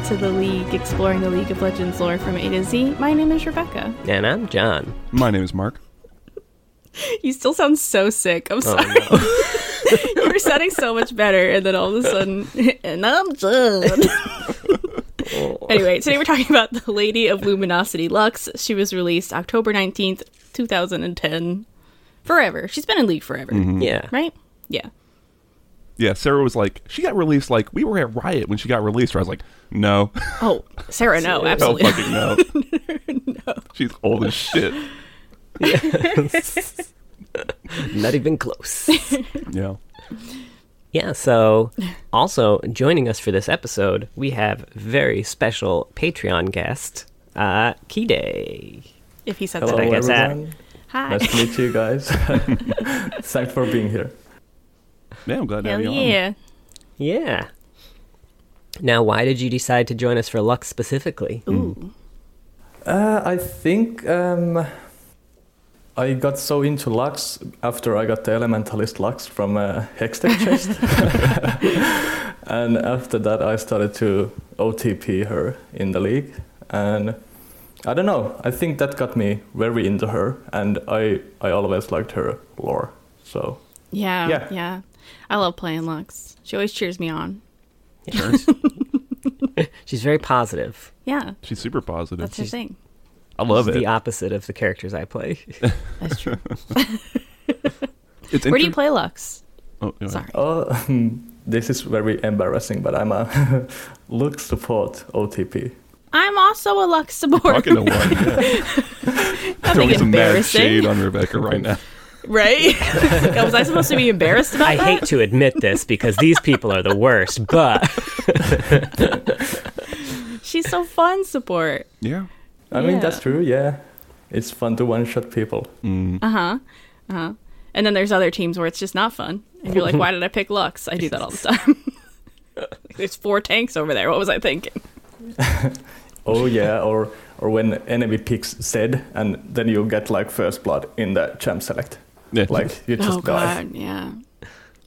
welcome to the League, exploring the League of Legends lore from A to Z. My name is Rebecca. And I'm John. My name is Mark. You still sound so sick. I'm oh, sorry. you were sounding so much better, and then all of a sudden, and I'm John. anyway, today we're talking about the Lady of Luminosity Lux. She was released October 19th, 2010. Forever. She's been in League forever, mm-hmm. Yeah. right? Yeah. Yeah, Sarah was like, she got released like we were at Riot when she got released. Where I was like, no, Oh, Sarah, no, no absolutely. fucking no. She's old as shit. Not even close. Yeah. yeah, so also joining us for this episode, we have very special Patreon guest, uh, Key Day. If he said Hello, so. I guess that- everyone. Hi. Nice to meet you guys. Thanks for being here. Yeah, I'm glad to Hell have you on. yeah. Yeah. Now, why did you decide to join us for Lux specifically? Ooh. Uh, I think um, I got so into Lux after I got the Elementalist Lux from uh, Hextech chest. and after that, I started to OTP her in the league. And I don't know, I think that got me very into her. And I, I always liked her lore. So, Yeah, yeah. Yeah. I love playing Lux. She always cheers me on. Sure. She's very positive. Yeah, She's super positive. that's her thing. I love She's it. the opposite of the characters I play. That's true. It's Where do you play Lux? Oh, go. Sorry. oh, hmm. this is very embarrassing, but I'm a Lux support OTP. I'm also a Lux support. Talking to one. Yeah. Throwing some mad shade on Rebecca right now. Right? Yeah, was I supposed to be embarrassed about I that? hate to admit this because these people are the worst, but She's so fun, support. Yeah. I mean, Yeah. that's true, yeah. It's fun to one shot people. Mm. Uh huh. Uh huh. And then there's other teams where it's just not fun. And you're like, why did I pick Lux? I do that all the time. there's four tanks over there. What was I thinking? Oh, yeah, or or when enemy picks Zed and then you get like first blood in the champ select. Yeah. Like, you just oh die. god, yeah.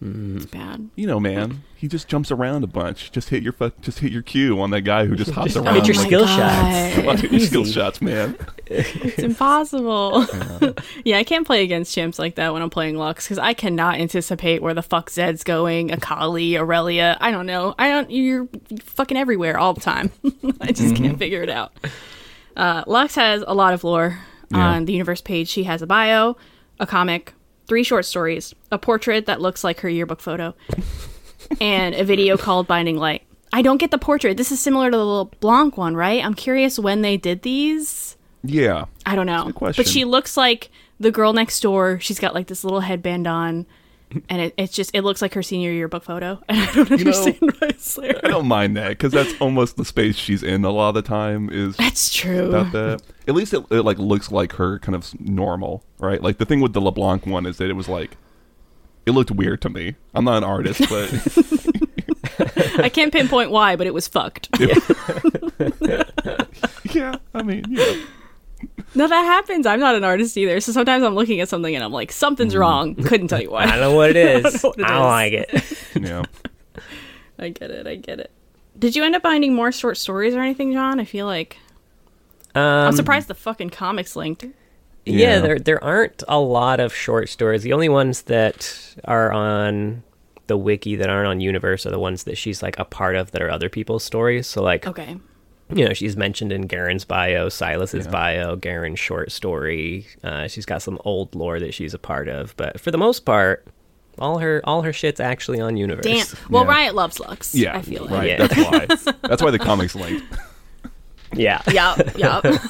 It's bad. you know, man, he just jumps around a bunch. Just hit your fuck. Just hit your Q on that guy who just hops Just around. hit your Oh my skill God. shots. Hit your skill shots, man. It's impossible. yeah, I can't play against champs like that when I'm playing Lux because I cannot anticipate where the fuck Zed's going, Akali, Irelia. I don't know. I don't. You're fucking everywhere all the time. I just can't figure it out. Uh, Lux has a lot of lore Yeah. on the universe page. She has a bio, a comic, three short stories, a portrait that looks like her yearbook photo, and a video called Binding Light. I don't get the portrait. This is similar to the LeBlanc one, right? I'm curious when they did these. Yeah. I don't know. But she looks like the girl next door. She's got like this little headband on. And it, it's just, it looks like her senior yearbook photo. And I don't know- understand why it's there. I don't mind that because that's almost the space she's in a lot of the time. Is That's true. about that. At least it, it like looks like her kind of normal, right? Like the thing with the LeBlanc one is that it was like it looked weird to me. I'm not an artist, but I can't pinpoint why, but it was fucked. yeah, I mean, yeah, no, that happens. I'm not an artist either. So sometimes I'm looking at something and I'm like, something's wrong. Couldn't tell you why. I don't know what it is. know what it I don't is. like it. yeah. I get it. I get it. Did you end up finding more short stories or anything, John? I feel like. Um, I'm surprised the fucking comics linked. Yeah, Yeah. there there aren't a lot of short stories. The only ones that are on the wiki that aren't on Universe are the ones that she's like a part of that are other people's stories. So like, Okay. You know, she's mentioned in Garen's bio, Sylas's Yeah. bio, Garen's short story. Uh, she's got some old lore that she's a part of, but for the most part, all her all her shit's actually on Universe. Damn. Well, Yeah. Riot loves Lux. Yeah, I feel like. right. Yeah. That's why. That's why the comics linked. Yeah, Yup. Yup.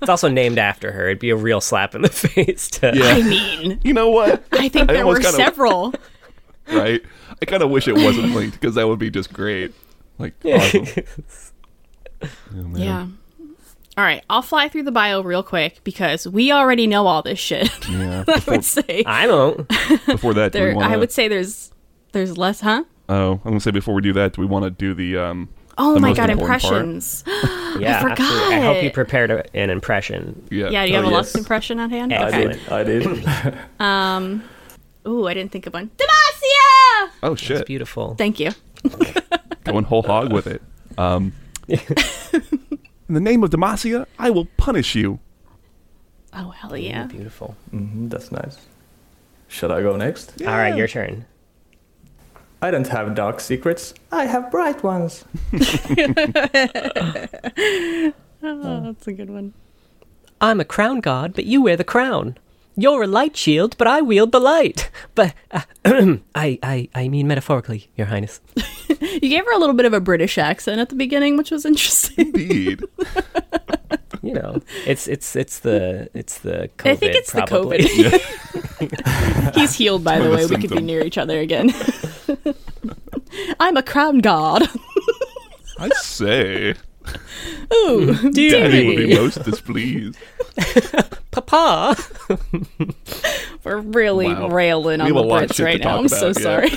it's also named after her. It'd be a real slap in the face. To, Yeah. I mean, You know what? I think I there were kinda- several. Right? I kind of wish it wasn't linked because that would be just great. Like, awesome. Oh, man. Yeah. All right, I'll fly through the bio real quick because we already know all this shit. Yeah. I Before, would say I don't. before that, do we wanna, I would say there's there's less, huh? Oh, I'm gonna say before we do that, do we want to do the um? Oh the my most god, impressions. Yeah, forgot. absolutely. I hope you prepared an impression. Yeah. Yeah, do you have Oh, a Lux yes. impression on hand? Yeah, I Okay. did. I did. Um. Ooh, I didn't think of one. Demacia. Oh It's shit! beautiful. Thank you. Going whole hog with it. Um, In the name of Demacia, I will punish you. Oh hell yeah! Beautiful. Mm-hmm, that's nice. Should I go next? All right, your turn. I don't have dark secrets. I have bright ones. Oh, that's a good one. I'm a Crownguard, but you wear the crown. You're a light shield, but I wield the light. But uh, I, I, I mean metaphorically, Your Highness. You gave her a little bit of a British accent at the beginning, which was interesting. Indeed. You know, it's it's it's the it's the COVID. I think it's probably. the COVID. He's healed, by the way. the We could be near each other again. I'm a Crownguard. I say, Ooh, hmm. Daddy would be most displeased. Papa. we're really Wow. railing We on the a Brits right now. I'm so about, sorry.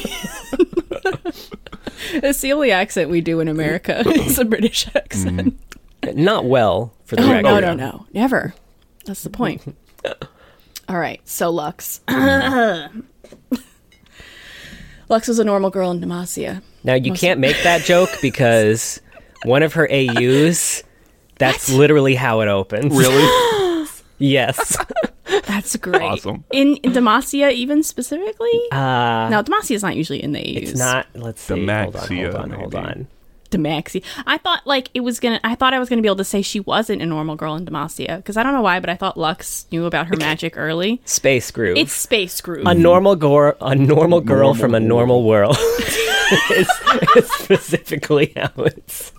it's the only accent we do in America. It's a British accent. Mm. Not well for the Oh, record. no, no, no. Never. That's the point. All right. So Lux. Lux was a normal girl in Demacia. Now you Must- can't make that joke because one of her AUs. That's literally how it opens. Really? Yes. That's great. Awesome. In, in Demacia, even specifically? Uh, no, Demacia is not usually in the AUs. it's not. Let's see. Hold on. Hold on. Hold on. Demaxi. I thought like it was gonna. I thought I was gonna be able to say she wasn't a normal girl in Demacia because I don't know why, but I thought Lux knew about her magic early. Space groove. It's Space Groove. a normal gore, a normal girl from a normal world. is, is specifically how it's.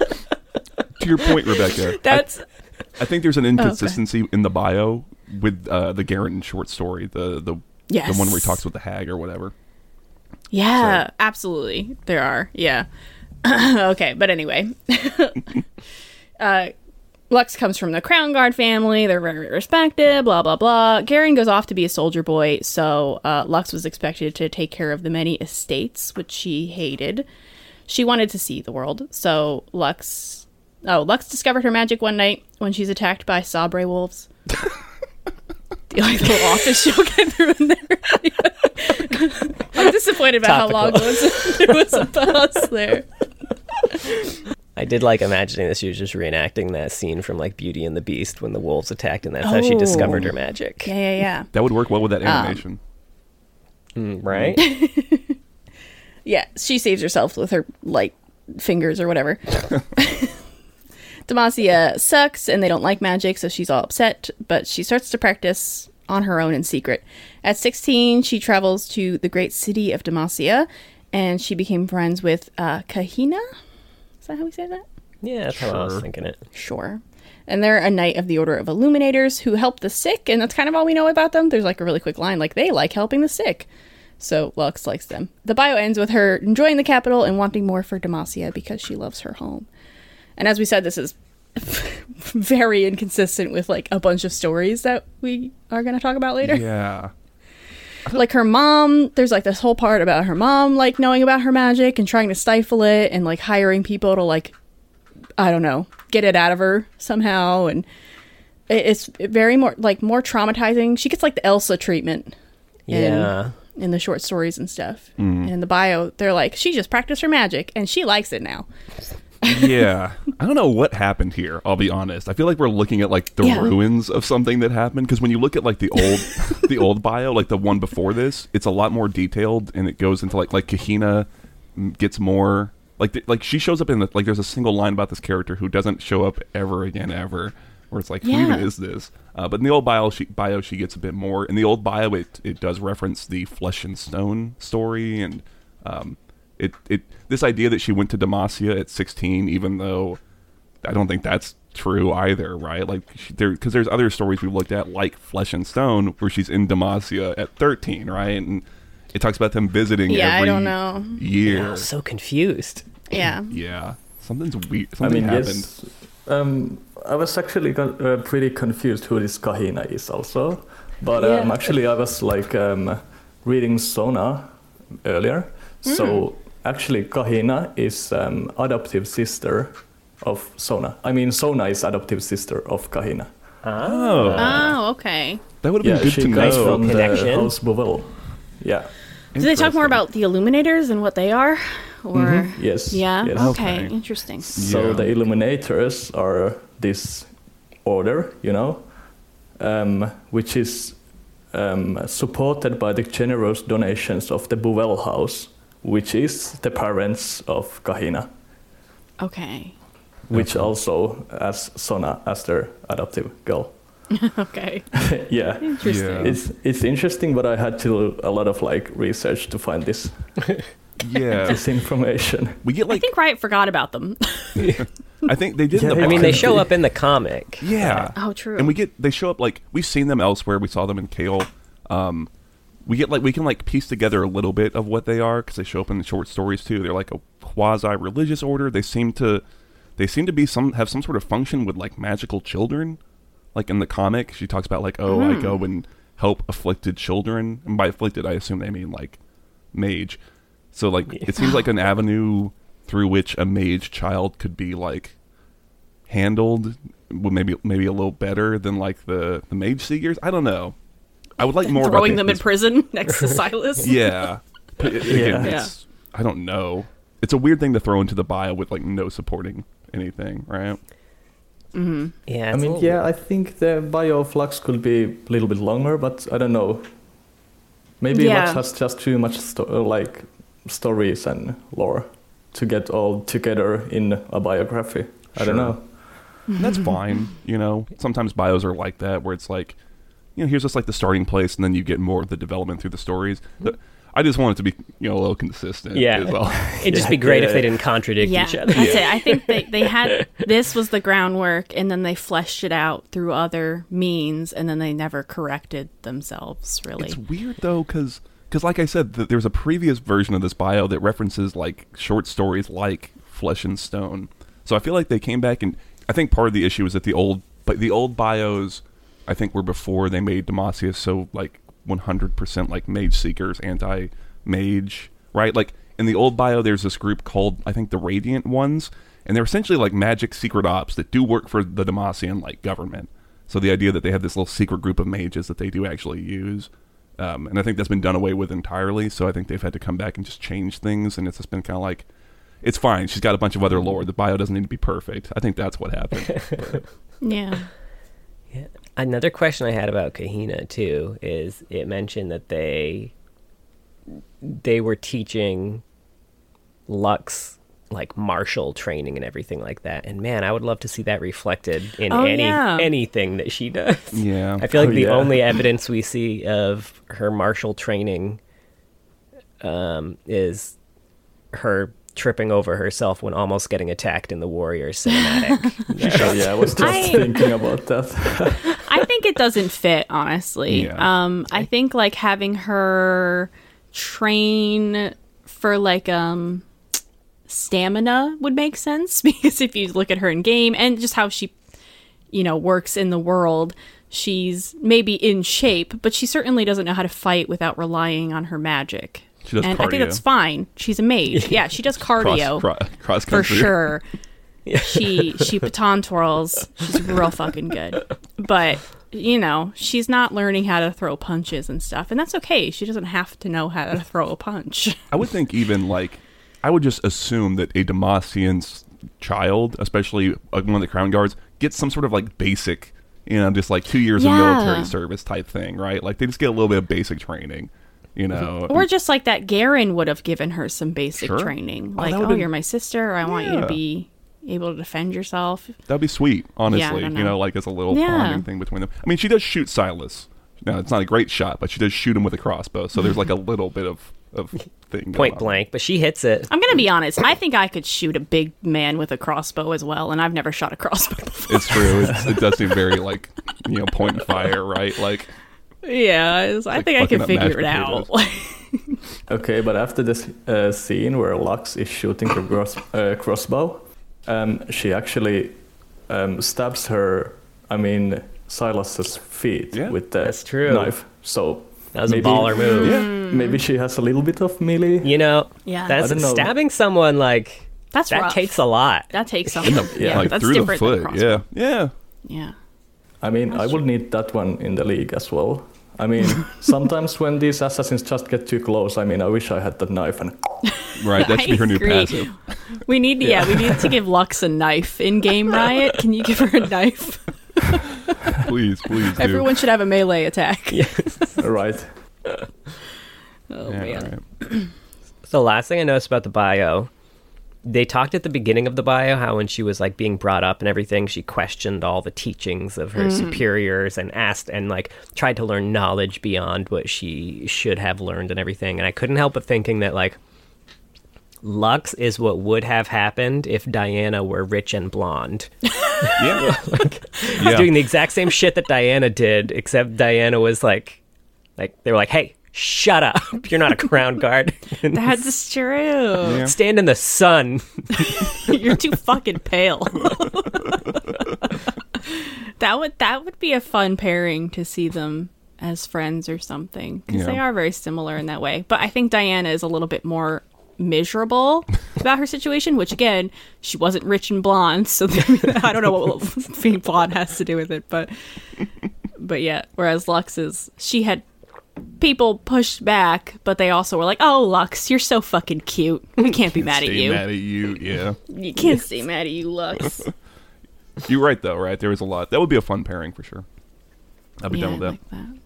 to your point, Rebecca, That's I think there's an inconsistency in the bio with uh, the Garen short story, the the Yes. the one where he talks with the hag or whatever. Yeah, absolutely. There are. Yeah. okay, but anyway. uh Lux comes from the Crownguard family. They're very respected, blah, blah, blah. Garen goes off to be a soldier boy, so uh, Lux was expected to take care of the many estates, which she hated. She wanted to see the world, so Lux. Oh, Lux discovered her magic one night when she's attacked by Sabre wolves. like the little office she'll get through in there. I'm disappointed about how long Topical. was, there was a pause there. I did like imagining that she was just reenacting that scene from like Beauty and the Beast when the wolves attacked, and that's how she Oh. discovered her magic. Yeah, yeah, yeah. That would work well with that Um, animation. Mm, right? Yeah, she saves herself with her light fingers or whatever. Demacia sucks and they don't like magic, so she's all upset, but she starts to practice on her own in secret. At 16, she travels to the great city of Demacia and she became friends with uh, Kahina. Is that how we say that? yeah, that's how I was thinking it. Sure. And they're a knight of the Order of Illuminators who help the sick, and that's kind of all we know about them. There's like a really quick line, like they like helping the sick. So Lux likes them. The bio ends with her enjoying the capital and wanting more for Demacia because she loves her home. And as we said, this is very inconsistent with like a bunch of stories that we are going to talk about later. Yeah. Like her mom, there's like this whole part about her mom like knowing about her magic and trying to stifle it and like hiring people to like I don't know, get it out of her somehow and it's very more like more traumatizing. She gets like the Elsa treatment Yeah. in the short stories and stuff. Mm. And in the bio, they're like, she just practiced her magic and she likes it now. Yeah. I don't know what happened here, I'll be honest. I feel like we're looking at like the Yeah. ruins of something that happened because when you look at like the old the old bio, like the one before this, it's a lot more detailed and it goes into like like Kahina gets more like the, like she shows up in the like there's a single line about this character who doesn't show up ever again ever where it's like who even is this? Uh, but in the old bio she bio she gets a bit more. In the old bio it it does reference the flesh and stone story and um it it this idea that she went to Demacia at 16 even though I don't think that's true either, right? Like she, there because there's other stories we've looked at like Flesh and Stone where she's in Demacia at 13, right? And it talks about them visiting Yeah, I don't know. year. I was so confused. Yeah. Yeah. Something's weird. I Something mean, happened. yes. Um, I was actually con- uh, pretty confused who this Kahina is also, but um, Yeah. actually I was like um, reading Sona earlier. So actually Kahina is um, adoptive sister of Sona. I mean, Sona is adoptive sister of Kahina. Oh, Oh, okay. that would have Yeah, been good she to comes know. from the Connection. House Buvelle. Yeah. Do they talk more about the Illuminators and what they are? or Mhm, Yes. yeah? yes. Okay, Okay. interesting. So Yeah. the Illuminators are this order, you know, um, which is um, supported by the generous donations of the Buvelle House, which is the parents of Kahina, Okay. which Okay. also has Sona as their adoptive girl. Okay. yeah. Interesting. Yeah. It's it's interesting, but I had to do a lot of like research to find this Yeah, this information. we get I think Riot forgot about them. I think they did. in Yeah, the I mean, they show up in the comic. Yeah, oh, true. and we get they show up like we've seen them elsewhere. We saw them in Kale. Um, we get like we can like piece together a little bit of what they are because they show up in the short stories too. They're like a quasi religious order. They seem to they seem to be some have some sort of function with like magical children. Like in the comic, she talks about like oh I go hmm. and help afflicted children, and by afflicted I assume they mean like mage. So like it seems like an avenue through which a mage child could be like handled maybe maybe a little better than like the the mage seekers. I don't know. I would like more about Throwing the- them in prison next to Sylas. Yeah. But it- again, Yeah. it's, I don't know. It's a weird thing to throw into the bio with like no supporting anything, right? Yeah, I mean, little- yeah, I think the bio of Lux could be a little bit longer, but I don't know. Maybe Yeah. Lux has just too much sto- uh, like stories and lore to get all together in a biography. I don't know. That's fine. You know, sometimes bios are like that, where it's like, you know, here's just like the starting place, and then you get more of the development through the stories. The- I just want it to be, you know, a little consistent. Yeah. As well. It'd just Yeah, be great if they didn't contradict Yeah, each other. that's it. I think they, they had this was the groundwork, and then they fleshed it out through other means, and then they never corrected themselves. Really, It's weird though, because like I said, th- there's a previous version of this bio that references like short stories like Flesh and Stone. So I feel like they came back and I think part of the issue is that the old but the old bios I think were before they made Demacia so like 100% like mage seekers, anti mage, right? Like in the old bio there's this group called I think the Radiant Ones and they're essentially like magic secret ops that do work for the Demacian like government. So the idea that they have this little secret group of mages that they do actually use um, and I think that's been done away with entirely. So I think they've had to come back and just change things, and it's just been kind of like, it's fine. She's got a bunch of other lore. The bio doesn't need to be perfect. I think that's what happened. Yeah. Yeah. Another question I had about Kahina too is it mentioned that they they were teaching Lux like martial training and everything like that. And man, I would love to see that reflected in Oh, any yeah. anything that she does. yeah, I feel like Oh, the yeah. only evidence we see of her martial training um, is her tripping over herself when almost getting attacked in the Warriors cinematic. So, yeah, I was just I- thinking about that. I think it doesn't fit, honestly. Yeah. Um, I think like having her train for like um stamina would make sense because if you look at her in game and just how she you know works in the world, she's maybe in shape, but she certainly doesn't know how to fight without relying on her magic. She does and I think that's fine. She's a mage. Yeah, she does cardio cross, cro- cross for country. sure. She she baton twirls. She's real fucking good. But you know, she's not learning how to throw punches and stuff, and that's okay. She doesn't have to know how to throw a punch. I would think even like I would just assume that a Demacian's child, especially one of the crown guards, gets some sort of like basic, you know, just like two years of military service type thing, right? Like they just get a little bit of basic training, you know. Or just like that, Garen would have given her some basic Sure. training, Oh, like, that "Oh, been- you're my sister. I want you to be able to defend yourself." That'd be sweet, honestly. don't you know. know, like as a little Yeah. bonding thing between them. I mean, she does shoot Sylas. Now, it's not a great shot, but she does shoot him with a crossbow. So there's like a little bit of of thing. going Point on. blank, but she hits it. I'm gonna be honest. I think I could shoot a big man with a crossbow as well, and I've never shot a crossbow before. It's true. It's, it does seem very like you know point and fire, right? Like yeah, it's- I think I can figure it out. Okay, but after this uh, scene where Lux is shooting her cross, uh, crossbow, um, she actually um, stabs her, I mean, Sylas's feet Yeah, with the that's true. knife. So That was maybe- a baller move. yeah, maybe she has a little bit of melee. You know, Yeah. that's know. stabbing someone like That's that rough. takes a lot. That takes some. in the, yeah, like that's through the different than foot. crossbow. Yeah, yeah. Yeah. I mean, I would need that one in the league as well. I mean, sometimes when these assassins just get too close, I mean, I wish I had that knife and Right, that should be her new agree. passive. We need, yeah. we need to give Lux a knife in game. Riot, can you give her a knife? Please, please do. Everyone should have a melee attack. right. Oh Yeah, man. right. So last thing I noticed about the bio, they talked at the beginning of the bio how when she was like being brought up and everything, she questioned all the teachings of her mm. superiors and asked and like tried to learn knowledge beyond what she should have learned and everything. And I couldn't help but thinking that like Lux is what would have happened if Diana were rich and blonde. Yeah. yeah. Doing the exact same shit that Diana did, except Diana was like like they were like, Hey, shut up. You're not a crown guard. That's true. Yeah. Stand in the sun. You're too fucking pale. that would that would be a fun pairing to see them as friends or something because they are very similar in that way. But I think Diana is a little bit more miserable about her situation, which again, she wasn't rich and blonde, so I don't know what being blonde has to do with it, but but yeah. Whereas Lux is, she had people pushed back, but they also were like, "Oh, Lux, you're so fucking cute. We can't be mad at you. mad at you. Yeah. You can't stay mad at you, Lux." You're right though, right? There was a lot. That would be a fun pairing for sure. I'll be yeah, done with like that.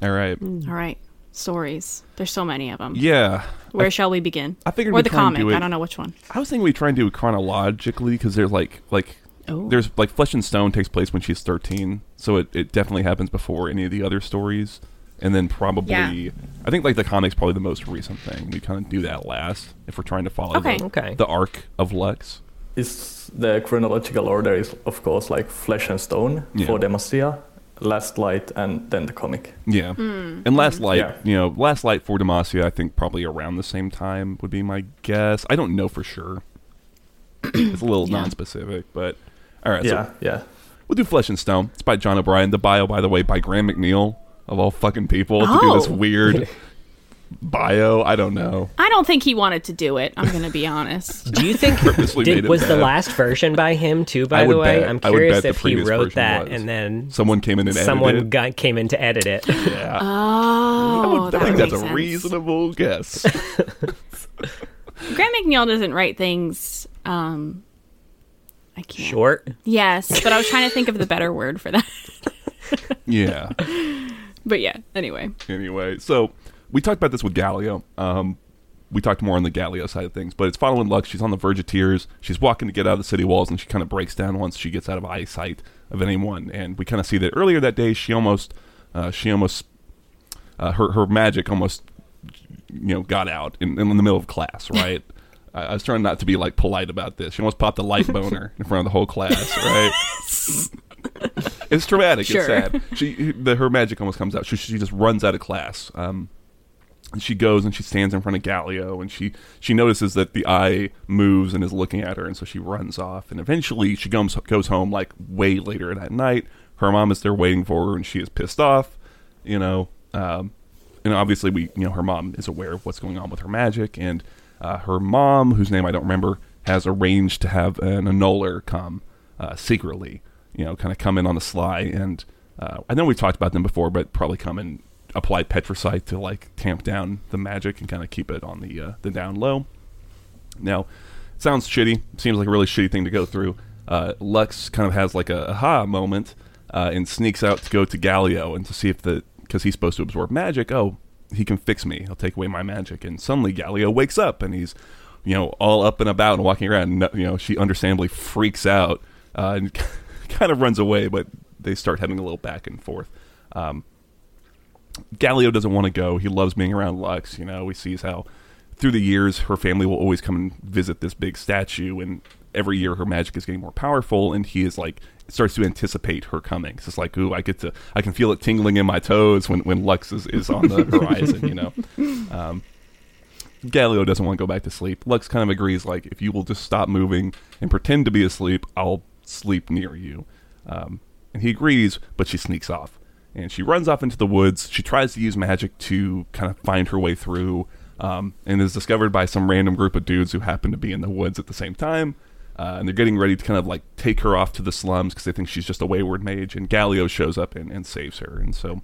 that. All right. All right, stories. There's so many of them. Yeah. Where shall we begin? I figured or we'd the comic. do it- I don't know which one. I was thinking we try and do it chronologically because there's like like Oh. there's like Flesh and Stone takes place when she's 13, so it, it definitely happens before any of the other stories, and then probably Yeah. I think like the comic's probably the most recent thing. We kind of do that last if we're trying to follow Okay. the, Okay. the arc of Lux. Is the chronological order is of course like Flesh and Stone Yeah. for Demacia, Last Light, and then the comic. Yeah, Hmm. and Last Light, Yeah. you know, Last Light for Demacia, I think probably around the same time would be my guess. I don't know for sure. it's a little Yeah. non-specific, but all right. yeah, So yeah. We'll do Flesh and Stone. It's by John O'Brien. The bio, by the way, by Graham McNeill of all fucking people to do this Oh. weird bio. I don't know. I don't think he wanted to do it. I'm gonna be honest. Do you think did, it was the last version by him too? By the way, bet- I'm curious if he wrote that was. and then Someone came in and someone edited got, came in to edit it. it. Yeah, Oh, I that think that's make a sense. reasonable guess. Graham McNeill doesn't write things. Um, I can't. Short. Yes, but I was trying to think of the better word for that. yeah. But yeah. Anyway. Anyway, so we talked about this with Galio. Um, we talked more on the Galio side of things, but it's following Lux. She's on the verge of tears. She's walking to get out of the city walls, and she kind of breaks down once she gets out of eyesight of anyone. And we kind of see that earlier that day, she almost, uh, she almost, uh, her her magic almost, you know, got out in, in the middle of class. Right. I I was trying not to be like polite about this. She almost popped a light boner in front of the whole class. Right. it's traumatic. Sure. It's sad. She the, her magic almost comes out. She, she just runs out of class. Um, and she goes and she stands in front of Galio and she she notices that the eye moves and is looking at her and so she runs off and eventually she goes goes home like way later that night. Her mom is there waiting for her and she is pissed off, you know. Um, and obviously we you know her mom is aware of what's going on with her magic and uh, her mom whose name I don't remember has arranged to have an annuller come uh, secretly, you know, kind of come in on the sly and uh, I know we've talked about them before, but probably come and apply petricite to like tamp down the magic and kind of keep it on the uh, the down low. Now, sounds shitty. Seems like a really shitty thing to go through. Uh, Lux kind of has like a aha moment uh, and sneaks out to go to Galio and to see if the because he's supposed to absorb magic. Oh, he can fix me. He'll take away my magic. And suddenly Galio wakes up and he's you know all up and about and walking around. And, you know she understandably freaks out uh, and kind of runs away, but they start having a little back and forth. Um, Galio doesn't want to go. He loves being around Lux. You know, he sees how through the years her family will always come and visit this big statue, and every year her magic is getting more powerful, and he is like starts to anticipate her coming. So It's like, ooh, I get to, I can feel it tingling in my toes when when Lux is, is on the horizon. You know, um, Galio doesn't want to go back to sleep. Lux kind of agrees, like, if you will just stop moving and pretend to be asleep, I'll sleep near you. Um, and he agrees, but she sneaks off. And she runs off into the woods. She tries to use magic to kind of find her way through, um, and is discovered by some random group of dudes who happen to be in the woods at the same time. Uh, and they're getting ready to kind of like take her off to the slums because they think she's just a wayward mage. And Galio shows up and, and saves her. And so,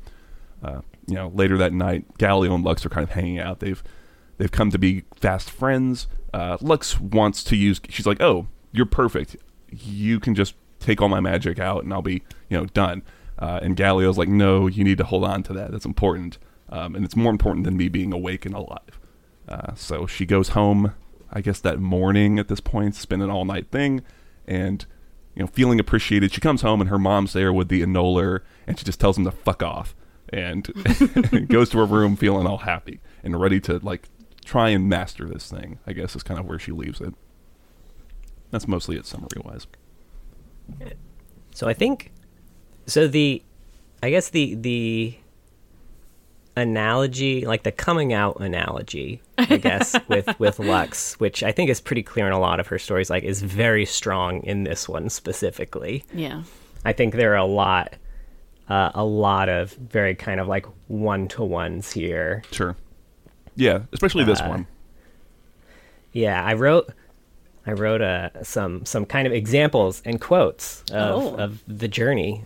uh, you know, later that night, Galio and Lux are kind of hanging out. They've they've come to be fast friends. Uh, Lux wants to use. She's like, "Oh, you're perfect. You can just take all my magic out, and I'll be, you know, done." Uh, and Galio's like, "No, you need to hold on to that. That's important, um, and it's more important than me being awake and alive." Uh, so she goes home. I guess that morning at this point, spend an all night thing, and you know, feeling appreciated. She comes home and her mom's there with the annuler, and she just tells him to fuck off, and goes to her room feeling all happy and ready to like try and master this thing. I guess is kind of where she leaves it. That's mostly it summary wise. So I think so the I guess the the analogy, like the coming out analogy, I guess, with with Lux, which I think is pretty clear in a lot of her stories, like is very strong in this one specifically. Yeah. I think there are a lot, uh, a lot of very kind of like one to ones here. Sure. Yeah, especially this one. Yeah, I wrote, I wrote uh, some some kind of examples and quotes of, Oh. of the journey.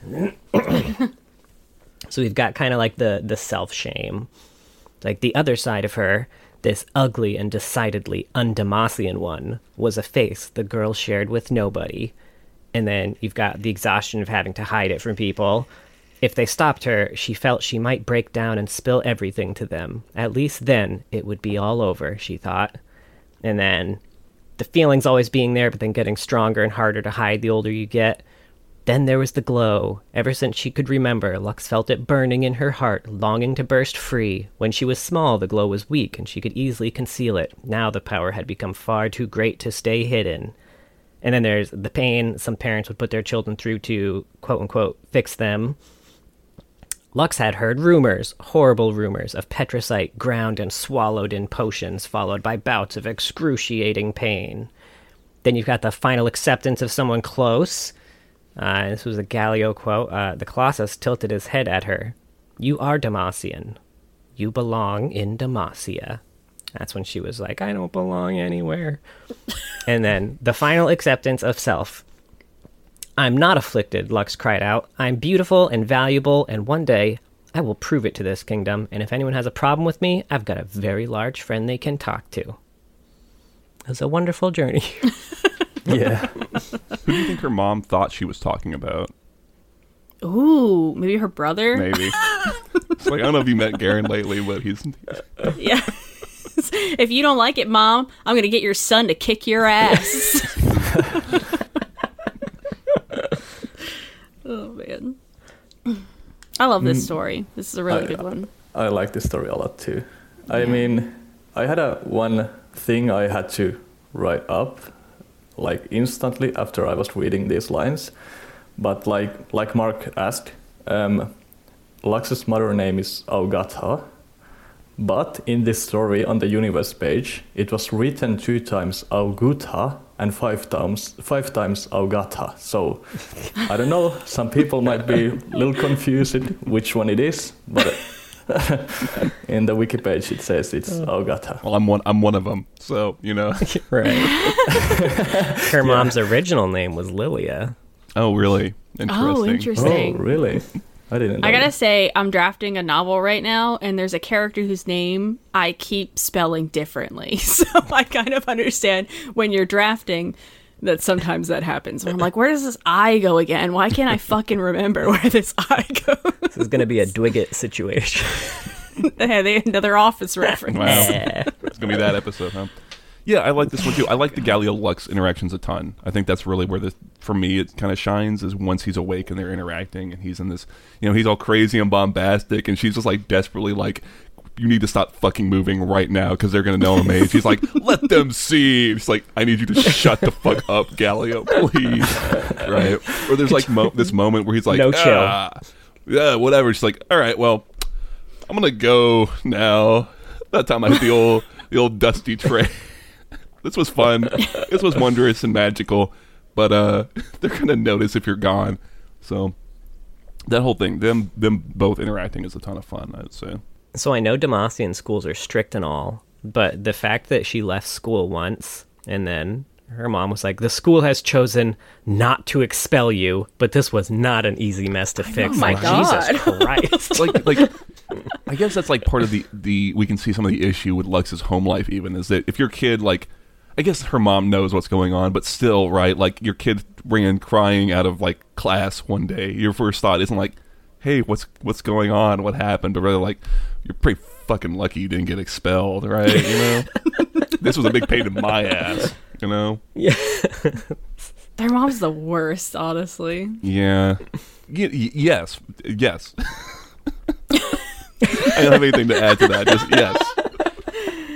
so we've got kind of like the the self shame, like the other side of her. This ugly and decidedly un-Demacian one was a face the girl shared with nobody. And then you've got the exhaustion of having to hide it from people. If they stopped her, she felt she might break down and spill everything to them. At least then it would be all over, she thought. And then the feelings always being there, but then getting stronger and harder to hide the older you get. Then there was the glow. Ever since she could remember, Lux felt it burning in her heart, longing to burst free. When she was small, the glow was weak, and she could easily conceal it. Now the power had become far too great to stay hidden. And then there's the pain some parents would put their children through to, quote unquote, fix them. Lux had heard rumors, horrible rumors, of petricite ground and swallowed in potions, followed by bouts of excruciating pain. Then you've got the final acceptance of someone close. Uh, this was a Galio quote. Uh, the Colossus tilted his head at her. You are Demacian. You belong in Demacia. That's when she was like, I don't belong anywhere. and then the final acceptance of self. I'm not afflicted, Lux cried out. I'm beautiful and valuable, and one day I will prove it to this kingdom. And if anyone has a problem with me, I've got a very large friend they can talk to. It was a wonderful journey. Yeah. Who do you think her mom thought she was talking about? Ooh, maybe her brother. Maybe. it's like I don't know if you met Garen lately, but he's Yeah. if you don't like it, mom, I'm gonna get your son to kick your ass. Oh man. I love this story. This is a really I- good one. I like this story a lot too. I mean, I had a one thing I had to write up like instantly after I was reading these lines, but like like Mark asked, um, Lux's mother name is Augatha, but in this story on the universe page, it was written two times Augutha and five times five times Augata. So I don't know. Some people might be a little confused which one it is, but in the wiki page it says it's oh. Augata. well, I'm one. I'm one of them. So you know. right. Her mom's original name was Lilia. Oh, really? Oh, interesting. Oh, Oh, interesting. really? I didn't. Know I gotta that. say, I'm drafting a novel right now, and there's a character whose name I keep spelling differently. So I kind of understand when you're drafting that sometimes that happens. Where I'm like, where does this I go again? Why can't I fucking remember where this I goes? This is going to be a Dwiggett situation. Hey, they another office reference. Wow. It's gonna be that episode, huh? Yeah, I like this one too. I like the Galio Lux interactions a ton. I think that's really where this, for me, it kind of shines is once he's awake and they're interacting, and he's in this, you know, he's all crazy and bombastic, and she's just like desperately like, you need to stop fucking moving right now because they're gonna know I'm age. He's like, let them see. He's like, I need you to shut the fuck up, Galio, please. Right? Or there's like mo- this moment where he's like, No chill. "Ah, yeah, whatever. She's like, all right, well, I'm gonna go now. That time I hit the old the old dusty tray. This was fun. This was wondrous and magical. But uh they're gonna notice if you're gone. So that whole thing, them them both interacting is a ton of fun, I'd say. So I know Demacian schools are strict and all, but the fact that she left school once and then her mom was like, "The school has chosen not to expel you, but this was not an easy mess to fix." my like God. Jesus Christ! Like like I guess that's like part of the the we can see some of the issue with Lux's home life even is that if your kid like I guess her mom knows what's going on, but still, right? Like your kid ran crying out of like class one day. Your first thought isn't like, "Hey, what's what's going on? What happened?" But rather like, "You're pretty fucking lucky you didn't get expelled, right?" You know, this was a big pain in my ass. You know, Yeah. Their mom's the worst, honestly. yeah, y- y- yes, yes. I don't have anything to add to that. Just yes,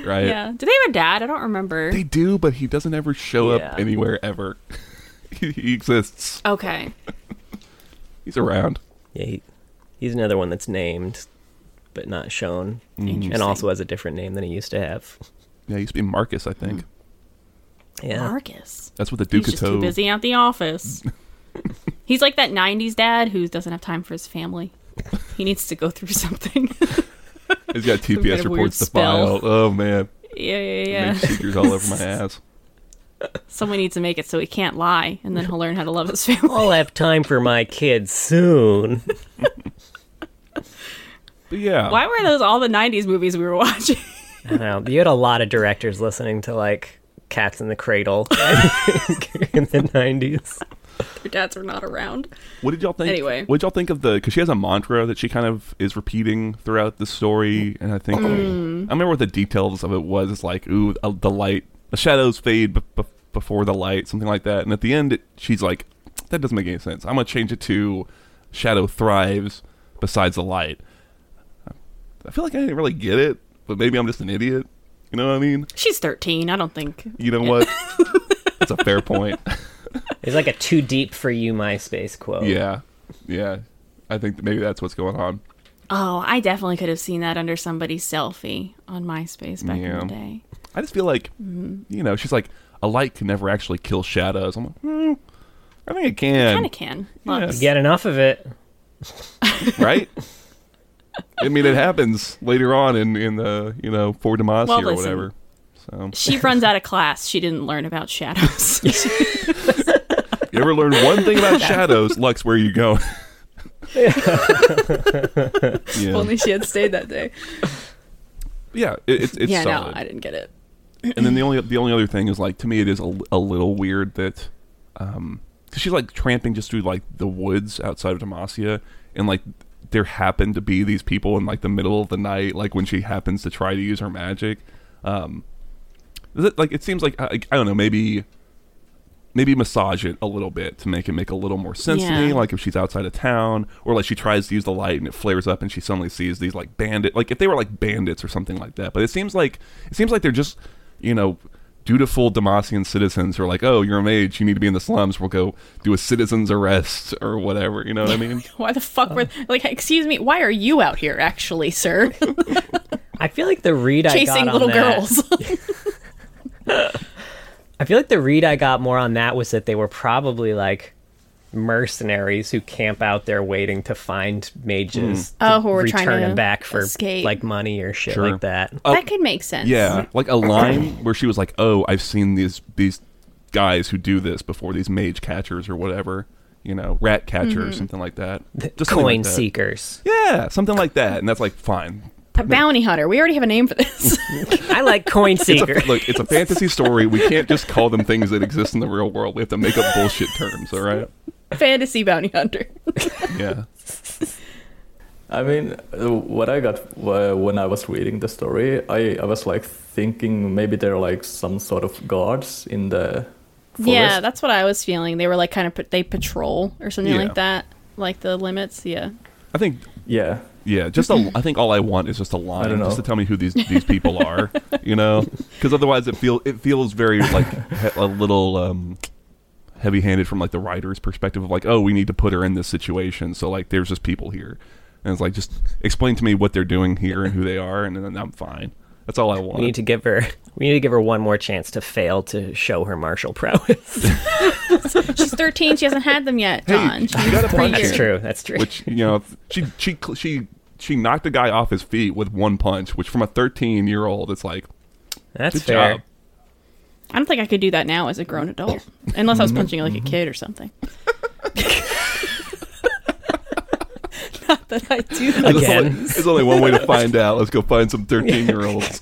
right? Yeah. Do they have a dad? I don't remember. They do, but he doesn't ever show Yeah. up anywhere ever. he, he exists. Okay. He's around. Yeah, he, he's another one that's named, but not shown, mm-hmm. and also has a different name than he used to have. Yeah, he used to be Marcus, I think. Hmm. Yeah, Marcus. That's what the He's Duke of just too busy at the office. He's like that '90s dad who doesn't have time for his family. He needs to go through something. He's got TPS kind reports to file. Oh man. Yeah, yeah, yeah. Makes all over my ass. Someone needs to make it so he can't lie, and then he'll learn how to love his family. I'll have time for my kids soon. but yeah. Why were those all the '90s movies we were watching? I know. You had a lot of directors listening to like Cats in the Cradle in the '90s. Their dads are not around. What did y'all think? Anyway, what did y'all think of the? Because she has a mantra that she kind of is repeating throughout the story, and I think mm. I remember what the details of it was. It's like, ooh, the light, the shadows fade b- b- before the light, something like that. And at the end, it, she's like, that doesn't make any sense. I'm gonna change it to shadow thrives besides the light. I feel like I didn't really get it, but maybe I'm just an idiot. You know what I mean? She's 13. I don't think. You know yeah. what? That's a fair point. It's like a too deep for you MySpace quote. yeah, yeah. I think that maybe that's what's going on. Oh, I definitely could have seen that under somebody's selfie on MySpace back Yeah. in the day. I just feel like, Mm-hmm. you know, she's like, a light can never actually kill shadows. I'm like, hmm, I think it can. Kind of can. Yeah. Lux. Get enough of it. right? I mean, it happens later on in, in the, you know, for Demacia Well, or listen. whatever. So, She runs out of class. She didn't learn about shadows. ever learn one thing about shadows, Lux, where you go? yeah, Only she had stayed that day. yeah, it, it's it's yeah, solid. no, I didn't get it. and then the only the only other thing is like to me it is a, a little weird that um 'cause she's like tramping just through like the woods outside of Demacia and like there happen to be these people in like the middle of the night like when she happens to try to use her magic um it like it seems like I, I don't know maybe maybe massage it a little bit to make it make a little more sense to me like if she's outside of town or like she tries to use the light and it flares up and she suddenly sees these like bandit like if they were like bandits or something like that but it seems like it seems like they're just you know dutiful Demacian citizens who are like oh you're a mage you need to be in the slums we'll go do a citizen's arrest or whatever you know what I mean Why the fuck were like? Excuse me. Why are you out here, actually, sir? I feel like the read I Chasing got on little that- girls. I feel like the read I got more on that was that they were probably like mercenaries who camp out there waiting to find mages hmm. Oh, to who are trying return to them back for escape. like money or shit Sure. like that. Oh, that could make sense. Yeah, like a line where she was like, "Oh, I've seen these these guys who do this before, these mage catchers or whatever, you know, rat catchers, mm-hmm. something like that." Just Coin like that. seekers. Yeah, something like that, and that's like fine. A bounty hunter. We already have a name for this. I like coin It's seeker. a, look, it's a fantasy story. We can't just call them things that exist in the real world. We have to make up bullshit terms. All right? Fantasy bounty hunter. Yeah. I mean, uh, what I got uh, when I was reading the story, I, I was like thinking maybe they're like some sort of guards in the forest. Yeah, that's what I was feeling. They were like kind of they patrol or something Yeah. like that, like the limits. Yeah. I think. yeah. Yeah, just a. I think all I want is just a line, just to tell me who these these people are. You know, because otherwise it feel it feels very like he- a little um, heavy handed from like the writer's perspective of like, oh, we need to put her in this situation, so like there's just people here, and it's like just explain to me what they're doing here and who they are, and then I'm fine. That's all I want. we need to give her we need to give her one more chance to fail to show her martial prowess. She's 13. She hasn't had them yet, Hey, John. you She's gotta three punch That's true. That's true. which you know she she she she knocked a guy off his feet with one punch, which from a 13 year old, it's like That's good fair. job. I don't think I could do that now as a grown adult, unless I was punching like a kid or something. Not that I do those Again. things. There's only one way to find out. Let's go find some 13 year olds.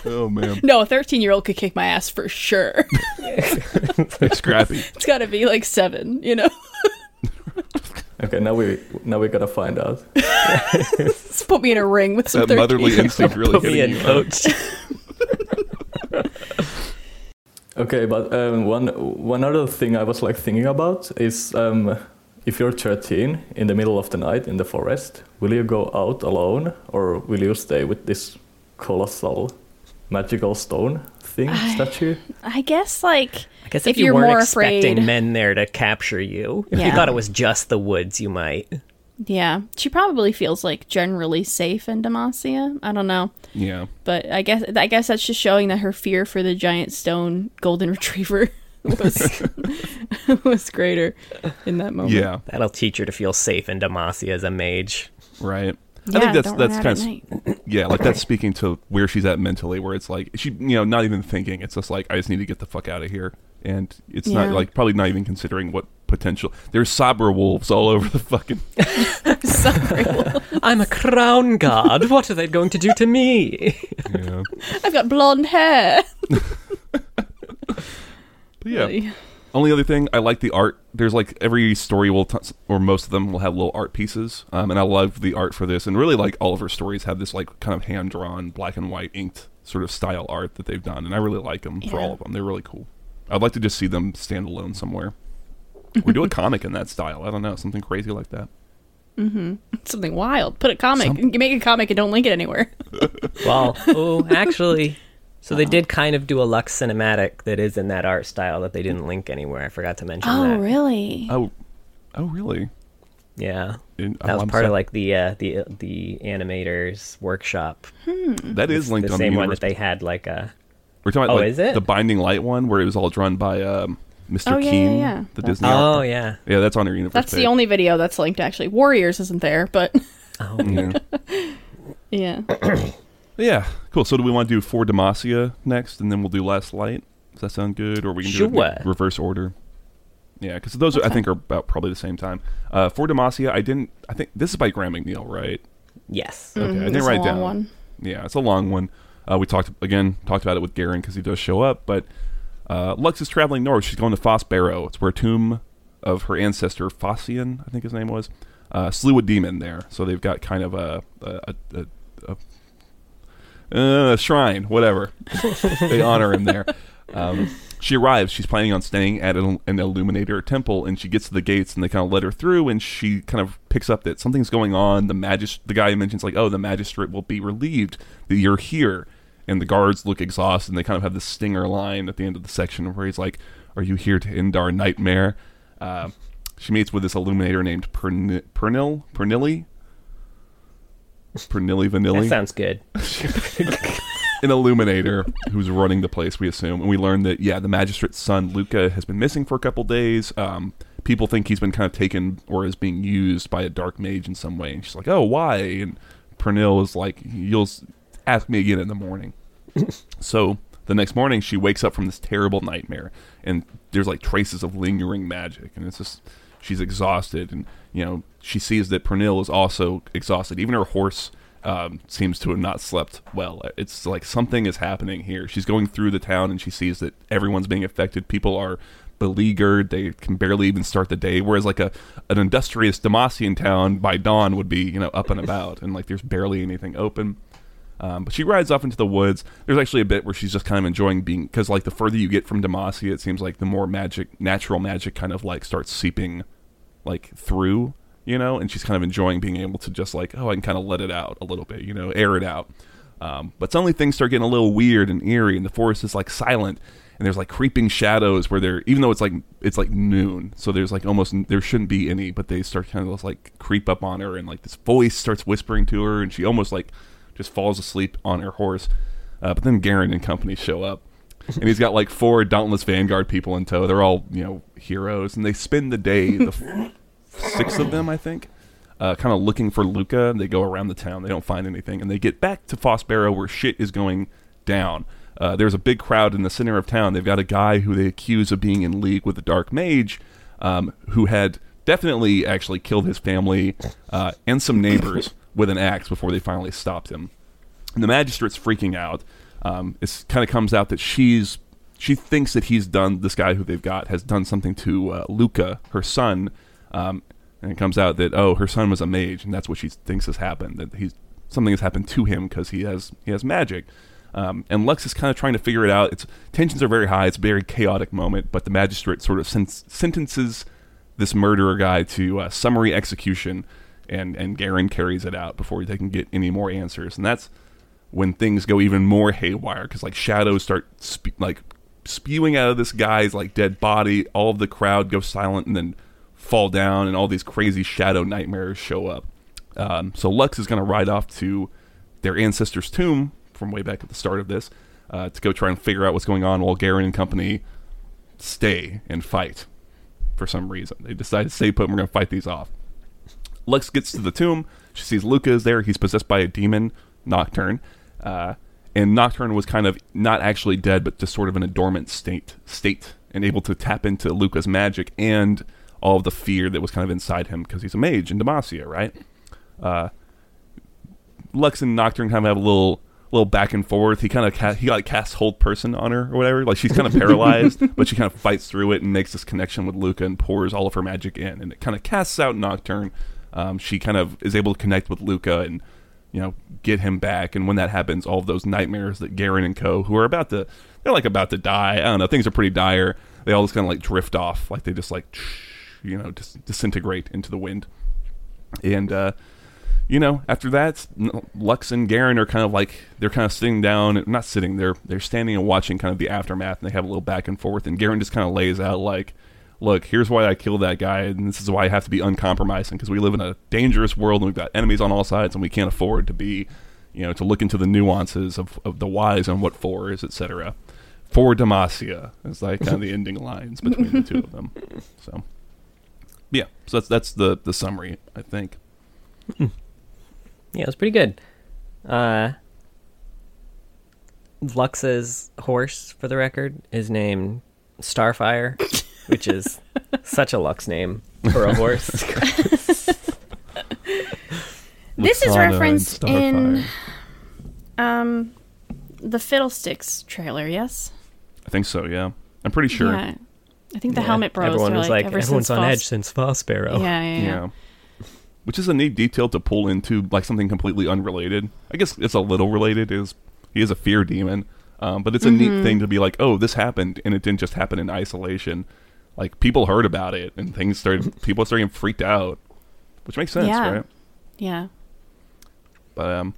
oh man, No, a 13 year old could kick my ass for sure. scrappy. it's got to be like seven, you know? Okay, now we now we gotta find out. Just put me in a ring with some That 13 motherly instinct really Put me hitting in, you. coach. Okay, but um, one one other thing I was like thinking about is um, if you're 13 in the middle of the night in the forest, will you go out alone or will you stay with this colossal magical stone thing I- statue? I guess, like, I guess If if, you you're weren't more expecting afraid- men there to capture you, if you thought it was just the woods, you might. yeah. She probably feels like generally safe in Demacia. I don't know. Yeah, But I guess I guess that's just showing that her fear for the giant stone golden retriever was was greater in that moment. yeah, That'll teach her to feel safe in Demacia as a mage. right. Yeah, I think that's don't that's run kind of night. yeah, like that's speaking to where she's at mentally, where it's like she, you know, not even thinking. It's just like I just need to get the fuck out of here, and it's not like probably not even considering what potential. There's Sabra wolves all over the fucking. Sorry. I'm a Crownguard. What are they going to do to me? Yeah, I've got blonde hair. But yeah. Only other thing, I like the art. There's like every story will, t- or most of them will have little art pieces, um, and I love the art for this. And really, like all of her stories have this like kind of hand drawn, black and white inked sort of style art that they've done, and I really like them for all of them. They're really cool. I'd like to just see them stand alone somewhere, or do a comic in that style. I don't know, something crazy like that. Mm-hmm. Something wild. Put a comic. Some- You make a comic and don't link it anywhere. well, oh, actually, so they did kind of do a Lux cinematic that is in that art style that they didn't link anywhere. I forgot to mention Oh, that. really? Oh, oh, really? Yeah, In- that was I'm part sad- of like the uh, the the animators workshop. that is linked the on same the one that they had like a We're talking about Oh, like, is it? the Binding Light one, where it was all drawn by um, Mr. Oh, yeah, Keen, yeah, yeah. the Disney. oh art. yeah yeah, that's on her universe. That's the only video that's linked, actually. Warriors isn't there, but oh Yeah. yeah. Yeah, cool. So do we want to do For Demacia next, and then we'll do Last Light? Does that sound good? Or we can do it in reverse order? Yeah, because those are, I think are about probably the same time. Uh, For Demacia, I didn't. I think this is by Graham McNeill, right? yes Okay, I Mhm, didn't it's a write long down. one. Yeah, it's a long one. Uh, we talked again, talked about it with Garen because he does show up. But uh, Lux is traveling north. She's going to Fossbarrow. It's where a tomb of her ancestor Fossian, I think his name was, uh, slew a demon there. So they've got kind of a a, a, a, a shrine, whatever. they honor him there. Um, she arrives. She's planning on staying at an, an Illuminator temple, and she gets to the gates, and they kind of let her through. And she kind of picks up that something's going on. The magist, the guy mentions like, "Oh, the magistrate will be relieved that you're here." And the guards look exhausted, and they kind of have this stinger line at the end of the section where he's like, "Are you here to end our nightmare?" Uh, she meets with this Illuminator named Pern- Pernil Pernilli. Pernilli that Vanilli sounds good an illuminator who's running the place, we assume. And we learn that, yeah, the magistrate's son, Luca, has been missing for a couple days. Um, people think he's been kind of taken or is being used by a dark mage in some way. And she's like, oh, why? And Pernil is like, you'll ask me again in the morning. so the next morning, she wakes up from this terrible nightmare. And there's like traces of lingering magic. And it's just, she's exhausted. And, you know, she sees that Pernil is also exhausted. Even her horse um, seems to have not slept well. It's like something is happening here. She's going through the town and she sees that everyone's being affected. People are beleaguered. They can barely even start the day. Whereas like a an industrious Demacian town by dawn would be you know up and about and like there's barely anything open. Um, but she rides off into the woods. There's actually a bit where she's just kind of enjoying being because like the further you get from Demacia, it seems like the more magic, natural magic, kind of like starts seeping like through, you know, and she's kind of enjoying being able to just like, oh, I can kind of let it out a little bit, you know, air it out. Um, but suddenly things start getting a little weird and eerie, and the forest is like silent, and there's like creeping shadows where they're even though it's like it's like noon, so there's like almost there shouldn't be any, but they start kind of just like creep up on her, and like this voice starts whispering to her, and she almost like just falls asleep on her horse. Uh, but then Garen and company show up, and he's got like four dauntless vanguard people in tow. They're all you know heroes, and they spend the day, the f- six of them, I think, uh, kind of looking for Luca. And They go around the town, they don't find anything, and they get back to Fossbarrow where shit is going down. Uh, there's a big crowd in the center of town. They've got a guy who they accuse of being in league with the Dark Mage, um, who had definitely actually killed his family uh, and some neighbors with an axe before they finally stopped him. And the magistrate's freaking out. Um, it kind of comes out that she's she thinks that he's done this guy who they've got has done something to uh, Luca, her son, um, and it comes out that oh, her son was a mage, and that's what she thinks has happened. That he's something has happened to him because he has he has magic. Um, and Lux is kind of trying to figure it out. Its tensions are very high. It's a very chaotic moment, but the magistrate sort of sen- sentences this murderer guy to uh, summary execution, and and Garen carries it out before they can get any more answers. And that's when things go even more haywire because like shadows start spe- like spewing out of this guy's like dead body. All of the crowd goes silent and then fall down, and all these crazy shadow nightmares show up. Um, so Lux is going to ride off to their ancestor's tomb from way back at the start of this uh, to go try and figure out what's going on while Garen and company stay and fight for some reason. They decide to stay put and we're going to fight these off. Lux gets to the tomb. She sees Luca is there. He's possessed by a demon, Nocturne. Uh, and Nocturne was kind of not actually dead, but just sort of in a dormant state, state, and able to tap into Luca's magic and all of the fear that was kind of inside him because he's a mage in Demacia, right? Uh, Lux and Nocturne kind of have a little little back and forth. He kind of ca- he like casts hold person on her or whatever. Like she's kind of paralyzed, but she kind of fights through it and makes this connection with Luca and pours all of her magic in, and it kind of casts out Nocturne. Um, she kind of is able to connect with Luca and you know get him back. And when that happens, all those nightmares that Garen and Co. who are about to they're like about to die. I don't know. Things are pretty dire. They all just kind of like drift off, like they just like you know dis- disintegrate into the wind. And uh, you know, after that, Lux and Garen are kind of like they're kind of sitting down, not sitting, they're they're standing and watching kind of the aftermath, and they have a little back and forth. And Garen just kind of lays out like, "Look, here's why I killed that guy, and this is why I have to be uncompromising because we live in a dangerous world, and we've got enemies on all sides, and we can't afford to be, you know, to look into the nuances of, of the whys and what for is, etc." For Demacia is like kind of the ending lines between the two of them. So, yeah, so that's that's the the summary, I think. Yeah, it was pretty good. Uh, Lux's horse, for the record, is named Starfire, which is such a Lux name for a horse. This is Laxana and referenced in Starfire. um the Fiddlesticks trailer. Yes. I think so. Yeah, I'm pretty sure. Yeah. I think the Yeah, Helmet Bros. Everyone are was like, like, ever everyone's since on Fos- edge since Fossbarrow. Yeah, yeah, yeah. Yeah. Which is a neat detail to pull into like something completely unrelated. I guess it's a little related. Is he is a fear demon, um, but it's a neat thing to be like, oh, this happened, and it didn't just happen in isolation. Like people heard about it, and things started. people started getting freaked out, which makes sense, Yeah. right? Yeah. But um,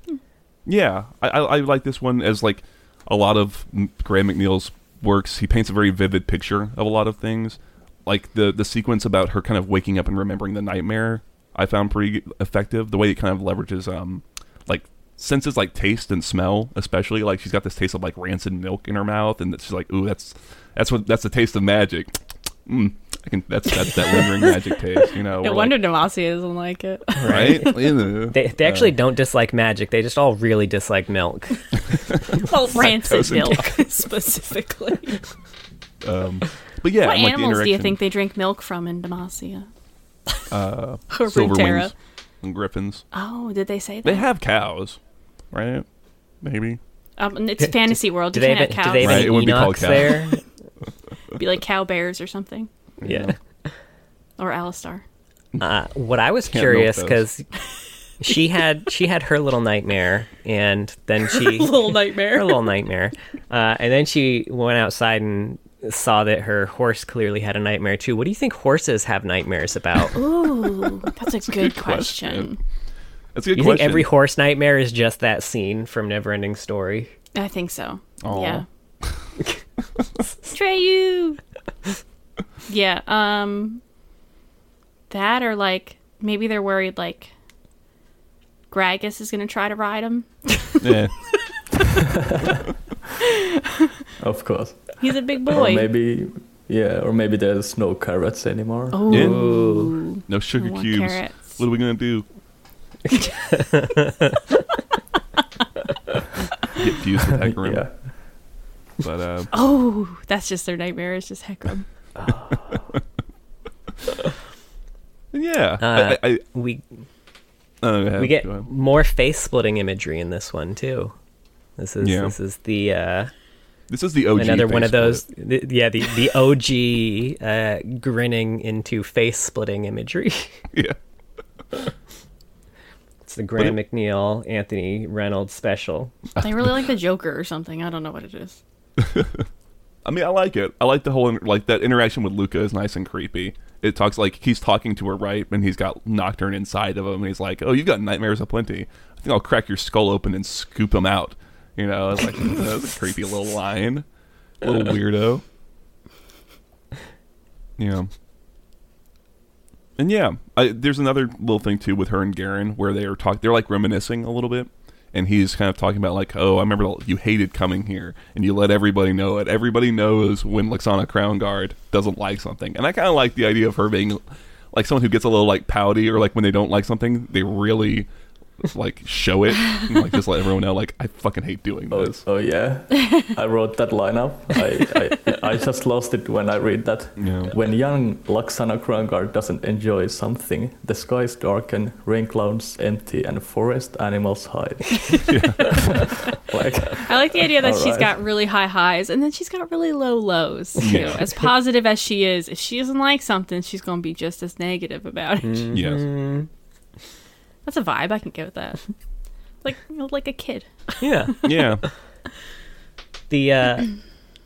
yeah, I, I, I like this one as like a lot of Graham McNeill's works. He paints a very vivid picture of a lot of things. Like the the sequence about her kind of waking up and remembering the nightmare, I found pretty effective. The way it kind of leverages um like senses like taste and smell, especially like she's got this taste of like rancid milk in her mouth, and she's like, ooh, that's that's what that's the taste of magic. Mm, I can that's that's that lingering magic taste, you know. No or, wonder Demacia doesn't like it. right. Ew. They, they actually don't dislike magic. They just all really dislike milk. well, rancid milk specifically. Um, but yeah, what and, like, the animals do you think they drink milk from in Demacia? uh, Or silver wings and griffins. Oh, did they say that? They have cows, right? Maybe. Um, and it's fantasy world. Do You they can't have, have do cows. they have Right, it wouldn't be called Enochs cow. there? Be like cow bears or something, yeah. or Alistar. Uh, what I was Can't curious because she had she had her little nightmare, and then she Little nightmare. her little nightmare, uh, and then she went outside and saw that her horse clearly had a nightmare too. What do you think horses have nightmares about? Ooh, that's a good, good question. question. That's a good question. you question. think every horse nightmare is just that scene from Neverending Story? I think so. Aw. Yeah. Treyu. yeah. Um. That or like maybe they're worried like Gragas is gonna try to ride him. yeah. Of course. He's a big Or boy. maybe, yeah, or maybe there's no carrots anymore. Oh, Yeah. No sugar cubes. carrots. What are we gonna do? Get fused with Hecarim. yeah. But uh, Oh, that's just their nightmare. It's just Hecarim. Yeah, Uh, I, I, we oh, go ahead, we get go ahead. more face splitting imagery in this one too. This is Yeah. this is the uh, This is the OG. another one of those. split. th- yeah, the the OG uh, grinning into face splitting imagery. Yeah, it's the Graham McNeill Anthony Reynolds special. They really like the Joker or something. I don't know what it is. I mean, I like it. I like the whole like that interaction with Luca is nice and creepy. It talks like he's talking to her right, and he's got Nocturne inside of him, and he's like, "Oh, you've got nightmares aplenty. I think I'll crack your skull open and scoop him out." You know, it's like that's a creepy little line, little weirdo. Yeah. And yeah, I, there's another little thing too with her and Garen where they are talk. They're like reminiscing a little bit, and he's kind of talking about like, oh, I remember you hated coming here, and you let everybody know it. Everybody knows when Luxanna Crownguard doesn't like something, and I kind of like the idea of her being like someone who gets a little like pouty, or like when they don't like something, they really like show it, and, like just let everyone know, like I fucking hate doing Oh, this. oh yeah, I wrote that line up. I, I, I just lost it when I read that. Yeah. When young Luxanna Crownguard doesn't enjoy something, the skies darken, rain clouds empty, and forest animals hide. like, I like the idea that she's Alright. got really high highs and then she's got really low lows. Too. Yeah. As positive as she is, if she doesn't like something, she's going to be just as negative about it. Mm-hmm. Yes. Mm-hmm. That's a vibe. I can get with that. Like, you know, like a kid. yeah. Yeah. the uh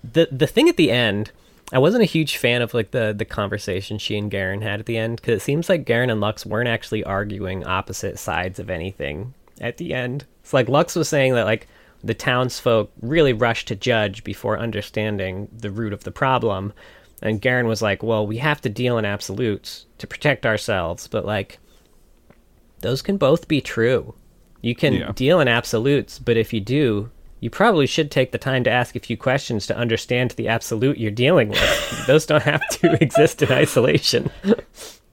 the the thing at the end i wasn't a huge fan of like the the conversation she and Garen had at the end because it seems like Garen and lux weren't actually arguing opposite sides of anything at the end it's like lux was saying that like the townsfolk really rushed to judge before understanding the root of the problem and Garen was like well we have to deal in absolutes to protect ourselves but like those can both be true you can Yeah. deal in absolutes, but if you do, you probably should take the time to ask a few questions to understand the absolute you're dealing with. Those don't have to exist in isolation.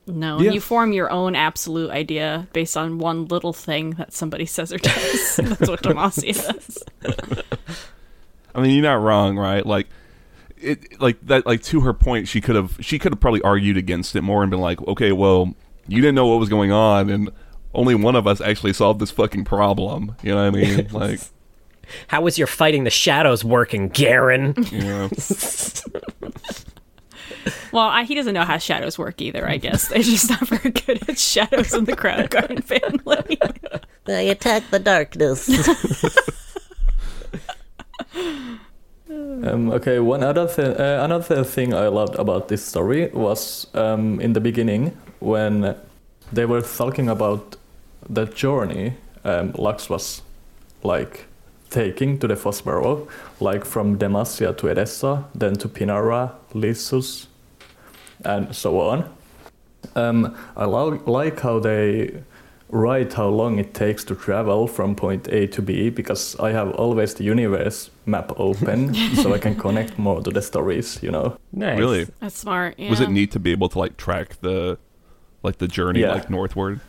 No, Yeah. you form your own absolute idea based on one little thing that somebody says or does. That's what Demacia does. I mean, you're not wrong, right? Like it like that like to her point, she could have she could have probably argued against it more and been like, "Okay, well, you didn't know what was going on and only one of us actually solved this fucking problem." You know what I mean? like, How was your fighting the shadows working, Garen? you. Well, I, he doesn't know how shadows work either, I guess. They're just not very good at shadows in the Crownguard family. they attack the darkness. Um, okay, one other th- uh, another thing I loved about this story was um, in the beginning when they were talking about the journey um, Lux was like taking to the Fossbarrow, like from Demacia to Edessa, then to Pinara, Lissus, and so on. Um, I lo- like how they write how long it takes to travel from point A to B because I have always the universe map open so I can connect more to the stories, you know. Nice. Really? That's smart. Yeah. Was it neat to be able to like track the like the journey Yeah. like northward?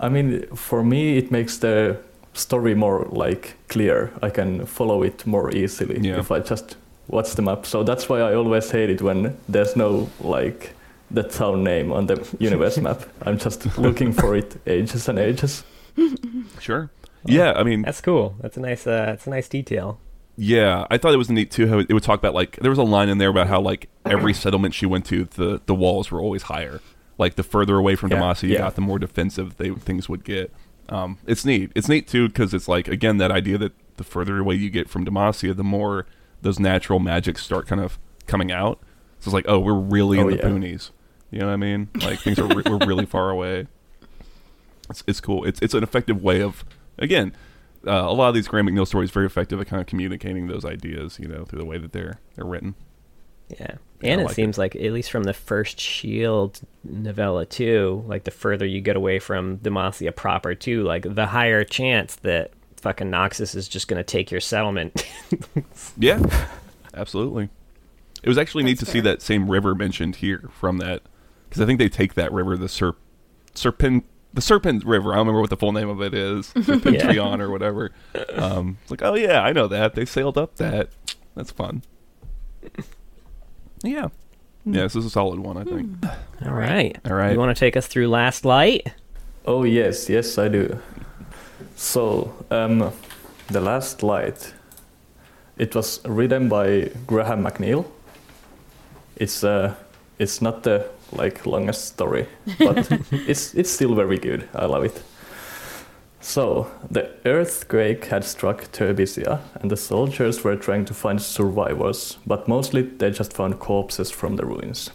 I mean, for me, it makes the story more like clear. I can follow it more easily Yeah. if I just watch the map. So that's why I always hate it when there's no like the town name on the universe map. I'm just looking for it ages and ages. Sure. Yeah, I mean, That's cool. That's a nice. Uh, that's a nice detail. Yeah, I thought it was neat too. How it would talk about like there was a line in there about how like every settlement she went to, the the walls were always higher. Like the further away from Yeah, you yeah. got, the more defensive they things would get. Um, it's neat. It's neat too because it's like again that idea that the further away you get from Demacia, the more those natural magics start kind of coming out. So it's like, oh, we're really Oh, in the yeah. boonies. You know what I mean? Like things are re- we're really far away. It's it's cool. It's it's an effective way of again. Uh, a lot of these Graham McNeill stories very effective at kind of communicating those ideas, you know, through the way that they're they're written. Yeah. Yeah, And I it like seems like at least from the first Shield novella too, like the further you get away from Demacia proper too, like the higher chance that fucking Noxus is just gonna take your settlement. Yeah, absolutely. It was actually neat to That's see that same river mentioned here from that because I think they take that river, the Serp, Serpent, the Serpent River. I don't remember what the full name of it is, Serpentrion or whatever. Um, it's like, oh yeah, I know that. They sailed up that. That's fun. Yeah. Yeah, this is a solid one, I think. All right. All right. You want to take us through Last Light? Oh yes, yes I do. So, um, the last light. It was written by Graham McNeill. It's uh, it's not the like longest story, but it's it's still very good. I love it. So the earthquake had struck Terbisia, and the soldiers were trying to find survivors, but mostly they just found corpses from the ruins.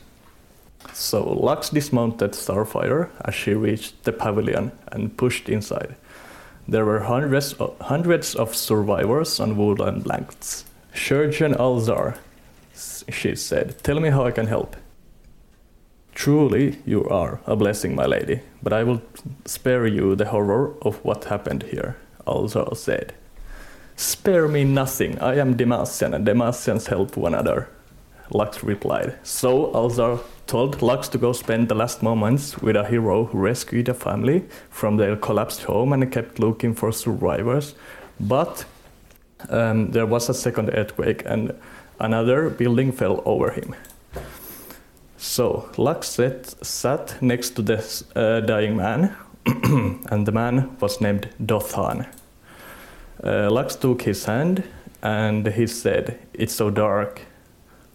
So Lux dismounted Starfire as she reached the pavilion and pushed inside. There were hundreds of, hundreds of survivors on wooden blankets. Surgeon Alzar, she said, tell me how I can help. Truly, you are a blessing, my lady, but I will spare you the horror of what happened here, Alzar said. Spare me nothing, I am Demacian, and Demacians help one another, Lux replied. So Alzar told Lux to go spend the last moments with a hero who rescued a family from their collapsed home and kept looking for survivors. But um, there was a second earthquake and another building fell over him. So Lux sat, sat next to the uh, dying man, and the man was named Dothan. Uh, Lux took his hand and he said, It's so dark.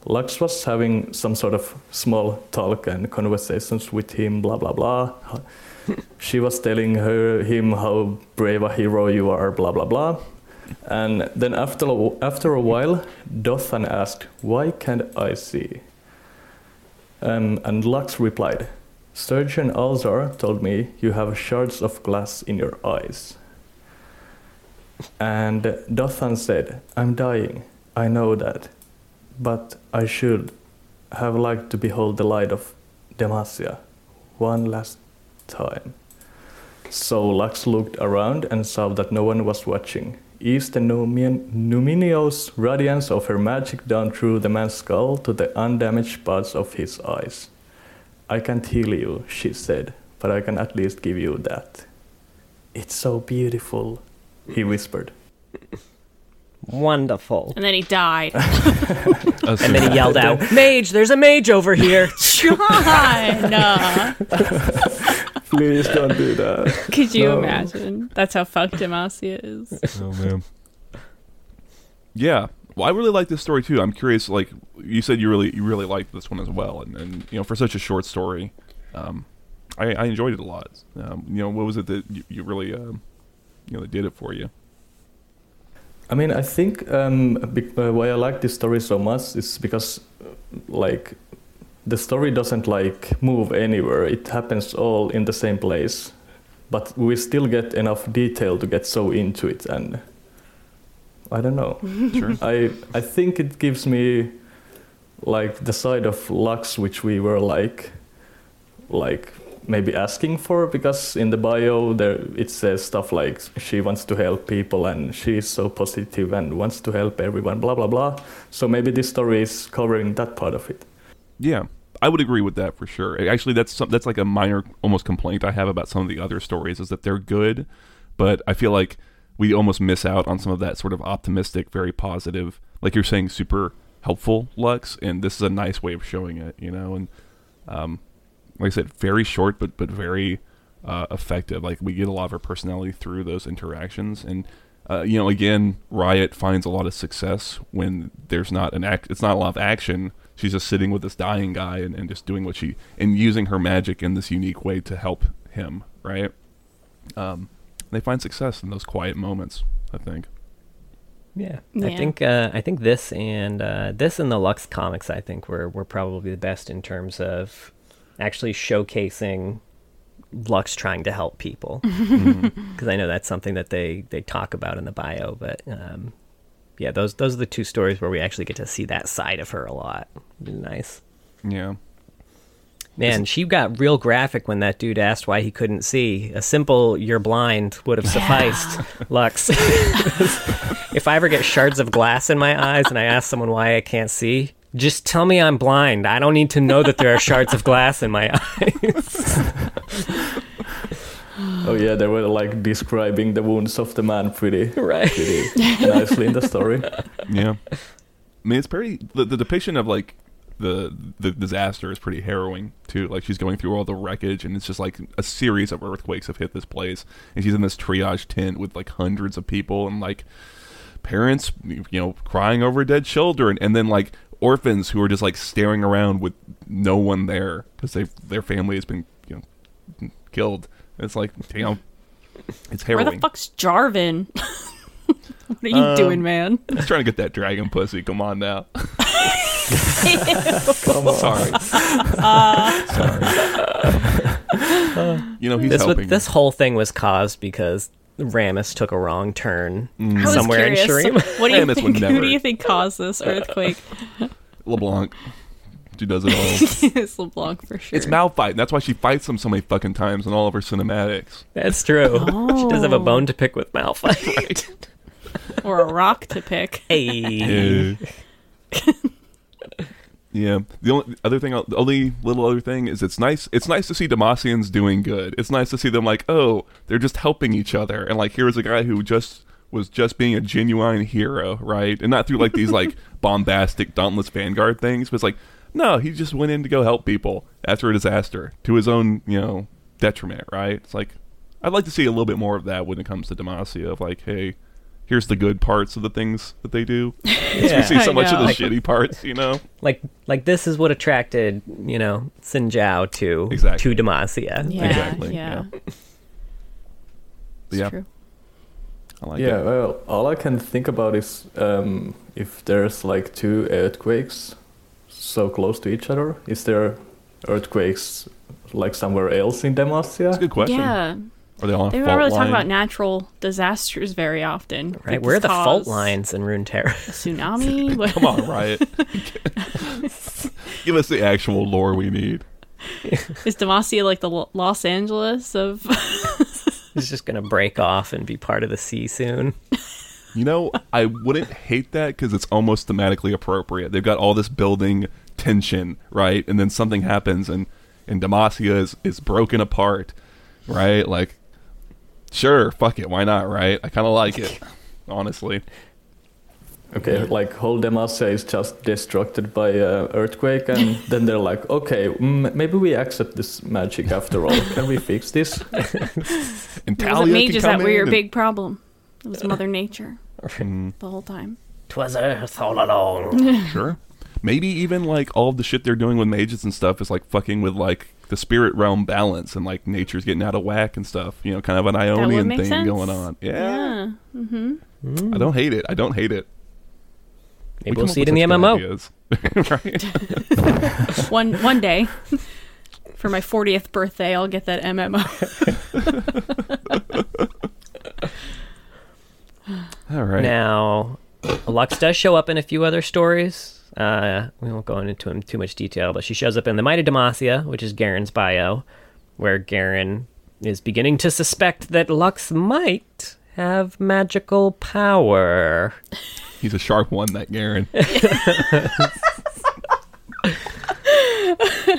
Lux was having some sort of small talk and conversations with him, blah blah blah. she was telling her him how brave a hero you are, blah blah blah. And then after a, after a while, Dothan asked, "Why can't I see?" Um, and Lux replied, "Surgeon Alzar told me you have shards of glass in your eyes." And Dothan said, "I'm dying. I know that." but I should have liked to behold the light of Demacia one last time. So Lux looked around and saw that no one was watching. East the numin- numinous radiance of her magic down through the man's skull to the undamaged parts of his eyes. I can't heal you, she said, but I can at least give you that. It's so beautiful, he whispered. Wonderful. And then he died. And then he yelled out, Mage, there's a mage over here. John! Please don't do that. could you No. imagine? That's how fucked Demacia is. Oh man. Yeah. Well, I really like this story too. I'm curious. Like you said, you really you really liked this one as well, and, and you know for such a short story, um, I, I enjoyed it a lot. Um, you know, what was it that you, you really um, you know that did it for you? I mean, I think um, a big- uh, why I like this story so much is because, uh, like, the story doesn't like move anywhere. It happens all in the same place, but we still get enough detail to get so into it. And I don't know. Sure. I I think it gives me like the side of Lux which we were like like maybe asking for because in the bio there it says stuff like she wants to help people and she's so positive and wants to help everyone blah blah blah so maybe this story is covering that part of it Yeah, I would agree with that for sure. Actually, that's some, that's like a minor, almost complaint I have about some of the other stories is that they're good, but I feel like we almost miss out on some of that sort of optimistic, very positive, like you're saying, super helpful Lux, and this is a nice way of showing it, you know. And um, like I said, very short, but but very uh, effective. Like we get a lot of her personality through those interactions, and uh, you know, again, Riot finds a lot of success when there's not an act. It's not a lot of action. She's just sitting with this dying guy and, and just doing what she and using her magic in this unique way to help him. Right? Um, they find success in those quiet moments. I think. Yeah, I think uh, I think this and uh, this and the Lux comics I think were were probably the best in terms of actually showcasing Lux trying to help people because I know that's something that they they talk about in the bio. But um, yeah, those those are the two stories where we actually get to see that side of her a lot. Nice. Yeah. Man, she got real graphic when that dude asked why he couldn't see. A simple "you're blind" would have sufficed, Lux. if I ever get shards of glass in my eyes and I ask someone why I can't see, just tell me I'm blind. I don't need to know that there are shards of glass in my eyes. Oh yeah they were like describing the wounds of the man pretty right. pretty nicely in the story yeah. I mean, it's pretty. The, the depiction of like the the disaster is pretty harrowing too. Like she's going through all the wreckage, and it's just like a series of earthquakes have hit this place, and she's in this triage tent with like hundreds of people, and like parents, you know, crying over dead children, and then like orphans who are just like staring around with no one there because they their family has been you know killed. It's like damn, it's Where the fuck's Jarvan? what are you Um, doing, man? He's trying to get that dragon pussy. Come on now. Come on. Sorry. Sorry. you know he's this was, helping. this whole thing was caused because Rammus took a wrong turn I was somewhere in curious. Shurima. What do you Rammus think? Who do you think caused this earthquake? LeBlanc. She does it all. it's LeBlanc for sure. it's Malphite. and That's why she fights him so many fucking times in all of her cinematics. That's true. She does have a Oh. bone to pick with Malphite. or a rock to pick. hey. Yeah. The only other thing, the only little other thing is it's nice. It's nice to see Demacians doing good. It's nice to see them like, oh, they're just helping each other, and like here's a guy who just was just being a genuine hero, right? And not through like these like bombastic dauntless vanguard things, but it's like, no, he just went in to go help people after a disaster to his own, you know, detriment, right? It's like I'd like to see a little bit more of that when it comes to Demacia of like, hey. Here's the good parts of the things that they do. 'Cause we see so I much of the know. shitty parts, you know. Like like this is what attracted, you know, Xin Zhao to Exactly. to Demacia. Yeah, Exactly, yeah. yeah. It's Yeah. true. I like yeah, it. well, all I can think about is um, if there's like two earthquakes so close to each other, is there earthquakes like somewhere else in That's a Demacia? good question. Yeah. Are they on a They fault don't really line? talk about natural disasters very often. Right. Like Where are the fault lines in Runeterra? A tsunami? Come on, Riot. Give us the actual lore we need. Is Demacia like the Lo- Los Angeles of? He's just gonna break off and be part of the sea soon. You know, I wouldn't hate that because it's almost thematically appropriate. They've got all this building tension, right? And then something happens, and and Demacia is is broken apart, right? Like, sure, fuck it, why not, right? I kind of like it, honestly. Okay, like whole Demacia is just destructed by uh, earthquake, and then they're like, okay, mm, maybe we accept this magic after all. Can we fix this? And was it Talia can mages come that were your and- big problem? It was Mother Nature Mm, the whole time. Twas Earth all along. sure. Maybe even like all of the shit they're doing with mages and stuff is like fucking with like the spirit realm balance and like nature's getting out of whack and stuff. You know, kind of an Ionian thing sense. going on. Yeah. Yeah. Mm-hmm. I don't hate it. I don't hate it. Maybe We we'll see it in the MMO. such good ideas. right? One one day, for my 40th birthday, I'll get that MMO. All right. Now, Lux does show up in a few other stories. Uh, we won't go into him too much detail, but she shows up in the Might of Demacia, which is Garen's bio, where Garen is beginning to suspect that Lux might have magical power. He's a sharp one, that Garen.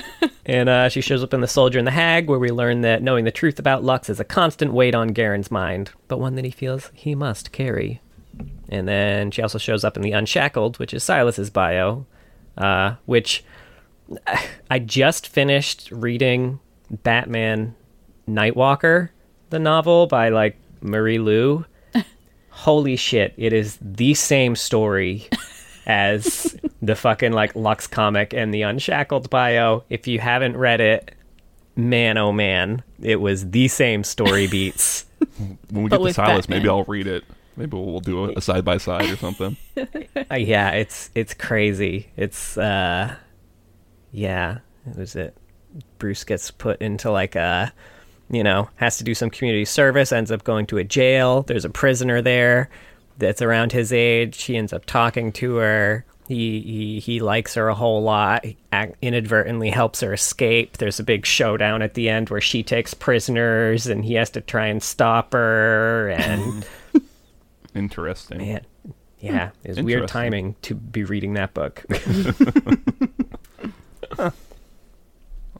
And uh, she shows up in The Soldier and the Hag, where we learn that knowing the truth about Lux is a constant weight on Garen's mind, but one that he feels he must carry. And then she also shows up in The Unshackled, which is Sylas's bio, uh, which I just finished reading Batman Nightwalker, the novel by like Marie Lu. Holy shit, it is the same story as the fucking like Lux comic and the Unshackled bio. If you haven't read it, man oh man, it was the same story beats. When we But get to with Sylas, maybe I'll read it. Maybe we'll do a side by side or something. Uh, yeah, it's it's crazy. It's uh yeah, it was it. Bruce gets put into like a you know, has to do some community service, ends up going to a jail. There's a prisoner there that's around his age. He ends up talking to her. He he he likes her a whole lot. He inadvertently helps her escape. There's a big showdown at the end where she takes prisoners and he has to try and stop her and Interesting. Man, yeah, it's weird timing to be reading that book.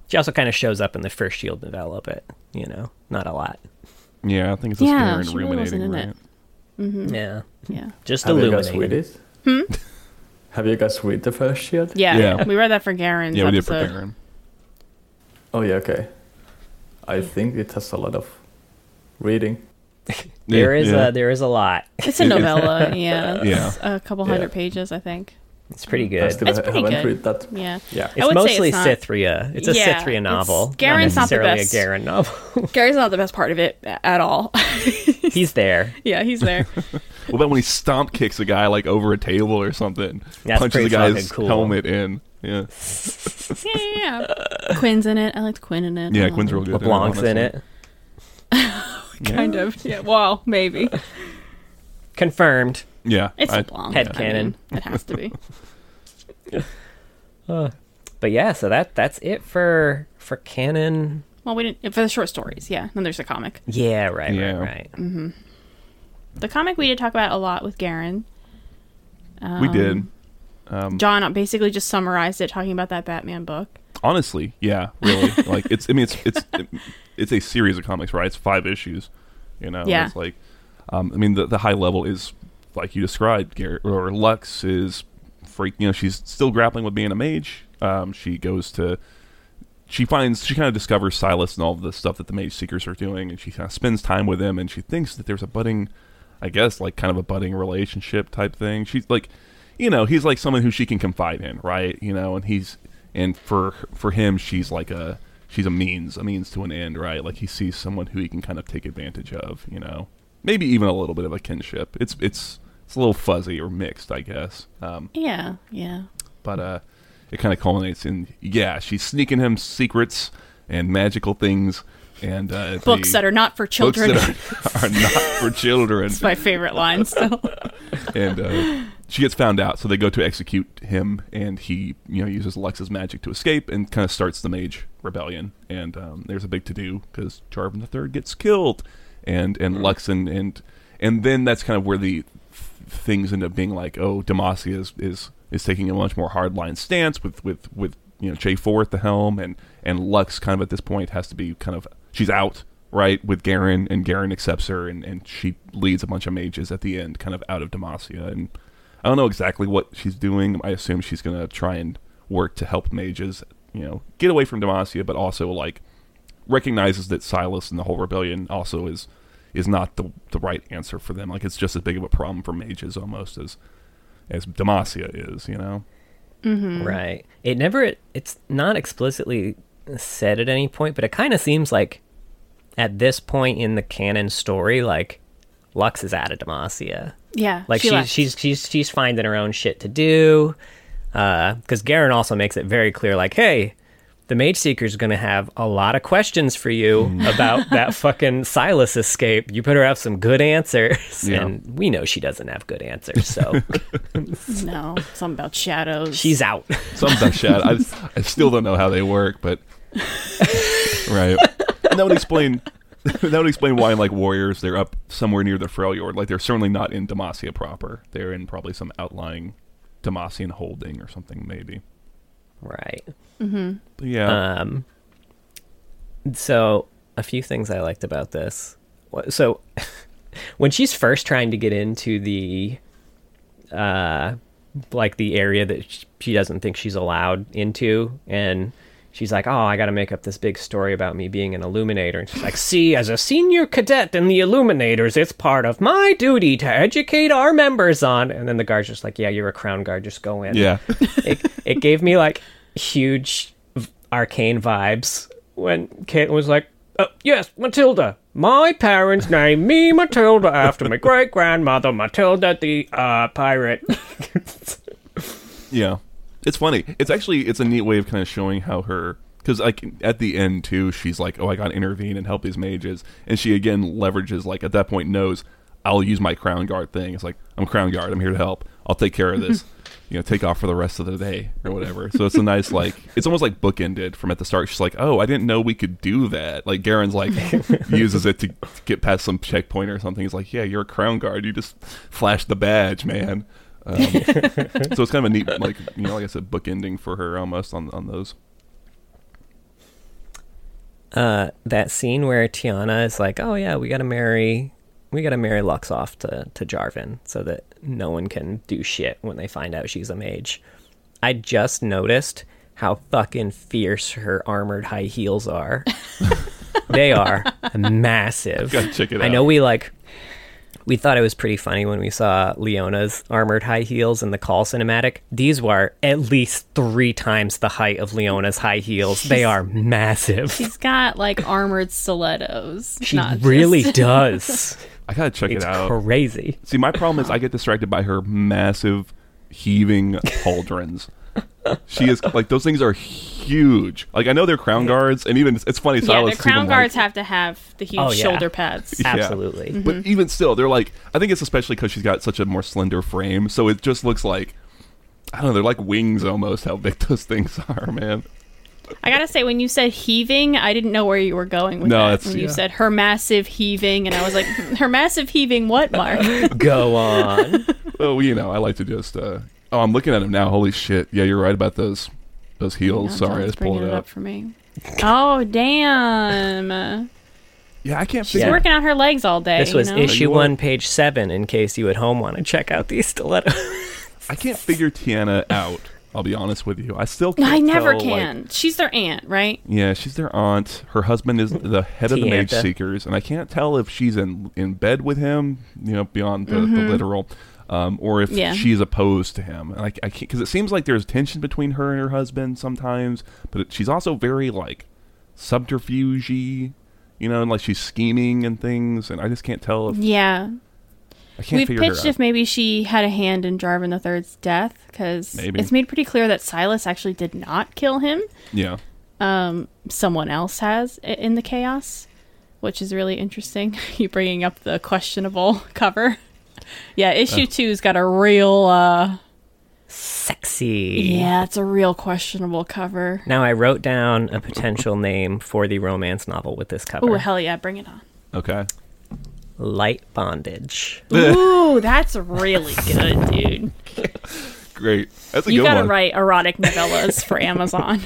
she also kind of shows up in the first Shield novella, but you know, not a lot. Yeah, I think it's a Yeah, Garen she really wasn't ruminating, in it. Right? Mm-hmm. Yeah, Yeah. just Have you guys illuminating. read it? Have have you guys read the first shield? Yeah, Yeah. we read that for Garen's yeah, we did for episode. Garen. Oh yeah, okay. I think it has a lot of reading. There Yeah, is yeah. a there is a lot. It's a novella. yeah, Yeah. A couple Yeah. hundred pages, I think. It's pretty mm, I good. still It's pretty haven't good. read that. Yeah, Yeah. It's mostly it's not- Cithria. It's a Yeah, Cithria it's- novel. Garen's not the best. a Garen novel. Gary's not the best part of it at all. He's there. yeah, he's there. well, then when he stomp kicks a guy like over a table or something? That's punches pretty the guy's fucking cool. helmet in. Yeah, yeah, yeah, yeah. Quinn's in it. I liked Quinn in it. yeah. I Quinn's real good. LeBlanc's in it. know. Kind of. Yeah. Well, maybe. Confirmed. Yeah, It's I- LeBlanc. Head I canon. mean, it has to be. But yeah, so that that's it for for canon. Well, we didn't for the short stories. Yeah. Then there's the comic. Yeah, right, Yeah. right, right. The comic we did talk about a lot with Garen. we um, did. Um, John basically just summarized it, talking about that Batman book. Honestly, yeah, really. like it's. I mean, it's it's it's a series of comics, right? It's five issues. You know. Yeah. It's like, um, I mean, the the high level is like you described. Garrett or Lux is freak. You know, she's still grappling with being a mage. Um, she goes to. She finds she kind of discovers Sylas and all the stuff that the Mage Seekers are doing, and she kind of spends time with him, and she thinks that there's a budding, I guess, like kind of a budding relationship type thing. She's like, you know, he's like someone who she can confide in, right? You know, and he's and for for him, she's like a she's a means, a means to an end, right? Like he sees someone who he can kind of take advantage of, you know, maybe even a little bit of a kinship. It's it's it's a little fuzzy or mixed, I guess. Um, Yeah. Yeah. but uh, it kind of culminates in yeah, she's sneaking him secrets and magical things and uh, Books that are not for books children. that are, are not for children. it's my favorite line still. and uh, she gets found out, so they go to execute him, and he, you know, uses Lux's magic to escape, and kind of starts the Mage Rebellion. And um, there's a big to do because Jarvan the Third gets killed, and and hmm. Lux and and and then that's kind of where the things end up being like, oh, Demacia is is is taking a much more hardline stance with with with you know J four at the helm, and and Lux kind of at this point has to be kind of she's out right with Garen, and Garen accepts her, and, and she leads a bunch of mages at the end, kind of out of Demacia. And I don't know exactly what she's doing. I assume she's gonna try and work to help mages, you know, get away from Demacia, but also like recognizes that Sylas and the whole rebellion also is is not the the right answer for them. Like it's just as big of a problem for mages almost as as Demacia is, you know. Mm-hmm. Right. It never. It's not explicitly said at any point, but it kind of seems like at this point in the canon story, like Lux is out of Demacia. Yeah. Like she she's she's she's she's finding her own shit to do. Uh, because Garen also makes it very clear, like, hey, the Mage Seeker is going to have a lot of questions for you Mm. about that fucking Sylas escape. You better have some good answers. Yeah. And we know she doesn't have good answers, so no, something about shadows. she's out. Something about shadows. I, I still don't know how they work, but right. And that would explain. that would explain why, in like Warriors, they're up somewhere near the Freljord. Like they're certainly not in Demacia proper. They're in probably some outlying Demacian holding or something, maybe. Right. But yeah, Um, so a few things I liked about this. So when she's first trying to get into the, uh, like the area that she doesn't think she's allowed into, and she's like, "Oh, I got to make up this big story about me being an illuminator." And she's like, "See, as a senior cadet in the Illuminators, it's part of my duty to educate our members on." And then the guard's just like, "Yeah, you're a Crownguard. Just go in." yeah. it, it gave me like huge arcane vibes when Kate was like, uh, "Yes, Matilda. My parents named me Matilda after my great grandmother Matilda the uh, pirate." Yeah, it's funny. It's actually it's a neat way of kind of showing how her because like at the end too, she's like, "Oh, I got to intervene and help these mages," and she again leverages like at that point knows I'll use my Crownguard thing. It's like I'm Crownguard. I'm here to help. I'll take care of this. you know, take off for the rest of the day or whatever. So it's a nice like it's almost like bookended from at the start. She's like, "Oh, I didn't know we could do that." Like Garen's like uses it to get past some checkpoint or something. He's like, "Yeah, you're a Crownguard. You just flash the badge, man." Um, so it's kind of a neat, like you know, like I said, book ending for her almost on on those. uh, that scene where Tianna is like, "Oh yeah, we got to marry we gotta marry Lux off to to Jarvan so that no one can do shit when they find out she's a mage. I just noticed how fucking fierce her armored high heels are. they are massive. Check it I know we like we thought it was pretty funny when we saw Leona's armored high heels in the call cinematic. These were at least three times the height of Leona's high heels. They are massive. She's got like armored stilettos. She not just- really does. I gotta check It's it out. crazy. See, my problem is I get distracted by her massive, heaving pauldrons. she is like those things are huge. Like I know they're Crownguards, and even it's, it's funny. Yeah, the sees them, crown like- guards have to have the huge Oh, yeah. shoulder pads. Yeah. Absolutely. But even still, they're like I think it's especially because she's got such a more slender frame, so it just looks like I don't know. They're like wings almost. How big those things are, man. I gotta say, when you said heaving, I didn't know where you were going with No, that. it's- When you said her massive heaving, and I was like, her massive heaving, what, Mark? Go on. Well, you know, I like to just. uh Oh, I'm looking at them now. Holy shit! Yeah, you're right about those those heels. Sorry, I John's just pulled bringing it it up. up for me. Oh damn! Yeah, I can't She's figure. working on her legs all day. This was you know? issue You one, page seven, in case you at home want to check out these stilettos. I can't figure Tianna out. I'll be honest with you. I still can't. I never tell, like- can. She's their aunt, right? Yeah, she's their aunt. Her husband is the head of the Mage Tianta. Seekers, and I can't tell if she's in in bed with him, you know, beyond the, the mm-hmm. literal, um, or if. Yeah. she's opposed to him. And I, I can't because it seems like there's tension between her and her husband sometimes, but it, she's also very like subterfugey, you know, and like she's scheming and things, and I just can't tell if Yeah. I can't We've pitched if maybe she had a hand in Jarvan the Third's death because it's made pretty clear that Sylas actually did not kill him. yeah, Um, someone else has in the chaos, which is really interesting. you bringing up the questionable cover. Yeah, issue two's got a real. uh Sexy. Yeah, it's a real questionable cover. Now I wrote down a potential name for the romance novel with this cover. Oh hell yeah, bring it on. okay. Light bondage. Ooh, that's really good, dude. Great. That's a You good gotta one. write erotic novellas for Amazon.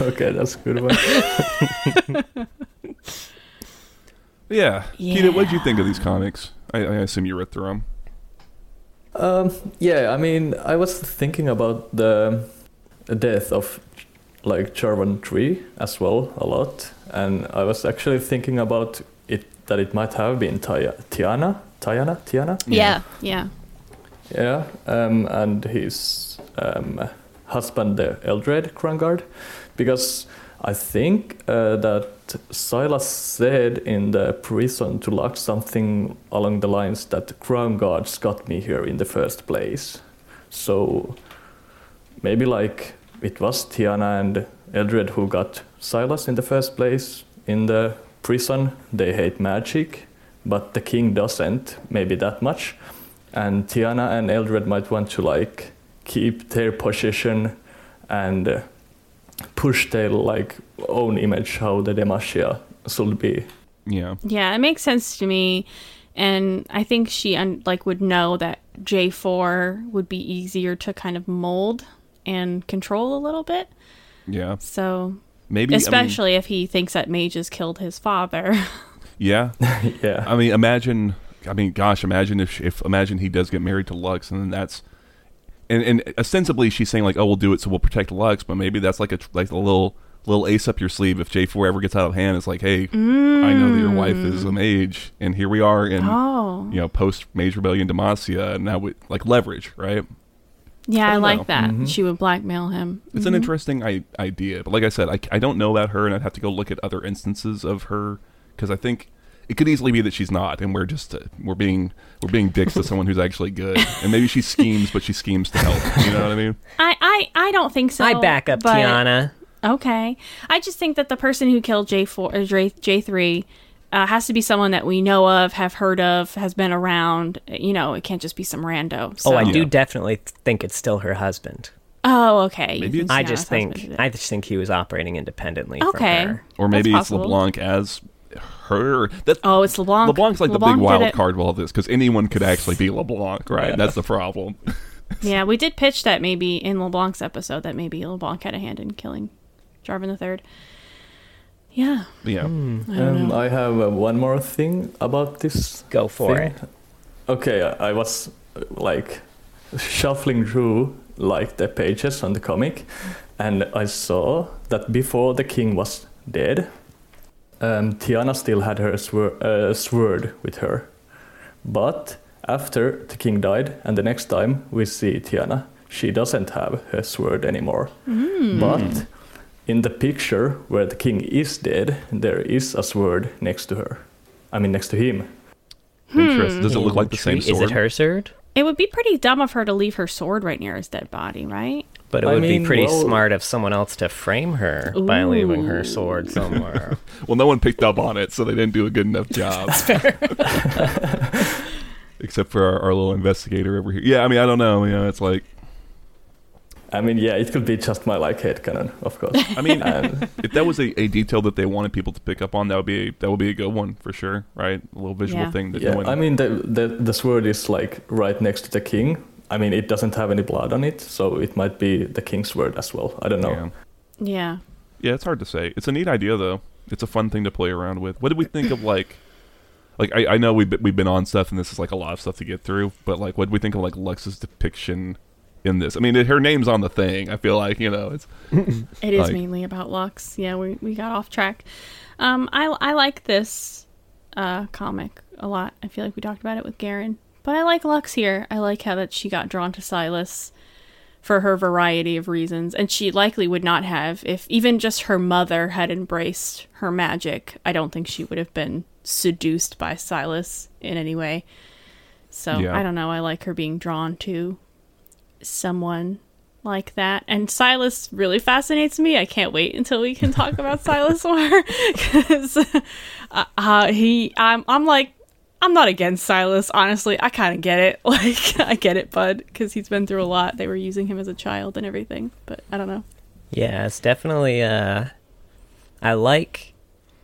Okay, that's a good one. Yeah. Keita, what did you think of these comics? I, I assume you read through them. Um, yeah, I mean, I was thinking about the death of like Jarvan Tree as well a lot, and I was actually thinking about it that it might have been Tia- Tianna, Tianna, Tianna, yeah, yeah. yeah, um, and his um, husband, the Eldred Crownguard, because I think uh, that Sylas said in the prison to Lux something along the lines that the Crownguards got me here in the first place. So maybe like it was Tianna and Eldred who got Sylas in the first place in the prison. They hate magic, but the king doesn't, maybe that much. And Tianna and Eldred might want to like keep their position and push their like own image how the Demacia should be. Yeah. Yeah, it makes sense to me, and I think she un- like would know that J four would be easier to kind of mold and control a little bit. Yeah. So, Maybe. I mean, especially if he thinks that mages killed his father. yeah. yeah. I mean, imagine. I mean, gosh, imagine if, if imagine he does get married to Lux, and then that's, and and ostensibly she's saying like, oh, we'll do it so we'll protect Lux, but maybe that's like a like a little little ace up your sleeve if J four ever gets out of hand. It's like, hey, I know that your wife is a mage, and here we are in oh, you know post Mage Rebellion Demacia, and now we like leverage, right? yeah, I, don't like know. that. Mhm. She would blackmail him. It's an interesting I- idea, but like I said, I, I don't know about her, and I'd have to go look at other instances of her because I think it could easily be that she's not, and we're just uh, we're being we're being dicks to someone who's actually good, and maybe she schemes, but she schemes to help. You know what I mean? I, I, I don't think so. I back up but- Tianna. Okay. I just think that the person who killed J four or J J three uh, has to be someone that we know of, have heard of, has been around. You know, it can't just be some rando. So. Oh, I do definitely think it's still her husband. Oh, okay. Maybe it's- I just think husband did it. I just think he was operating independently Okay. from her. Or maybe That's it's possible. LeBlanc as her. That Oh, it's LeBlanc. LeBlanc's like the big wild it. card of all this because anyone could actually be LeBlanc, right? That's the problem. Yeah, we did pitch that maybe in LeBlanc's episode that maybe LeBlanc had a hand in killing Jarvan the Third. Yeah. Yeah. Hmm. I Um. I have uh, one more thing about this. Go for thing. it. Okay, I, I was uh, like shuffling through like the pages on the comic, and I saw that before the king was dead, um, Tianna still had her swor- uh, sword with her. But after the king died, and the next time we see Tianna, she doesn't have her sword anymore. Mm. But in the picture where the king is dead, there is a sword next to her. I mean, next to him. Interesting. Does it look like the same sword? Is it her sword? It would be pretty dumb of her to leave her sword right near his dead body, right? But it I would mean, be pretty well- smart of someone else to frame her by leaving her sword somewhere. Well, no one picked up on it, so they didn't do a good enough job. Except for our, our little investigator over here. Yeah, I mean, I don't know. You know, it's like, I mean, yeah, it could be just my like head headcanon, of course. I mean, and if that was a, a detail that they wanted people to pick up on, that would be a, that would be a good one for sure, right? A little visual Yeah. thing that yeah, no one. I mean, the, the the sword is like right next to the king. I mean, it doesn't have any blood on it, so it might be the king's word as well. I don't know. yeah. Yeah. yeah, it's hard to say. It's a neat idea though. It's a fun thing to play around with. What did we think of like? Like I, I know we've been, we've been on stuff and this is like a lot of stuff to get through, but like what did we think of like Lux's depiction in this? I mean, it, her name's on the thing. I feel like you know it's It is Like- mainly about Lux. Yeah, we, we got off track. Um, I I like this uh, comic a lot. I feel like we talked about it with Garen, but I like Lux here. I like how that she got drawn to Sylas for her variety of reasons, and she likely would not have if even just her mother had embraced her magic. I don't think she would have been seduced by Sylas in any way. So Yeah. I don't know. I like her being drawn to someone like that. And Sylas really fascinates me. I can't wait until we can talk about Sylas more because uh, uh, he, I'm, I'm like, I'm not against Sylas. Honestly, I kind of get it. Like, I get it, bud, because he's been through a lot. They were using him as a child and everything, but I don't know. Yeah, it's definitely uh I like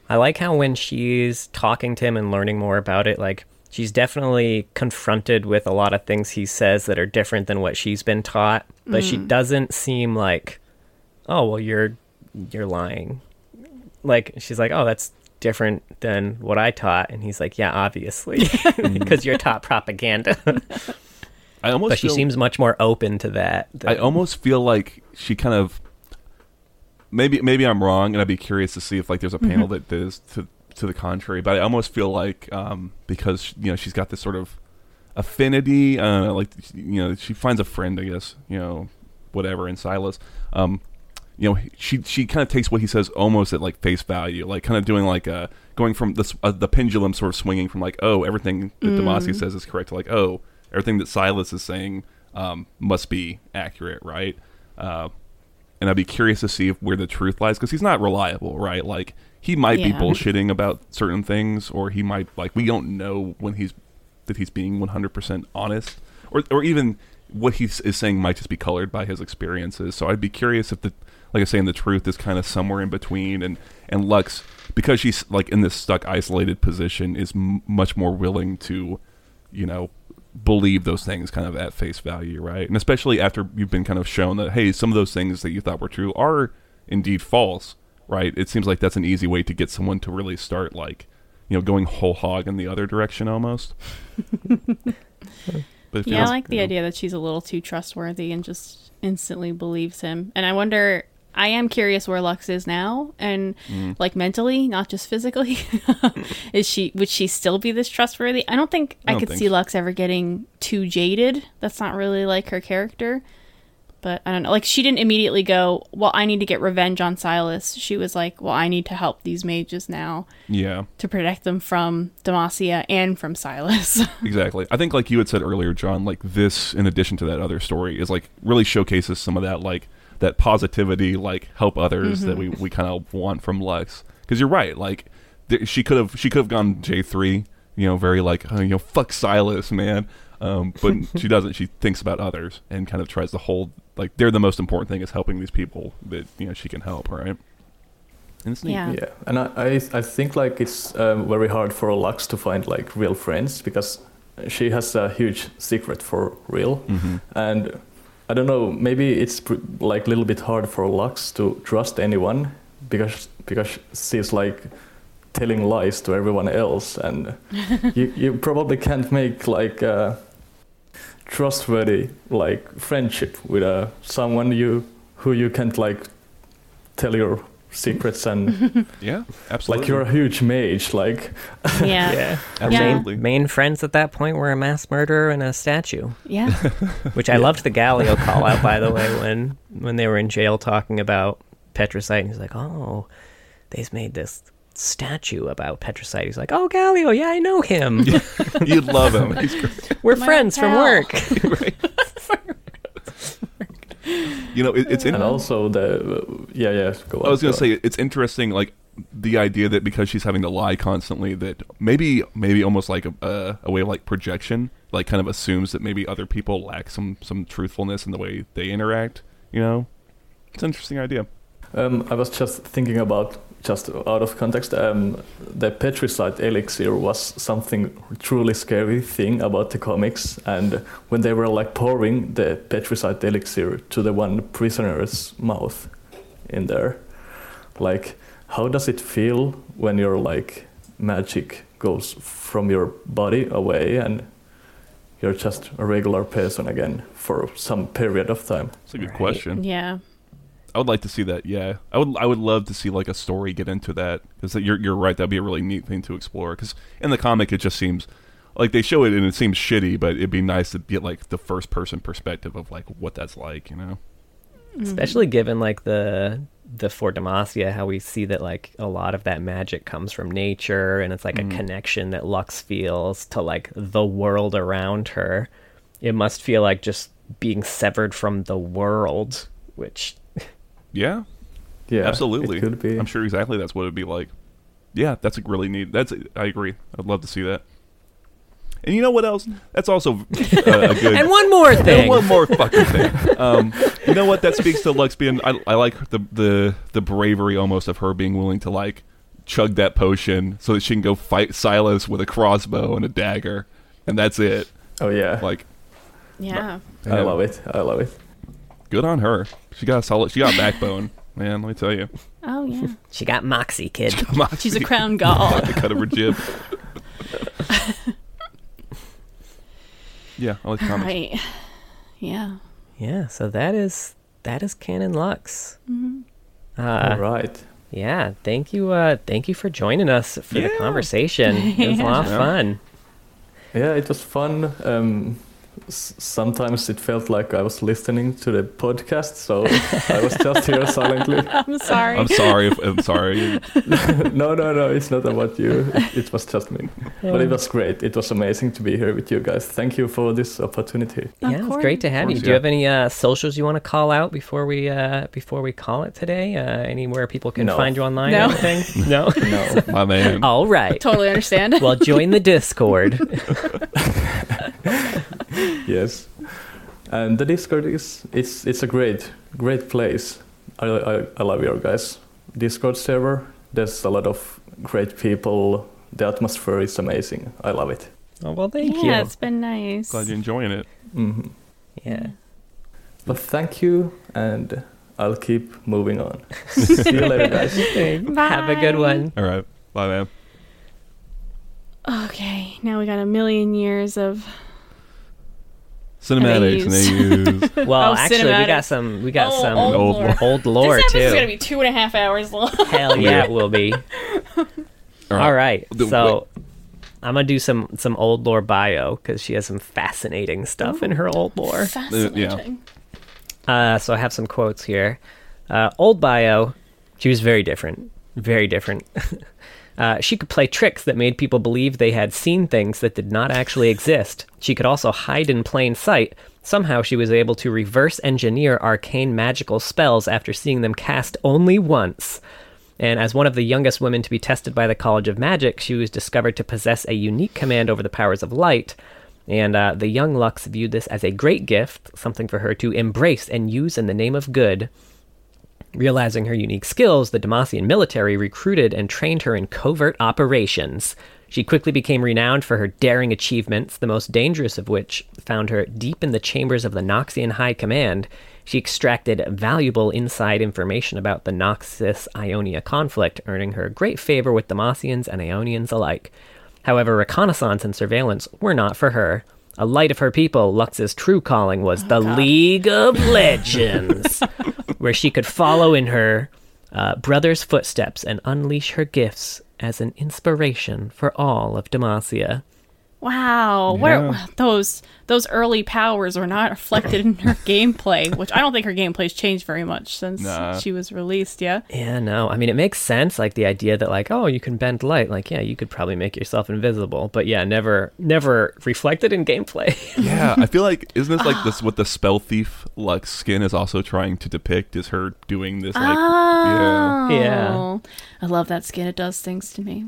I like how when she's talking to him and learning more about it, like she's definitely confronted with a lot of things he says that are different than what she's been taught, but she doesn't seem like oh, well you're you're lying. Like she's like, "Oh, that's different than what I taught." And he's like, "Yeah, obviously, because you're taught propaganda." I almost but she feel, seems much more open to that. I almost feel like she kind of maybe maybe I'm wrong, and I'd be curious to see if like there's a panel that is to to the contrary. But I almost feel like um, because you know she's got this sort of affinity, uh, like you know she finds a friend, I guess you know whatever in Sylas. Um, you know she she kind of takes what he says almost at like face value, like kind of doing like a going from this uh, the pendulum sort of swinging from like oh everything that Demacia says is correct to like oh everything that Sylas is saying um, must be accurate, right? Uh, and I'd be curious to see if, where the truth lies because he's not reliable, right? Like he might be bullshitting about certain things, or he might like we don't know when he's that he's being one hundred percent honest, or or even what he is saying might just be colored by his experiences. So I'd be curious if the like I was saying the truth is kind of somewhere in between, and and Lux because she's like in this stuck isolated position is m- much more willing to, you know, believe those things kind of at face value, right? And especially after you've been kind of shown that hey, some of those things that you thought were true are indeed false, right? It seems like that's an easy way to get someone to really start like, you know, going whole hog in the other direction almost. but Yeah, I like the know, idea that she's a little too trustworthy and just instantly believes him. And I wonder, I am curious where Lux is now, and Mm. like mentally, not just physically. is she? Would she still be this trustworthy? I don't think I I, don't could think see so. Lux ever getting too jaded. That's not really like her character. But I don't know. Like she didn't immediately go, "Well, I need to get revenge on Sylas." She was like, "Well, I need to help these mages now Yeah, to protect them from Demacia and from Sylas." exactly. I think like you had said earlier, John, like this in addition to that other story is like really showcases some of that like that positivity, like help others that we, we kind of want from Lux. Because you're right, like th- she could have she could have gone J three, you know, very like oh, you know fuck Sylas, man. Um, but she doesn't. She thinks about others and kind of tries to hold like they're the most important thing is helping these people that you know she can help, right? And it's neat. Yeah. Yeah, and I, I, I think like it's um, very hard for Lux to find like real friends because she has a huge secret for real, Mhm. and I don't know, maybe it's pr- like a little bit hard for Lux to trust anyone because because she's like telling lies to everyone else, and you you probably can't make like a trustworthy like friendship with uh, someone you who you can't like tell your secrets and Yeah, absolutely. like you're a huge mage like Yeah. Yeah. absolutely. Main friends at that point were a mass murderer and a statue. Yeah. Which I loved the Galio call out by the way when when they were in jail talking about Petricite and he's like, Oh, they've made this statue about Petricite. He's like, Oh Galio, yeah, I know him. You'd love him. He's great. We're My friends from pal." work. You know, it, it's in, and also the yeah yeah go on, I was going go say it's interesting, like the idea that because she's having to lie constantly, that maybe maybe almost like a, a, a way of like projection, like kind of assumes that maybe other people lack some some truthfulness in the way they interact. You know, it's an interesting idea. Um, I was just thinking about, just out of context, um, the Petricite elixir was something truly scary thing about the comics. And when they were like pouring the Petricite elixir to the one prisoner's mouth in there, like, how does it feel when your like magic goes from your body away and you're just a regular person again for some period of time? It's a good Right. question. Yeah. I would like to see that. Yeah, I would. I would love to see like a story get into that because you're you're right. That'd be a really neat thing to explore. Because in the comic, it just seems like they show it and it seems shitty, but it'd be nice to get like the first person perspective of like what that's like. You know. Mm-hmm. Especially given like the the for Demacia, how we see that like a lot of that magic comes from nature and it's like a mm. connection that Lux feels to like the world around her. It must feel like just being severed from the world, which Yeah, Yeah, absolutely. It could be. I'm sure exactly that's what it'd be like. Yeah, that's a really neat. That's I agree. I'd love to see that. And you know what else? That's also uh, a good. And one more thing. And thing. one more fucking thing. Um, you know what? That speaks to Lux being. I, I like the the the bravery almost of her being willing to like chug that potion so that she can go fight Sylas with a crossbow and a dagger, and that's it. Oh yeah, Like, Yeah. I love it. I love it. Good on her. She got a solid. She got backbone, man. Let me tell you. Oh yeah. She got moxie, kid. Come on, She's a Crownguard. the cut of her jib. yeah, I like the comics. right. Yeah. yeah, so that is that is Canon Lux. All Uh, right. yeah, thank you uh thank you for joining us for the conversation. It was a lot of fun. Yeah, it was fun. Um, s- sometimes it felt like I was listening to the podcast, so I was just here silently. I'm sorry. I'm sorry. If, I'm sorry. no, no, no, it's not about you. It, it was just me. But it was great. It was amazing to be here with you guys. Thank you for this opportunity. Of yeah, it's course. great to have you. course, Do you have any uh, socials you want to call out before we uh, before we call it today? Uh, anywhere people can No. find you online? No. Anything? no. No. My man. All right. Totally understand. Well, join the Discord. yes. And the Discord is it's it's a great great place. I, I I love your guys Discord server. There's a lot of great people. The atmosphere is amazing. I love it. Oh, well, thank yeah, you. it's been nice. Glad you're enjoying it. Mm-hmm. Yeah. But thank you, and I'll keep moving on. See you later, guys. Bye. Have a good one. All right. Bye, man. Okay, now we got a million years of. Cinematics and AUs. AUs. Well, Oh, actually, we got cinematic. some. We got Oh, some old Old lore. old lore this episode's too. gonna be two and a half hours long. Hell yeah, it will be. All All right. The- So I'm gonna do some some old lore bio because she has some fascinating stuff in her old lore. Fascinating. Uh, so I have some quotes here. Uh, old bio, she was very different. Very different. Uh, she could play tricks that made people believe they had seen things that did not actually exist. She could also hide in plain sight. Somehow she was able to reverse engineer arcane magical spells after seeing them cast only once. And as one of the youngest women to be tested by the College of Magic, she was discovered to possess a unique command over the powers of light. And uh, the young Lux viewed this as a great gift, something for her to embrace and use in the name of good. Realizing her unique skills, the Demacian military recruited and trained her in covert operations. She quickly became renowned for her daring achievements, the most dangerous of which found her deep in the chambers of the Noxian High Command. She extracted valuable inside information about the Noxus Ionia conflict, earning her great favor with Demacians and Ionians alike. However, reconnaissance and surveillance were not for her. A light of her people, Lux's true calling was the League of Legends, where she could follow in her uh, brother's footsteps and unleash her gifts as an inspiration for all of Demacia. Wow, what are, those those early powers were not reflected in her gameplay, which I don't think her gameplay's changed very much since Nah. she was released. Yeah, Yeah, no. I mean, it makes sense, like the idea that, like, oh, you can bend light. Like, yeah, you could probably make yourself invisible, but yeah, never, never reflected in gameplay. Yeah, I feel like isn't this like this ah. what the Spellthief like skin is also trying to depict is her doing this like yeah. Oh. Yeah. Oh, I love that skin. It does things to me.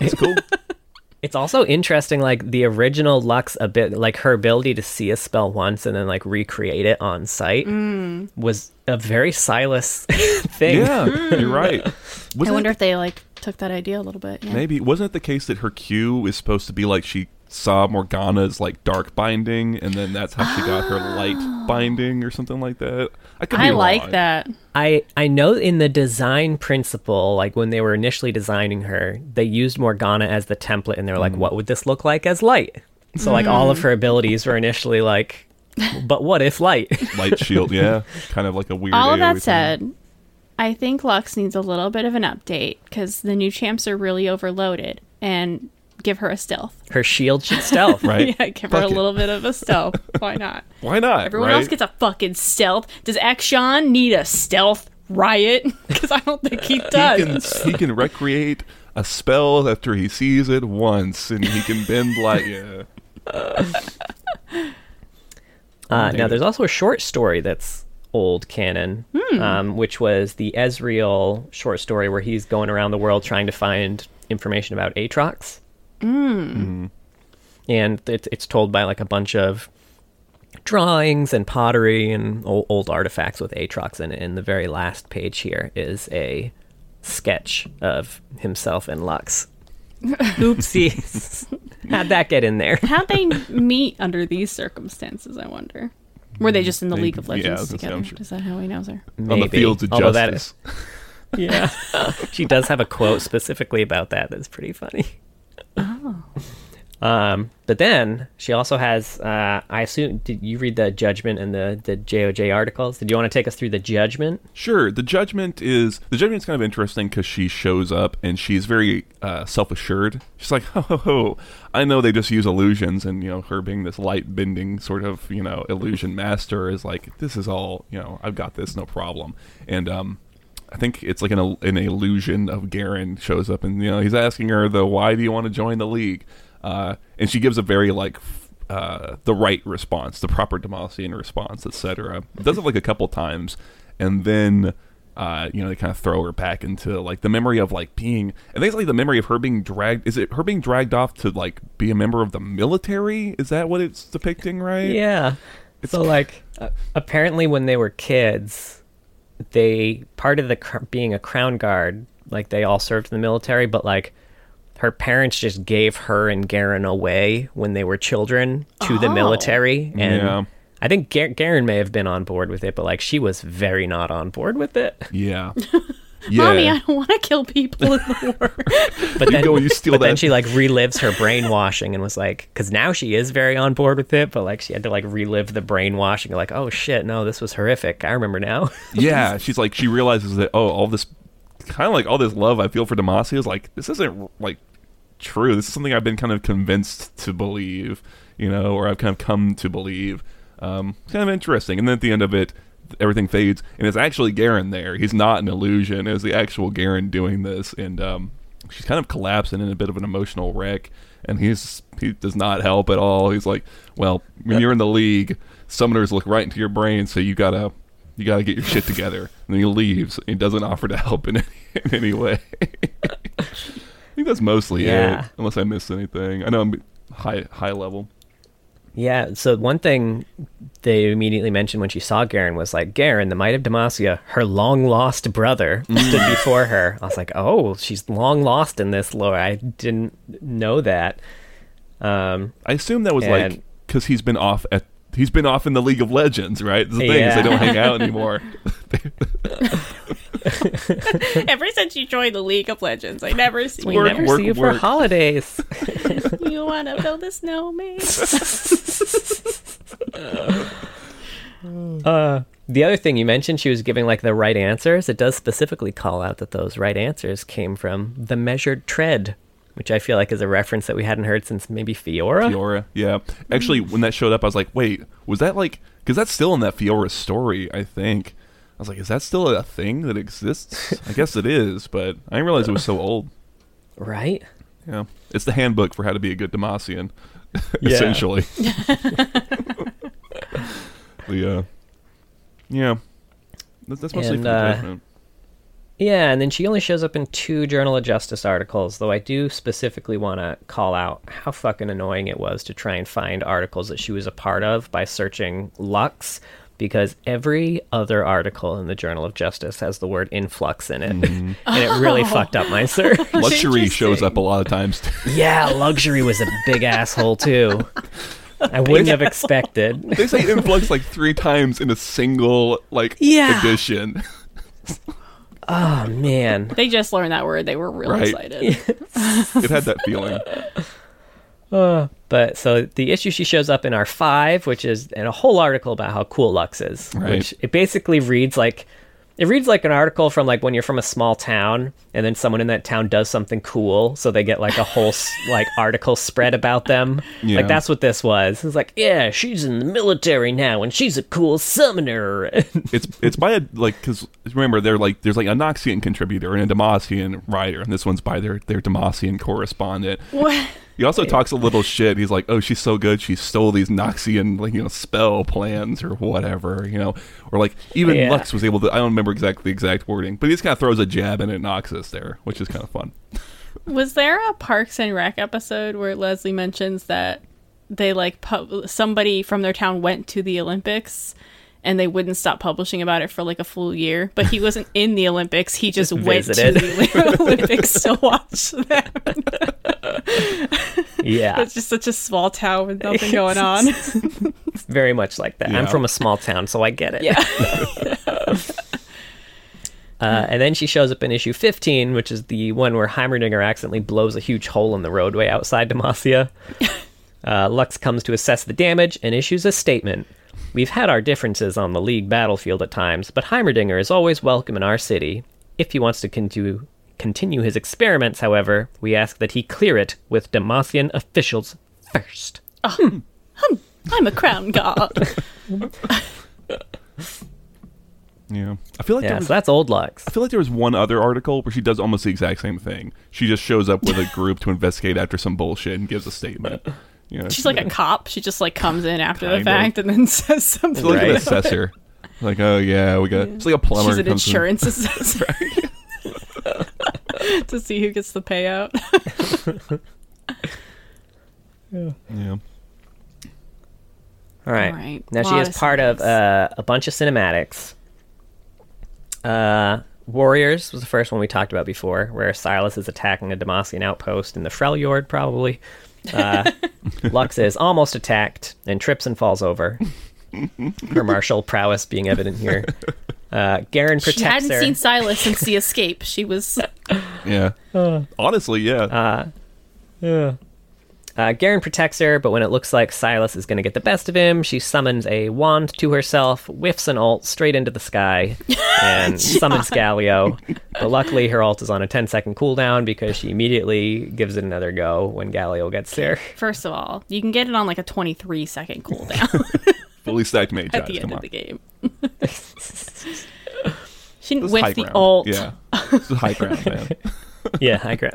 It's cool. it's also interesting, like the original Lux, a bit like her ability to see a spell once and then like recreate it on site mm. was a very Sylas thing. yeah, you're right. I Wasn't wonder it if they like took that idea a little bit. Yeah. maybe wasn't it the case that her Q is supposed to be like she saw Morgana's like dark binding and then that's how she got her light ah. binding or something like that. I could be I like wrong. that. I I know in the design principle, like when they were initially designing her, they used Morgana as the template, and they were like, mm. "What would this look like as light?" So like all of mm. her abilities were initially like, "But what if light?" light shield, yeah. Kind of like a weird All of that AoE thing. said, I think Lux needs a little bit of an update because the new champs are really overloaded and give her a stealth. her shield should stealth. Right? yeah, give her Fuck a it. little bit of a stealth. Why not? Why not? Everyone right? else gets a fucking stealth. Does Akshan need a stealth riot? Because I don't think he he does. can he can recreate a spell after he sees it once and he can bend light yeah. Uh, now, there's also a short story that's old canon, um, which was the Ezreal short story where he's going around the world trying to find information about Aatrox. Mm. And it, it's told by like a bunch of drawings and pottery and old, old artifacts with Aatrox in it. And the very last page here is a sketch of himself and Lux. Oopsies. How'd that get in there? How'd they meet under these circumstances, I wonder? Were they just in the Maybe- League of Legends was together? Sure. Is that how he knows her? on the Maybe. fields of Although that justice. Yeah. she does have a quote specifically about that that's pretty funny. Oh. Um, but then she also has, uh, I assume, did you read the judgment and the, the JOJ articles? Did you want to take us through the judgment? Sure. The judgment is the judgment's kind of interesting because she shows up and she's very uh, self-assured. She's like, ho ho ho! I know they just use illusions, and you know, her being this light bending sort of you know illusion master is like, this is all you know. I've got this, no problem. And um, I think it's like an an illusion of Garen shows up, and you know, he's asking her the why do you want to join the league? Uh, and she gives a very like uh, the right response, the proper Demacian response, etc. It does it like a couple times, and then uh, you know they kind of throw her back into like the memory of like being. I think it's like the memory of her being dragged. Is it her being dragged off to like be a member of the military? Is that what it's depicting? Right? Yeah. so, like, uh, apparently when they were kids, they, part of the cr- being a Crownguard, like, they all served in the military, but, like, her parents just gave her and Garen away when they were children to the Oh. military. And Yeah. I think Gar- Garen may have been on board with it, but, like, she was very not on board with it. Yeah. Yeah. Mommy, I don't want to kill people in the war. But then, go and you steal but then she like relives her brainwashing and was like, because now she is very on board with it, but like she had to like relive the brainwashing, like, oh shit, no, this was horrific. I remember now. yeah, she's like she realizes that oh, all this kind of like all this love I feel for Demacia is like this isn't like true. This is something I've been kind of convinced to believe, you know, or I've kind of come to believe. Um, kind of interesting. And then at the end of it, everything fades, and it's actually Garen there. He's not an illusion. It's the actual Garen doing this, and um, she's kind of collapsing in a bit of an emotional wreck. And he's he does not help at all. He's like, well, when you're in the league, summoners look right into your brain, so you gotta you gotta get your shit together. And then he leaves. He doesn't offer to help in any, in any way. I think that's mostly Yeah. it, unless I missed anything. I know I'm high high level. Yeah, so one thing they immediately mentioned when she saw Garen was like, Garen, the Might of Demacia, her long lost brother, stood before her. I was like, oh, she's long lost in this lore. I didn't know that. Um, I assume that was like because he's been off at he's been off in the League of Legends, right? The thing is they don't hang out anymore. Ever since you joined the League of Legends, I never see we Work, never work, see you for holidays. you want to build a snowman. Uh, the other thing you mentioned, she was giving like the right answers. It does specifically call out that those right answers came from the measured tread, which I feel like is a reference that we hadn't heard since maybe Fiora. Fiora, yeah. Actually, when that showed up, I was like, wait, was that like because that's still in that Fiora story? I think. I was like, is that still a thing that exists? I guess it is, but I didn't realize it was so old. Right? Yeah, it's the handbook for how to be a good Demacian, essentially. the uh, yeah, that, that's mostly And, for the uh, judgment. Yeah, and then she only shows up in two Journal of Justice articles, though I do specifically want to call out how fucking annoying it was to try and find articles that she was a part of by searching Lux, because every other article in the Journal of Justice has the word influx in it. Mm-hmm. and it really oh. fucked up my search. Luxury shows up a lot of times. yeah, luxury was a big asshole, too. I wouldn't have expected. they say influx like three times in a single like Yeah. edition. Oh, man. they just learned that word. They were real Right. excited. It had that feeling. Uh. But so the issue she shows up in our five, which is in a whole article about how cool Lux is, Right. which it basically reads like it reads like an article from like when you're from a small town and then someone in that town does something cool, so they get like a whole like article spread about them. Yeah. Like that's what this was. It's like, yeah, she's in the military now and she's a cool summoner. It's it's by a like because remember they're like there's like a Noxian contributor and a Demacian writer, and this one's by their their Demacian correspondent. What? He also talks a little shit. He's like, "Oh, she's so good. She stole these Noxian, like you know, spell plans or whatever, you know, or like even Yeah. Lux was able to. I don't remember exactly the exact wording, but he just kind of throws a jab in at Noxus there, which is kind of fun. Was there a Parks and Rec episode where Leslie mentions that they like pub- somebody from their town went to the Olympics and they wouldn't stop publishing about it for like a full year, but he wasn't in the Olympics. He just, went visited. to the Olympics to watch them. yeah, It's just such a small town with nothing going on. very much like that. I'm from a small town, so I get it. yeah. Uh, and then she shows up in issue 15, which is the one where Heimerdinger accidentally blows a huge hole in the roadway outside Demacia. Uh, Lux comes to assess the damage and issues a statement. We've had our differences on the League battlefield at times, but Heimerdinger is always welcome in our city. If he wants to continue, continue his experiments, however, we ask that he clear it with Demacian officials first. Ah, hmm. Hmm. I'm a Crownguard. Yeah, I feel like there Yeah, was, so that's old Lux. I feel like there was one other article where she does almost the exact same thing. She just shows up with a group to investigate after some bullshit and gives a statement. You know, She's like a cop. She just like comes in after the Kind of. fact and then says She's something. like an Right. assessor. Like, oh yeah, we got. It's like a plumber. She's an comes in- insurance assessor. to see who gets the payout. Yeah. All right. All right. Now she Lot is of part of uh, a bunch of cinematics. Uh, Warriors was the first one we talked about before, where Sylas is attacking a Demacian outpost in the Freljord, probably. Uh, Lux is almost attacked and trips and falls over. Her martial prowess being evident here. Uh, Garen protects her. She hadn't her. seen Sylas since the escape. She was Yeah. Honestly, yeah. Yeah. Uh, Garen protects her, but when it looks like Sylas is going to get the best of him, she summons a wand to herself, whiffs an ult straight into the sky, and summons Galio. But luckily, her ult is on a 10 second cooldown because she immediately gives it another go when Galio gets there. first of all, you can get it on like a 23 second cooldown Fully stacked mage at the end Come of on. the game. she didn't whiff high the ground. ult. Yeah. This is high ground, man. yeah, I agree.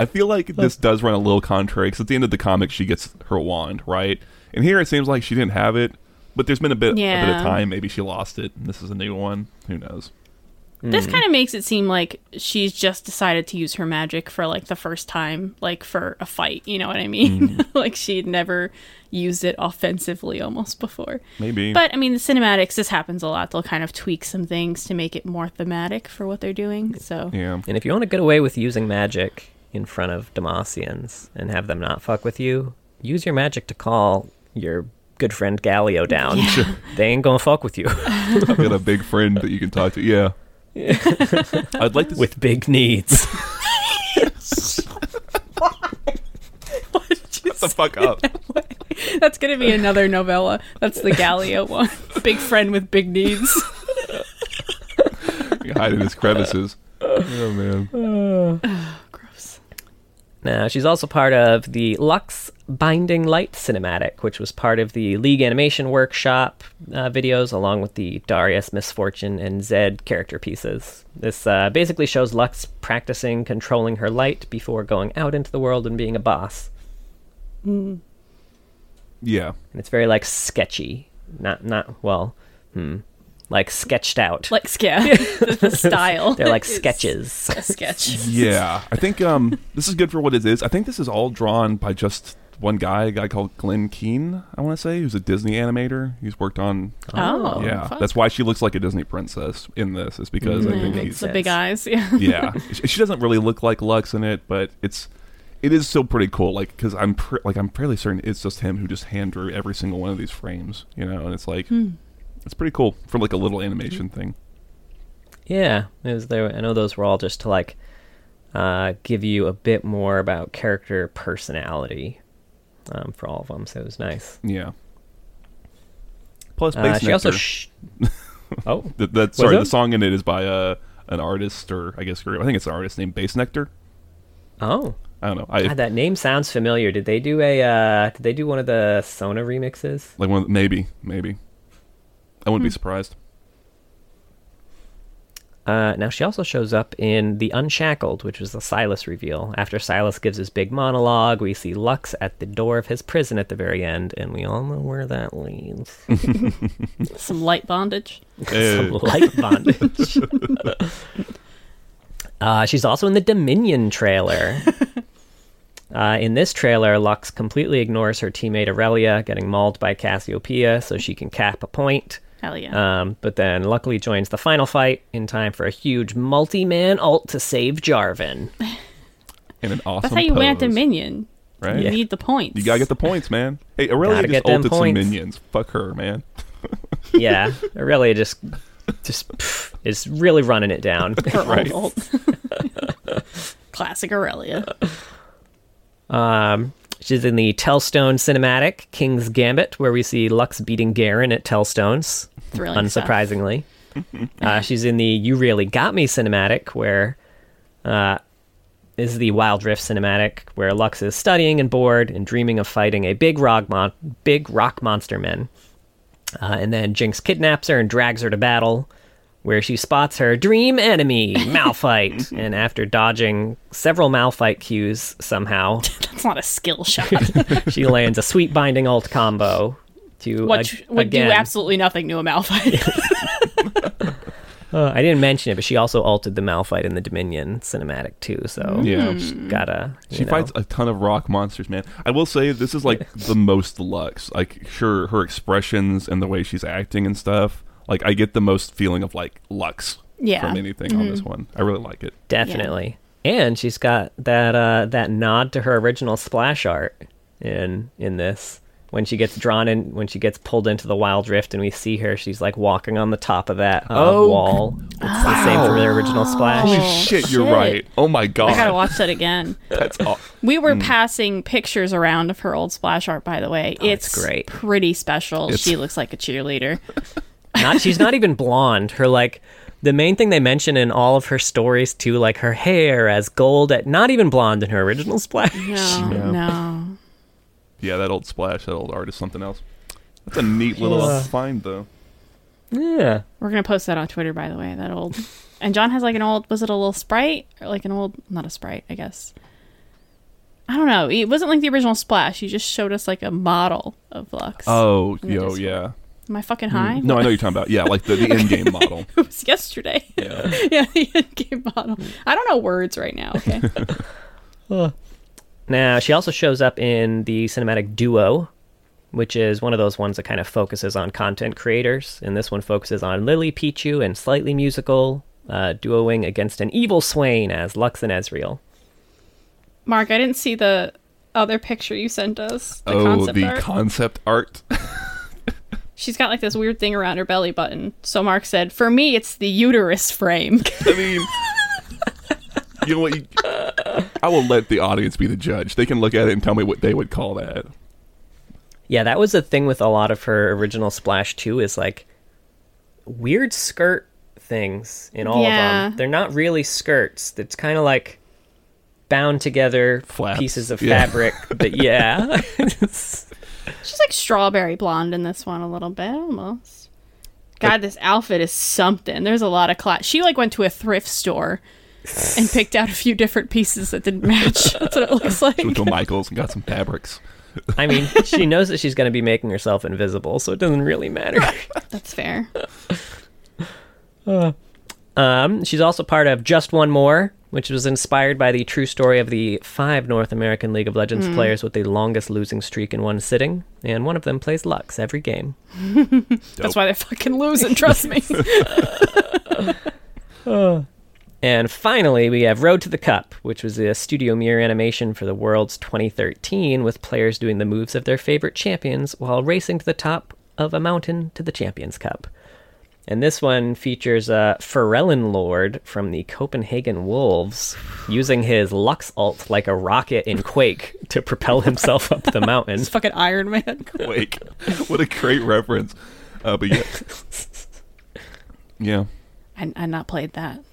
I feel like this does run a little contrary because at the end of the comic, she gets her wand, right? And here it seems like she didn't have it, but there's been a bit, a bit of time. Maybe she lost it, and this is a new one. Who knows? This hmm. kind of makes it seem like she's just decided to use her magic for like the first time, like for a fight. You know what I mean? Hmm. like she'd never used it offensively almost before. Maybe. But I mean, the cinematics, this happens a lot. They'll kind of tweak some things to make it more thematic for what they're doing. So, yeah. And if you want to get away with using magic in front of Demacians and have them not fuck with you, use your magic to call your good friend Galio down. they ain't gonna fuck with you I've got a big friend that you can talk to. Yeah. I'd like to with big needs. shut the fuck up. that's going to be another novella. That's the Galio one. Big friend with big needs. You hide in his crevices. Oh man. Gross. Now, she's also part of the Lux Binding Light cinematic, which was part of the League Animation Workshop uh, videos, along with the Darius, Miss Fortune, and Zed character pieces. This uh, basically shows Lux practicing controlling her light before going out into the world and being a boss. Yeah. And it's very like sketchy, not not well, hmm, like sketched out. Like, yeah, the, the style. They're like is sketches. A sketch. Yeah. I think um this is good for what it is. I think this is all drawn by just one guy, a guy called Glenn Keane, I want to say, who's a Disney animator. He's worked on Oh, Yeah. fuck. That's why she looks like a Disney princess in this. Is because I think he's the big eyes. Yeah. yeah. She she doesn't really look like Lux in it, but it's it is still pretty cool. Like because I'm pr- like I'm fairly certain it's just him who just hand drew every single one of these frames. You know, and it's like it's pretty cool for like a little animation thing. Yeah, it was there. I know those were all just to like uh, give you a bit more about character personality um, for all of them. So it was nice. Yeah. Plus, Uh, Space she also sh- oh Th- that sorry, the song in it is by uh, an artist, or I guess I think it's an artist named Bassnectar. oh I don't know. I God, that name sounds familiar. Did they do a uh, Did they do one of the Sona remixes? like one maybe maybe. I Hmm. wouldn't be surprised. Uh, now she also shows up in the Unshackled, which was the Sylas reveal. After Sylas gives his big monologue, we see Lux at the door of his prison at the very end, and we all know where that leads. Some light bondage. Some light bondage. uh, she's also in the Dominion trailer. Uh, in this trailer, Lux completely ignores her teammate Irelia, getting mauled by Cassiopeia so she can cap a point. Hell yeah. Um, but then luckily joins the final fight in time for a huge multi-man ult to save Jarvan. in an awesome. That's how you win at pose, Dominion. right? You Yeah. need the points. You gotta get the points, man. Hey, Irelia Gotta just get them ulted some points. minions. Fuck her, man. Yeah, Irelia just just pff, is really running it down. Her Right. old, old. Classic Irelia. Um, she's in the Tellstone cinematic, King's Gambit, where we see Lux beating Garen at Tellstones, Thrilling unsurprisingly. uh, she's in the You Really Got Me cinematic, where uh, is the Wild Rift cinematic, where Lux is studying and bored and dreaming of fighting a big rock, mon- big rock monster men. Uh, and then Jinx kidnaps her and drags her to battle, where she spots her dream enemy, Malphite. and after dodging several Malphite cues somehow, That's not a skill shot. she lands a sweet binding ult combo to Which ag- would again, do absolutely nothing to a Malphite. uh, I didn't mention it, but she also altered the Malphite in the Dominion cinematic too. So Yeah. she's gotta. She know. fights a ton of rock monsters, man. I will say this is like the most Lux. Like, sure, her expressions and the way she's acting and stuff. Like, I get the most feeling of like Lux Yeah. from anything on this one. I really like it. definitely. And she's got that uh, that nod to her original splash art in in this. When she gets drawn in, when she gets pulled into the wild rift, and we see her, she's like walking on the top of that uh, Oh, wall. It's the same from the original splash. Holy Oh, shit, you're shit. right. Oh my god, I gotta watch that again. that's all. We were passing pictures around of her old splash art, by the way. it's it's great. Pretty special. It's- She looks like a cheerleader. not she's not even blonde. Her like the main thing they mention in all of her stories too, like her hair as gold at not even blonde in her original splash. No, Yeah. no. Yeah, that old splash, that old art is something else. That's a neat little Yeah. find, though. Yeah. We're gonna post that on Twitter, by the way. That old. And John has like an old. Was it a little sprite or like an old? Not a sprite, I guess. I don't know. It wasn't like the original splash. You just showed us like a model of Lux. Oh, yo, Discord. yeah. Am I fucking high? No, I know you're talking about. Yeah, like the, the in-game model. It was yesterday. Yeah. yeah, the in-game model. I don't know words right now. Okay. Now, she also shows up in the cinematic duo, which is one of those ones that kind of focuses on content creators. And this one focuses on LilyPichu and Sleightlymusical, uh, duoing against an evil Swain as Lux and Ezreal. Mark, I didn't see the other picture you sent us. The oh, concept the art. concept art. She's got like this weird thing around her belly button. So Mark said, "For me, it's the uterus frame." I mean, you know what? You, I will let the audience be the judge. They can look at it and tell me what they would call that. Yeah, that was the thing with a lot of her original Splash 2 is like weird skirt things in all Yeah. of them. They're not really skirts. It's kind of like bound together Flaps. pieces of Yeah. fabric. but yeah. She's like strawberry blonde in this one a little bit almost. God, this outfit is something. There's a lot of class. She like went to a thrift store and picked out a few different pieces that didn't match. That's what it looks like. She went to Michaels and got some fabrics. I mean, she knows that she's going to be making herself invisible, so it doesn't really matter. That's fair. Um, she's also part of Just One More, which was inspired by the true story of the five North American League of Legends mm. players with the longest losing streak in one sitting, and one of them plays Lux every game. That's why they fucking lose, and Trust me. And finally, we have Road to the Cup, which was a studio mirror animation for the Worlds 2013, with players doing the moves of their favorite champions while racing to the top of a mountain to the Champions Cup. And this one features uh, Pharrellin Lord from the Copenhagen Wolves using his Lux ult like a rocket in Quake to propel himself up the mountain. It's fucking Iron Man. Wake. what a great reference. Uh, but yeah. Yeah. I, I not played that.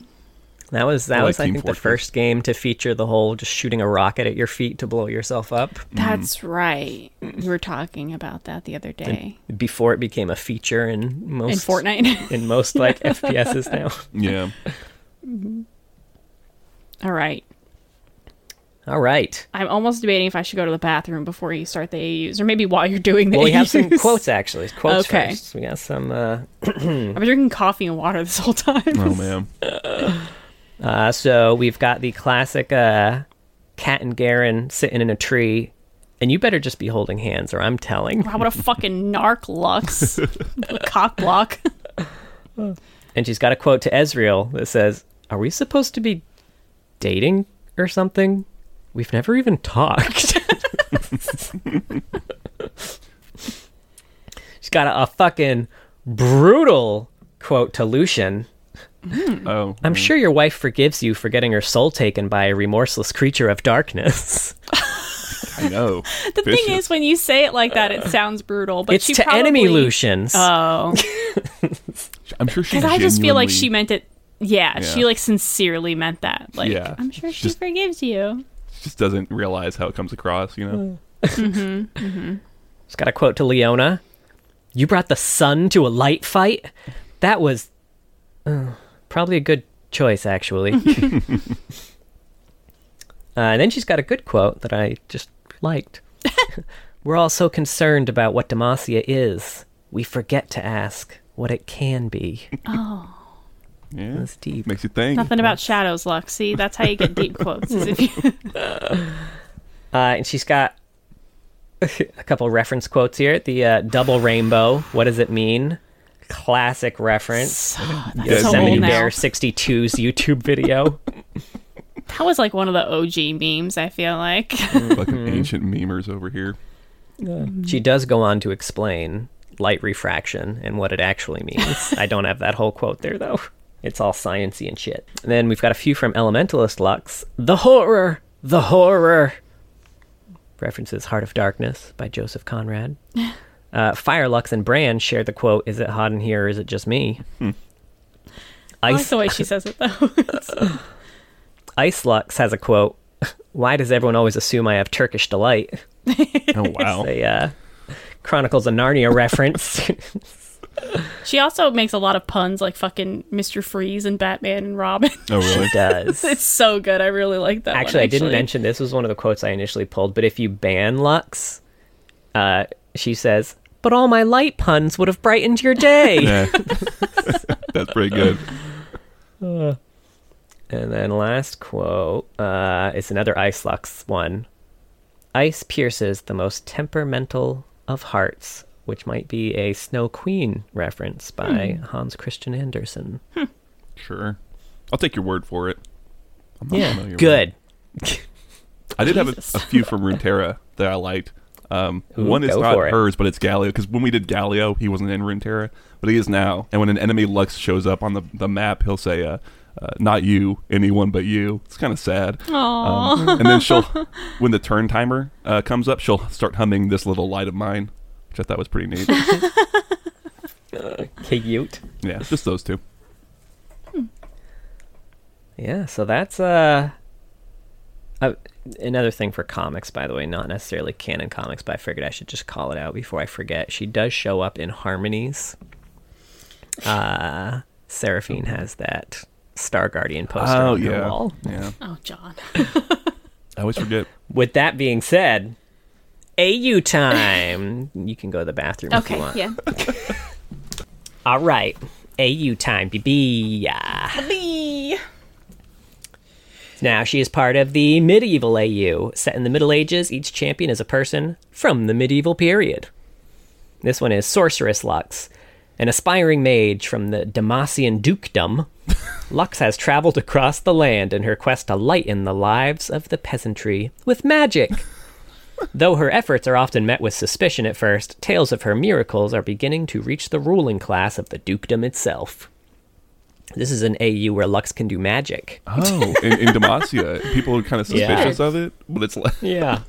That was that I like was I Team think the first game to feature the whole just shooting a rocket at your feet to blow yourself up. That's right. We were talking about that the other day before it became a feature in in most Fortnite. in most like FPSs now. Yeah. All right. All right. I'm almost debating if I should go to the bathroom before you start the AUs, or maybe while you're doing the Well, we have some quotes actually. Quotes Okay. first. We got some. Uh, I've been drinking coffee and water this whole time. Oh man. uh, so we've got the classic uh, Kat and Garen sitting in a tree, and you better just be holding hands, or I'm telling. How about a fucking narc lux? cock block. And she's got a quote to Ezreal that says, "Are we supposed to be dating or something? We've never even talked." she's got a, a fucking brutal quote to Lucian. Mm. Oh. I'm sure your wife forgives you for getting her soul taken by a remorseless creature of darkness. I know. The thing is, when you say it like that, it uh. sounds brutal. But it's she to probably, enemy Lucians. Oh, I'm sure she. because I just feel like she meant it. Yeah, she like sincerely meant that. Like, Yeah. I'm sure she Just- forgives you. She just doesn't realize how it comes across. You know. Mm-hmm, mm-hmm. She's got a quote to Leona. You brought the sun to a light fight? That was uh, probably a good choice, actually. uh, and then she's got a good quote that I just liked. We're all so concerned about what Demacia is, we forget to ask what it can be. Oh, Yeah. That's deep. Makes you think. nothing about shadows, Lux. See, that's how you get deep quotes. is if you- Uh, and she's got a couple reference quotes here. The uh, double rainbow. What does it mean? Classic reference. So, that's Yeah, so Send old me now. Bear 62's YouTube video. That was like one of the OG memes. I feel like. Mm-hmm. Fucking mm-hmm. ancient memers over here. She does go on to explain light refraction and what it actually means. I don't have that whole quote there though. It's all sciency and shit. And then we've got a few from Elementalist Lux. The horror, the horror. References Heart of Darkness by Joseph Conrad. Uh, Fire Lux and Brand share the quote, "Is it hot in here or is it just me?" I like Ice, the way she says it though. Ice Lux has a quote. Why does everyone always assume I have Turkish delight? Oh wow. A uh, Chronicles of Narnia reference. she also makes a lot of puns, like fucking Mister Freeze and Batman and Robin. oh really? does. it's so good. I really like that. one, actually, I didn't mention this was one of the quotes I initially pulled, but if you ban Lux, uh, she says, but all my light puns would have brightened your day. Yeah. That's pretty good. Uh, and then last quote uh, is another Ice Lux one. Ice pierces the most temperamental of hearts, which might be a Snow Queen reference by hmm. Hans Christian Andersen. Hmm. Sure. I'll take your word for it. I'm not Yeah, good. I did have a, a few from Runeterra that I liked. Um, Ooh, one is not hers, but it's Galio. Because when we did Galio, he wasn't in Runeterra, but he is now. And when an enemy Lux shows up on the, the map, he'll say, uh, uh, "Not you, anyone but you." It's kind of sad. Um, and then she'll, when the turn timer uh, comes up, she'll start humming "This Little Light of Mine," which I thought was pretty neat. Cute. yeah, just those two. Yeah, so that's uh, uh another thing for comics, by the way, not necessarily canon comics, but I figured I should just call it out before I forget. She does show up in Harmonies. Uh, Seraphine has that Star Guardian poster Oh on her yeah, wall. yeah. Oh, John. I always forget. With that being said, AU time. you can go to the bathroom if you Okay, want. yeah. All right, AU time, BB. Yeah. Now, she is part of the medieval AU. Set in the Middle Ages, each champion is a person from the medieval period. This one is Sorceress Lux, an aspiring mage from the Demacian dukedom. Lux has traveled across the land in her quest to lighten the lives of the peasantry with magic. Though her efforts are often met with suspicion at first, tales of her miracles are beginning to reach the ruling class of the dukedom itself. This is an AU where Lux can do magic. Oh, in, in Demacia, people are kind of Yeah. suspicious of it, but it's like, Yeah.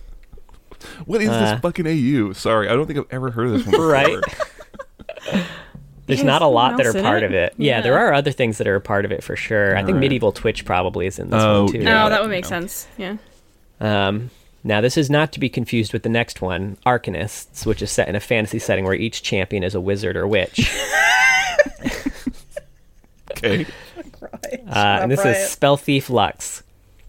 what is Uh, this fucking AU? Sorry, I don't think I've ever heard of this one before. Right. There's Yeah, not a lot that are part it? of it. Yeah, there are other things that are a part of it for sure. I think Alright. medieval Twitch probably is in this Oh, one too. yeah. Oh, that would make no. sense. Yeah. Um, now, this is not to be confused with the next one, Arcanists, which is set in a fantasy setting where each champion is a wizard or witch. Okay. Uh, and this is Spellthief Lux.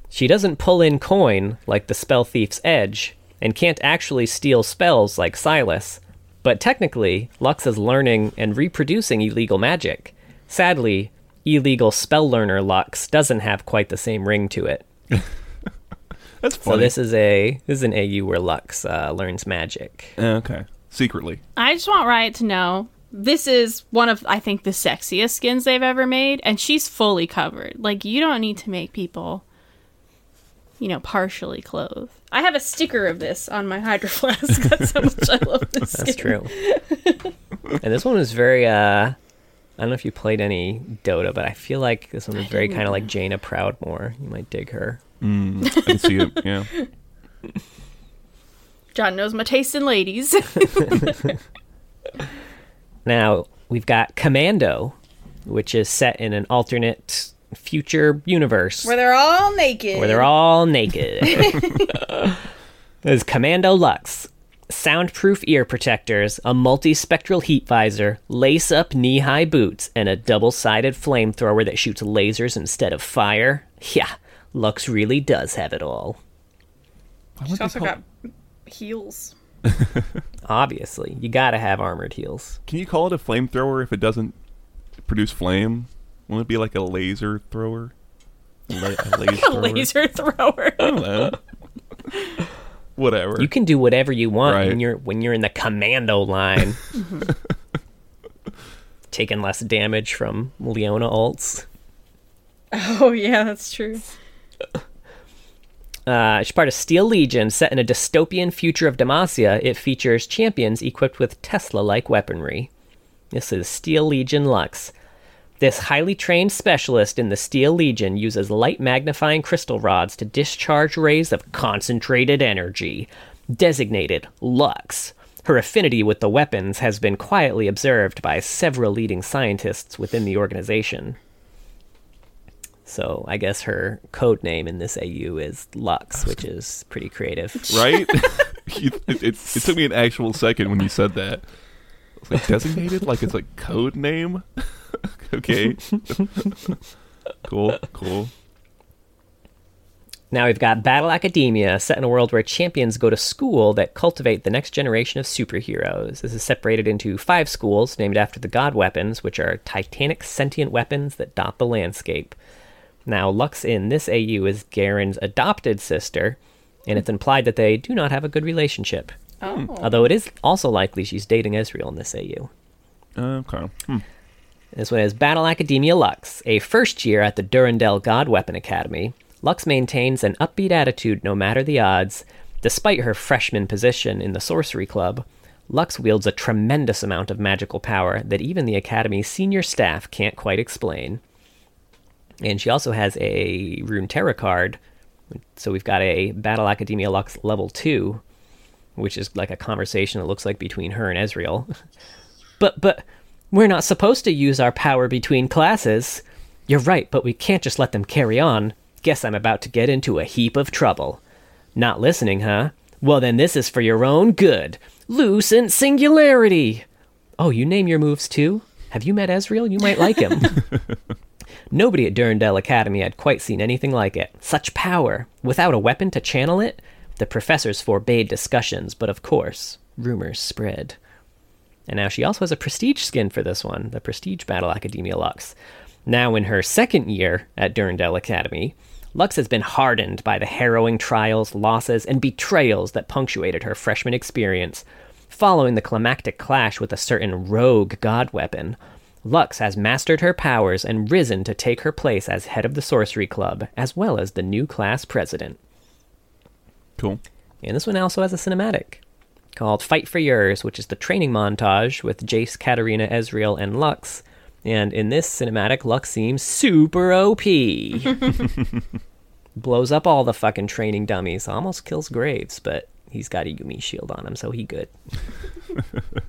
She doesn't pull in coin like the Spellthief's Edge, and can't actually steal spells like Sylas. But technically, Lux is learning and reproducing illegal magic. Sadly, illegal spell learner Lux doesn't have quite the same ring to it. That's So this is a this is an AU where Lux uh, learns magic. Okay. Secretly. I just want Riot to know this is one of I think the sexiest skins they've ever made, and she's fully covered. Like you don't need to make people, you know, partially clothed. I have a sticker of this on my hydro flask. That's how much I love this. That's skin. true. and this one is very uh I don't know if you played any Dota, but I feel like this one was very kind of like Jaina Proudmoore. You might dig her. Mm, I can see it. Yeah. John knows my taste in ladies. Now, we've got Commando, which is set in an alternate future universe Where they're all naked. where they're all naked. There's Commando Lux. Soundproof ear protectors, a multi-spectral heat visor, lace-up knee-high boots, and a double-sided flamethrower that shoots lasers instead of fire. Yeah, Lux really does have it all. Why She's also call- got heels. Obviously, you gotta have armored heels. Can you call it a flamethrower if it doesn't produce flame? Won't it be like a laser thrower? A, la- a laser thrower? Laser thrower. I don't know. Whatever. You can do whatever you want Right. when you're when you're in the commando line. Mm-hmm. Taking less damage from Leona ults. oh yeah, that's true. Uh, she's part of Steel Legion, set in a dystopian future of Demacia. It features champions equipped with Tesla-like weaponry. This is Steel Legion Lux. This highly trained specialist in the Steel Legion uses light magnifying crystal rods to discharge rays of concentrated energy, designated Lux. Her affinity with the weapons has been quietly observed by several leading scientists within the organization. So I guess her code name in this AU is Lux, which is pretty creative. right? It, it, it took me an actual second when you said that. It's like designated, like it's like code name. okay. cool, cool. Now we've got Battle Academia, set in a world where champions go to school that cultivate the next generation of superheroes. This is separated into five schools named after the god weapons, which are titanic sentient weapons that dot the landscape. Now, Lux in this AU is Garen's adopted sister, and it's implied that they do not have a good relationship. Oh. Although it is also likely she's dating Ezreal in this AU. Okay. Hmm. This one is Battle Academia Lux. A first year at the Durandal God Weapon Academy, Lux maintains an upbeat attitude no matter the odds. Despite her freshman position in the Sorcery Club, Lux wields a tremendous amount of magical power that even the Academy's senior staff can't quite explain. And she also has a Rune Runeterra card. So we've got a Battle Academia Lux level 2, which is like a conversation that looks like between her and Ezreal. but, but, we're not supposed to use our power between classes. You're right, but we can't just let them carry on. Guess I'm about to get into a heap of trouble. Not listening, huh? Well, then this is for your own good. Lucent Singularity! Oh, you name your moves too? Have you met Ezreal? You might like him. Nobody at Durandal Academy had quite seen anything like it. Such power, without a weapon to channel it? The professors forbade discussions, but of course, rumors spread. And now she also has a prestige skin for this one, the Prestige Battle Academia Lux. Now, in her second year at Durandal Academy, Lux has been hardened by the harrowing trials, losses, and betrayals that punctuated her freshman experience. Following the climactic clash with a certain rogue god weapon, Lux has mastered her powers and risen to take her place as head of the Sorcery Club, as well as the new class president. Cool. And this one also has a cinematic called Fight for Yours, which is the training montage with Jace, Katarina, Ezreal, and Lux. And in this cinematic, Lux seems super OP. Blows up all the fucking training dummies. Almost kills Graves, but he's got a Yuumi shield on him, so he good.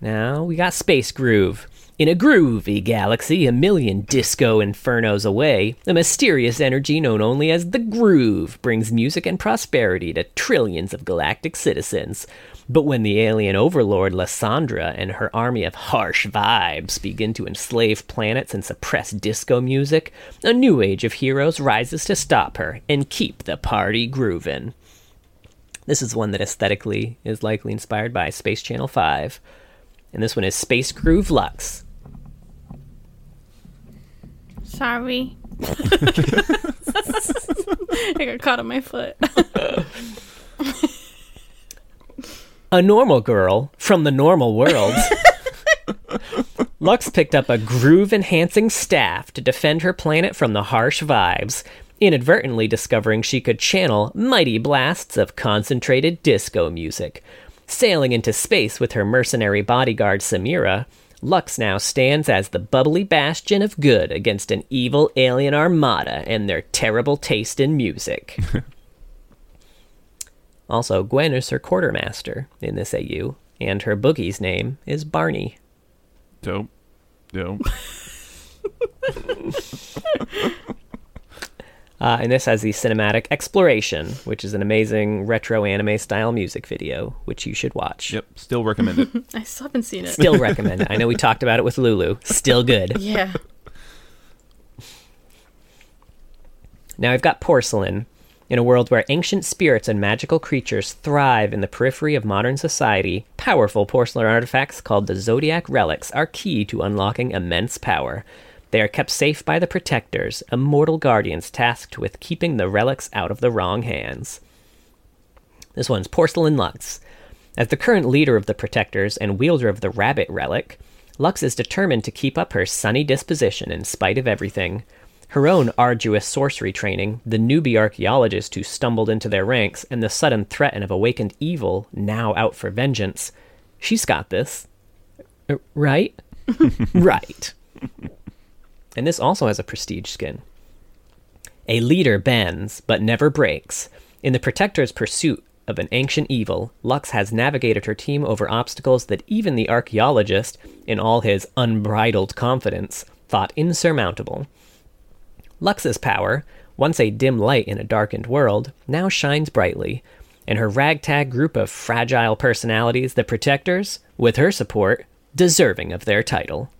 now we got Space Groove. In a groovy galaxy a million disco infernos away, a mysterious energy known only as the Groove brings music and prosperity to trillions of galactic citizens. But when the alien overlord Lissandra and her army of harsh vibes begin to enslave planets and suppress disco music, a new age of heroes rises to stop her and keep the party groovin'. This is one that aesthetically is likely inspired by Space Channel 5. And this one is Space Groove Lux. Sorry. I got caught on my foot. a normal girl from the normal world. Lux picked up a groove enhancing staff to defend her planet from the harsh vibes, inadvertently discovering she could channel mighty blasts of concentrated disco music. Sailing into space with her mercenary bodyguard Samira, Lux now stands as the bubbly bastion of good against an evil alien armada and their terrible taste in music. also, Gwen is her quartermaster in this AU, and her boogie's name is Barney. Dope. Dope. Uh, and this has the cinematic Exploration, which is an amazing retro anime style music video, which you should watch. yep. Still recommend it. I still haven't seen it. Still recommend it. I know we talked about it with Lulu. Still good. Yeah. Now we've got porcelain. In a world where ancient spirits and magical creatures thrive in the periphery of modern society, powerful porcelain artifacts called the Zodiac Relics are key to unlocking immense power. They are kept safe by the protectors, immortal guardians tasked with keeping the relics out of the wrong hands. This one's Porcelain Lux. As the current leader of the protectors and wielder of the rabbit relic, Lux is determined to keep up her sunny disposition in spite of everything. Her own arduous sorcery training, the newbie archaeologist who stumbled into their ranks, and the sudden threat of awakened evil, now out for vengeance. She's got this. Uh, Right? right. And this also has a prestige skin. A leader bends, but never breaks. In the Protector's pursuit of an ancient evil, Lux has navigated her team over obstacles that even the archaeologist, in all his unbridled confidence, thought insurmountable. Lux's power, once a dim light in a darkened world, now shines brightly, and her ragtag group of fragile personalities, the Protectors, with her support, deserving of their title.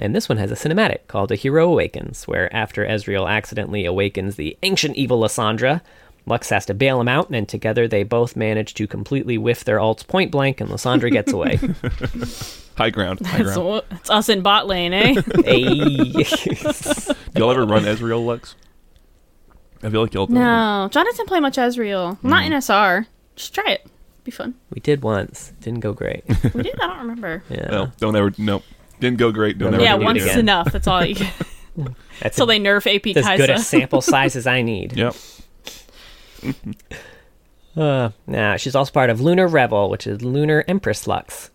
And this one has a cinematic called A Hero Awakens, where after Ezreal accidentally awakens the ancient evil Lissandra, Lux has to bail him out, and together they both manage to completely whiff their ults point blank, and Lissandra gets away. High ground. High It's, ground. it's us in bot lane, eh? Hey. Y'all ever run Ezreal Lux? I feel like y'all. don't. no, John doesn't play much Ezreal. Not Mm. in SR. Just try it. Be fun. we did once. Didn't go great. We did. I don't remember. Yeah. No, don't ever. Nope. Didn't go great. Don't Don't ever yeah, do do it once is enough. That's all you get. That's Till a- they nerf AP as good a sample size as I need. Yep. Uh, now, she's also part of Lunar Rebel, which is Lunar Empress Lux.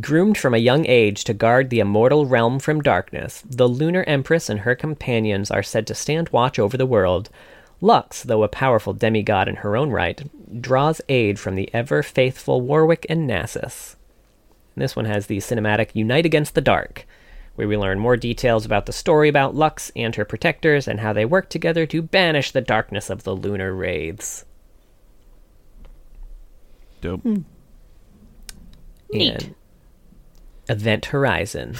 Groomed from a young age to guard the immortal realm from darkness, the Lunar Empress and her companions are said to stand watch over the world. Lux, though a powerful demigod in her own right, draws aid from the ever faithful Warwick and Nasus. This one has the cinematic Unite Against the Dark, where we learn more details about the story about Lux and her protectors and how they work together to banish the darkness of the lunar wraiths. Dope. Hmm. Neat. And Event Horizon.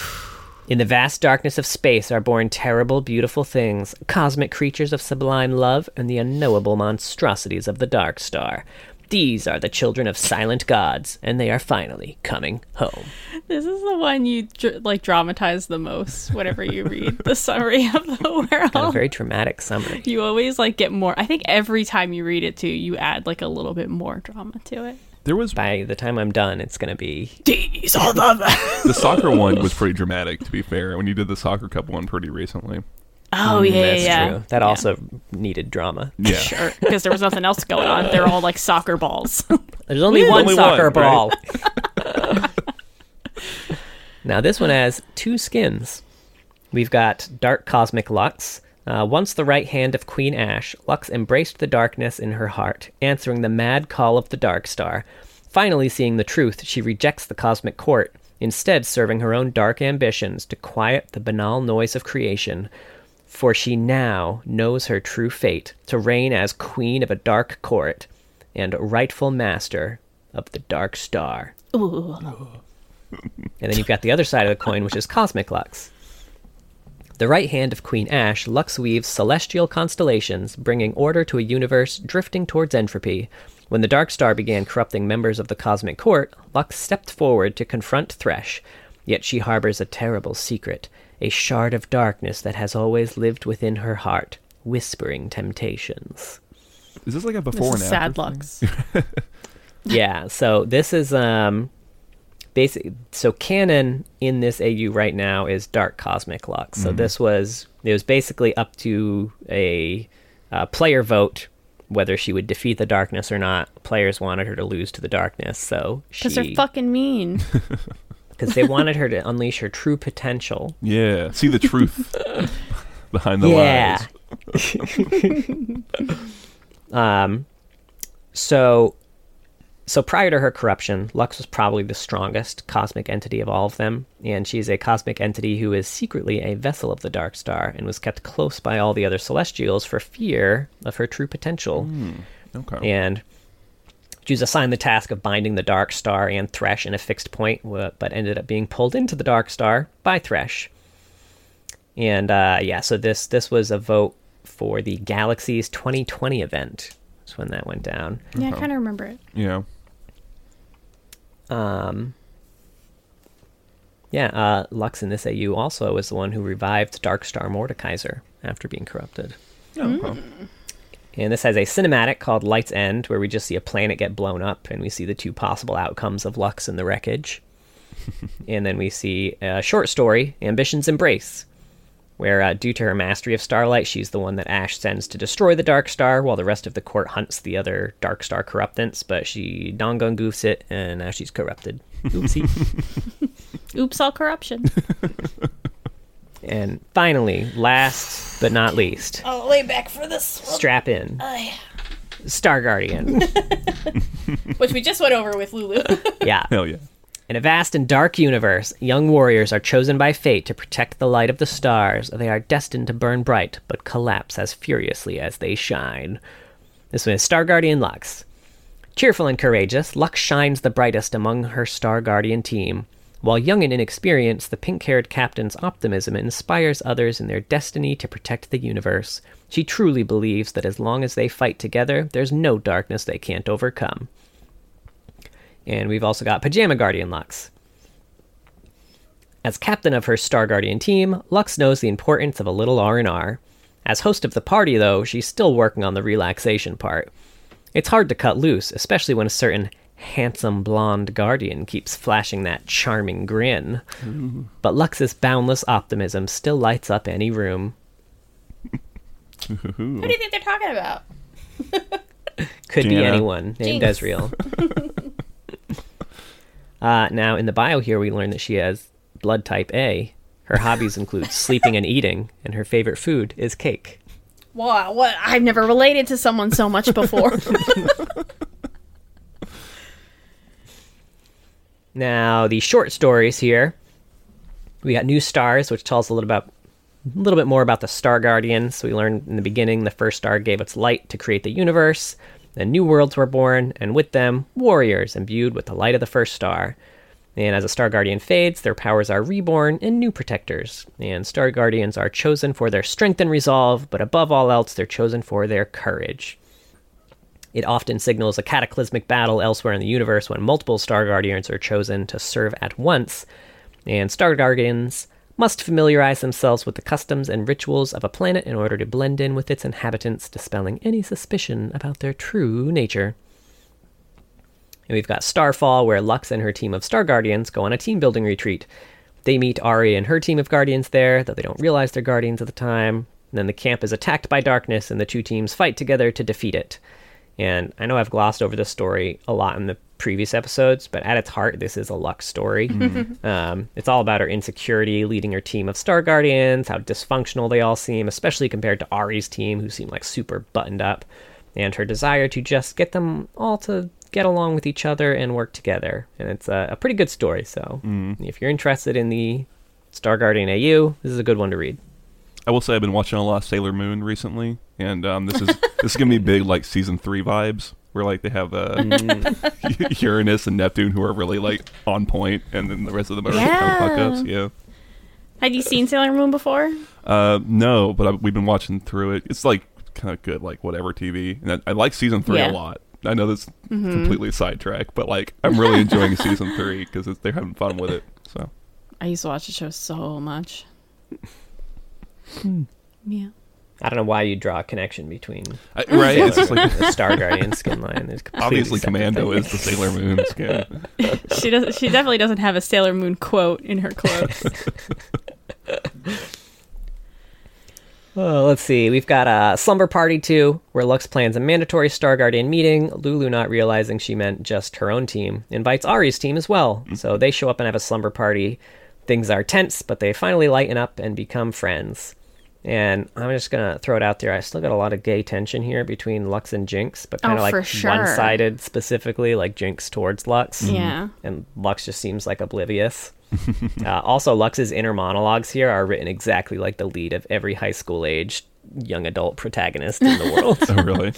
In the vast darkness of space are born terrible, beautiful things, cosmic creatures of sublime love, and the unknowable monstrosities of the Dark Star. These are the children of silent gods, and they are finally coming home. This is the one you dr- like dramatize the most whenever you read the summary of the Got a world. very dramatic summary. You always like get more. I think every time you read it too, you add like a little bit more drama to it. There was By the time I'm done, it's going to be. These are the. the soccer one was pretty dramatic. To be fair, when you did the soccer cup one pretty recently. Oh yeah, That's yeah, true. That Yeah. also needed drama. Yeah. Sure, because there was nothing else going on. They're all like soccer balls. There's only There's one only soccer one, ball. now this one has two skins. We've got Dark Cosmic Lux. Uh, once the right hand of Queen Ash, Lux embraced the darkness in her heart, answering the mad call of the Dark Star. Finally seeing the truth, she rejects the cosmic court, instead serving her own dark ambitions to quiet the banal noise of creation. For she now knows her true fate to reign as queen of a dark court and rightful master of the Dark Star. Ooh. And then you've got the other side of the coin, which is Cosmic Lux. The right hand of Queen Ash, Lux weaves celestial constellations, bringing order to a universe drifting towards entropy. When the Dark Star began corrupting members of the Cosmic Court, Lux stepped forward to confront Thresh. Yet she harbors a terrible secret, a shard of darkness that has always lived within her heart, whispering temptations. Is this like a This before is and sad after? looks. yeah so this is um basic so canon in this au right now is dark cosmic lux so this was it was basically up to a uh, player vote whether she would defeat the darkness or not players wanted her to lose to the darkness so she Because they're fucking mean. because they wanted her to unleash her true potential Yeah. See the truth behind the yeah lies. um so so prior to her corruption, Lux was probably the strongest cosmic entity of all of them, and she's a cosmic entity who is secretly a vessel of the Dark Star and was kept close by all the other Celestials for fear of her true potential. Okay. And she was assigned the task of binding the Dark Star and Thresh in a fixed point, but ended up being pulled into the Dark Star by Thresh. And uh, yeah, so this this was a vote for the Galaxies 2020 event. That's when that went down. Yeah, I kind of remember it. yeah. Um, yeah, uh, Lux in this AU also is the one who revived Darkstar Mordekaiser after being corrupted. Oh, well. And this has a cinematic called Light's End, where we just see a planet get blown up, and we see the two possible outcomes of Lux and the wreckage. and then we see a short story, Ambition's Embrace, where, uh, due to her mastery of Starlight, she's the one that Ash sends to destroy the Dark Star, while the rest of the court hunts the other Dark Star corruptants. But she dongon goofs it, and now she's corrupted. Oopsie. Oops, all corruption. And finally, last but not least, I'll lay back for this strap in. I- Star Guardian. Which we just went over with Lulu. yeah. Hell yeah. In a vast and dark universe, young warriors are chosen by fate to protect the light of the stars. They are destined to burn bright, but collapse as furiously as they shine. This one is Star Guardian Lux. Cheerful and courageous, Lux shines the brightest among her Star Guardian team. While young and inexperienced, the pink haired captain's optimism inspires others in their destiny to protect the universe. She truly believes that as long as they fight together, there's no darkness they can't overcome. And we've also got Pajama Guardian Lux. As captain of her Star Guardian team, Lux knows the importance of a little R&R. As host of the party though, she's still working on the relaxation part. It's hard to cut loose, especially when a certain handsome blonde guardian keeps flashing that charming grin. But Lux's boundless optimism still lights up any room. Who do you think they're talking about? Could be anyone named Jinx. Ezreal. uh, now, in the bio here, we learn that she has blood type A. Her hobbies include sleeping and eating, and her favorite food is cake. Wow, what? I've never related to someone so much before. Now, the short stories here. We got New Stars, which tells a little about a little bit more about the Star Guardians. We learned in the beginning the first star gave its light to create the universe. Then new worlds were born, and with them, warriors imbued with the light of the first star. And as a Star Guardian fades, their powers are reborn in new protectors. And Star Guardians are chosen for their strength and resolve, but above all else, they're chosen for their courage. It often signals a cataclysmic battle elsewhere in the universe when multiple Star Guardians are chosen to serve at once, and Star Guardians must familiarize themselves with the customs and rituals of a planet in order to blend in with its inhabitants, dispelling any suspicion about their true nature. And we've got Starfall, where Lux and her team of Star Guardians go on a team building retreat. They meet Ari and her team of Guardians there, though they don't realize they're Guardians at the time. And then the camp is attacked by darkness, and the two teams fight together to defeat it. And I know I've glossed over this story a lot in the previous episodes, but at its heart, this is a Lux story. Mm-hmm. Mm-hmm. Um, it's all about her insecurity leading her team of Star Guardians, how dysfunctional they all seem, especially compared to Ari's team, who seem like super buttoned up, and her desire to just get them all to get along with each other and work together. And it's a, a pretty good story. So mm-hmm. if you're interested in the Star Guardian AU, this is a good one to read. I will say I've been watching a lot of Sailor Moon recently, and um, this is this is giving me big like season three vibes, where like they have uh, Uranus and Neptune who are really like on point, and then the rest of them are kind Yeah. of fuck ups. Yeah. Had you seen Sailor Moon before? Uh, no, but I, we've been watching through it. It's like kind of good, like whatever TV, and I, I like season three Yeah. a lot. I know this completely sidetracked, but like I'm really enjoying season three because they're having fun with it. So I used to watch the show so much. Hmm. Yeah. I don't know why you draw a connection between I, right, it's just like the Star Guardian skin line. There's obviously Commando things. is the Sailor Moon skin. She does she definitely doesn't have a Sailor Moon quote in her clothes. Oh, uh, let's see. We've got a slumber party too, where Lux plans a mandatory Star Guardian meeting. Lulu, not realizing she meant just her own team, invites Ari's team as well. Mm. So they show up and have a slumber party. Things are tense, but they finally lighten up and become friends. And I'm just gonna throw it out there. I still got a lot of gay tension here between Lux and Jinx, but kind of Oh, like sure. one-sided specifically, like Jinx towards Lux. Yeah. and Lux just seems like oblivious. uh, also, Lux's inner monologues here are written exactly like the lead of every high school age young adult protagonist in the world. oh, really?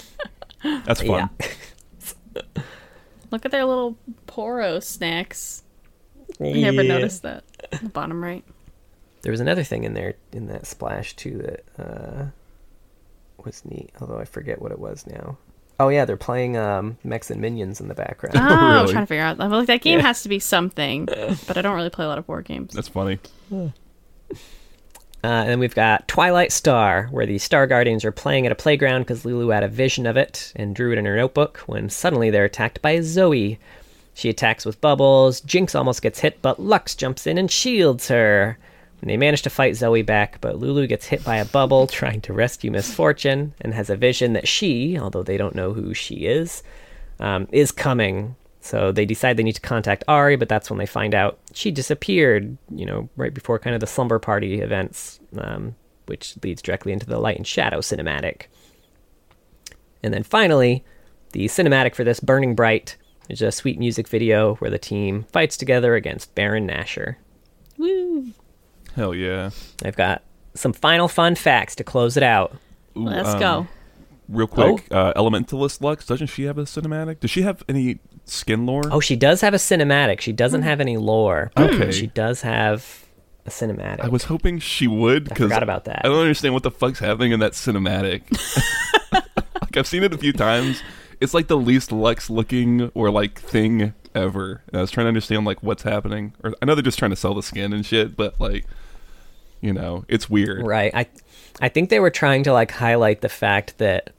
That's fun. Look at their little poro snacks. I never noticed that. The bottom right. There was another thing in there in that splash too that uh, was neat, although I forget what it was now. Oh yeah, they're playing um, Mechs and Minions in the background. Oh, I was really? trying to figure out. I'm like, that game has to be something, but I don't really play a lot of board games. That's funny. Uh, and then we've got Twilight Star, where the Star Guardians are playing at a playground because Lulu had a vision of it and drew it in her notebook when suddenly they're attacked by Zoe. She attacks with bubbles, Jinx almost gets hit, but Lux jumps in and shields her. And they manage to fight Zoe back, but Lulu gets hit by a bubble trying to rescue Miss Fortune and has a vision that she, although they don't know who she is, um, is coming. So they decide they need to contact Ari, but that's when they find out she disappeared, you know, right before kind of the slumber party events, um, which leads directly into the light and shadow cinematic. And then finally, the cinematic for this Burning Bright is a sweet music video where the team fights together against Baron Nashor. Woo! Hell yeah. I've got some final fun facts to close it out. Ooh, Let's um, go. real quick, uh, Elementalist Lux, doesn't she have a cinematic? Does she have any skin lore? Oh, she does have a cinematic. She doesn't have any lore. Okay. She does have a cinematic. I was hoping she would because forgot about that. I don't understand what the fuck's happening in that cinematic. like I've seen it a few times. It's like the least Lux looking or like thing ever. And I was trying to understand like what's happening. Or I know they're just trying to sell the skin and shit, but like, you know, it's weird. Right. I I think they were trying to like highlight the fact that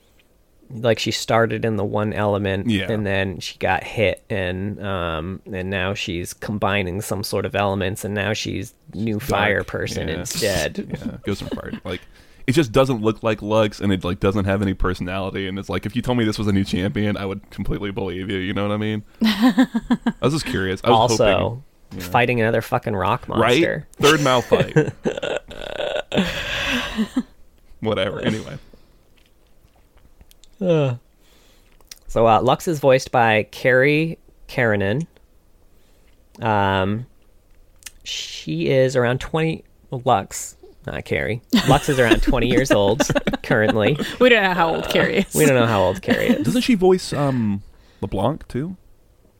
like she started in the one element Yeah. and then she got hit and um and now she's combining some sort of elements and now she's new fire person Yeah. instead. yeah, goes from fire. Like it just doesn't look like Lux, and it like doesn't have any personality. And it's like if you told me this was a new champion, I would completely believe you. You know what I mean? I was just curious. I was also hoping, you know. fighting another fucking rock monster. right? Third mouth fight. Whatever. Anyway, So uh, Lux is voiced by Carrie Keranen. Um, she is around twenty. Well, Lux, not Carrie. Lux is around twenty years old currently. We don't know how old Carrie is. We don't know how old Carrie is. doesn't she voice um LeBlanc too?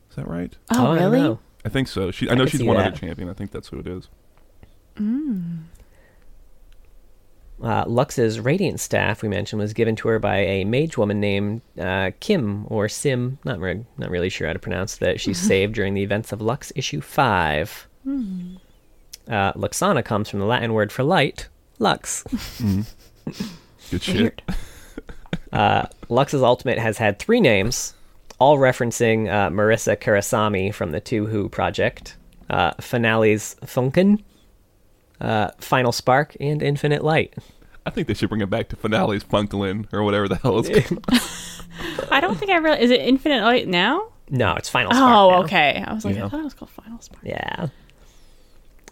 Is that right? Oh, I don't really? Know. I think so. She. I know she's see one that. other champion. I think that's who it is. Uh, Lux's radiant staff we mentioned was given to her by a mage woman named uh, Kim or Sim. Not re- not really sure how to pronounce that. She's saved during the events of Lux issue five. Uh, Luxanna comes from the Latin word for light, lux. Good shit. Uh, Lux's ultimate has had three names, all referencing uh, Marisa Kirisame from the Touhou project. Uh, Finales Funkeln, uh, Final Spark, and Infinite Light. I think they should bring it back to finales Punklin or whatever the hell it's called. I don't think I really. Is it Infinite Light now? No, it's Final Spark. Oh, now. okay. I was like, Yeah. I thought it was called Final Spark. Yeah.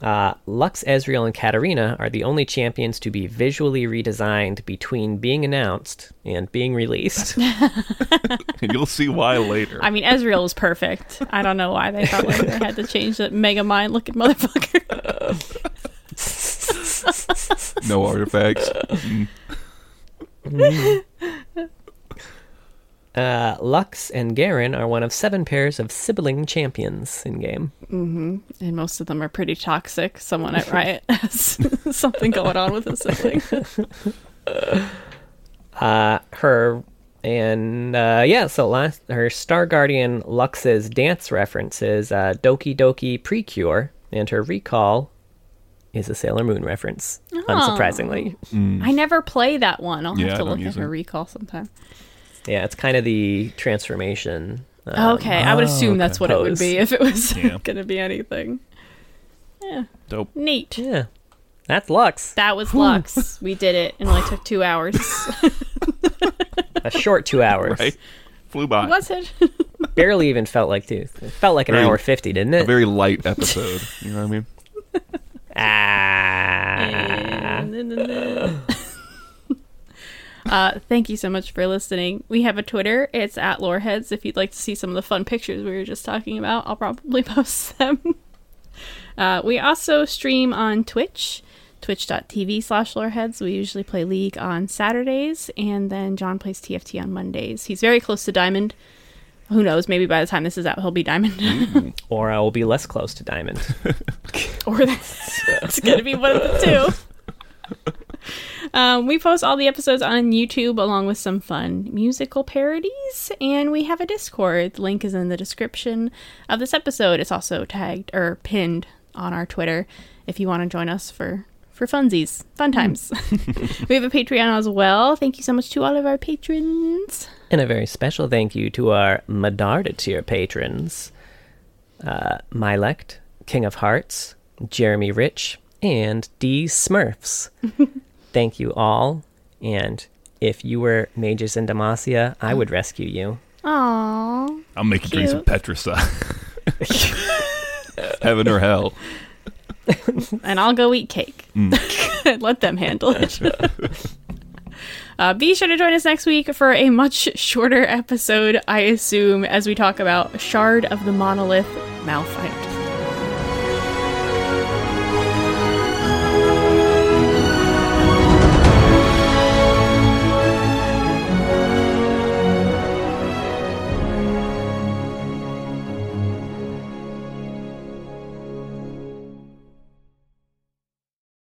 Uh, Lux, Ezreal, and Katarina are the only champions to be visually redesigned between being announced and being released. and you'll see why later. I mean, Ezreal was perfect. I don't know why they thought like they had to change that Mega Mind looking motherfucker. no artifacts. Mm. Uh, Lux and Garen are one of seven pairs of sibling champions in game. and most of them are pretty toxic. Someone at Riot has something going on with a sibling. Uh, her and uh, yeah, so last her Star Guardian Lux's dance reference is uh, Doki Doki Precure, and her recall is a Sailor Moon reference. Unsurprisingly, I never play that one. I'll Yeah, have to look at her it. recall sometime. Yeah, it's kind of the transformation. um, okay, I would assume that's what it would be if it was Yeah. going to be anything. Yeah. Dope. Neat. Yeah, that's Lux. That was Lux. We did it. and only took two hours. A short two hours. Right? Flew by. was it? Barely even felt like two. It felt like an Very- hour fifty, didn't A it? very light episode. You know what I mean? ah. Uh, thank you so much for listening. We have a Twitter. It's at Loreheads. If you'd like to see some of the fun pictures we were just talking about, I'll probably post them. Uh, we also stream on Twitch, twitch.tv slash loreheads. We usually play League on Saturdays, and then John plays TFT on Mondays. He's very close to Diamond. Who knows? Maybe by the time this is out, he'll be Diamond. Or I will be less close to Diamond. or it's going to be one of the two. Um, we post all the episodes on YouTube along with some fun musical parodies, and we have a Discord. The link is in the description of this episode. It's also tagged or pinned on our Twitter if you want to join us for for funsies, fun times. we have a Patreon as well. Thank you so much to all of our patrons. And a very special thank you to our Medarda tier patrons uh, Mylect, King of Hearts, Jeremy Rich, and D Smurfs. thank you all. And if you were mages in Demacia, I would rescue you. Aww. I'll make you drink some Cute. Petricite. Heaven or hell. and I'll go eat cake. Let them handle it. uh, be sure to join us next week for a much shorter episode, I assume, as we talk about Shard of the Monolith Malphite.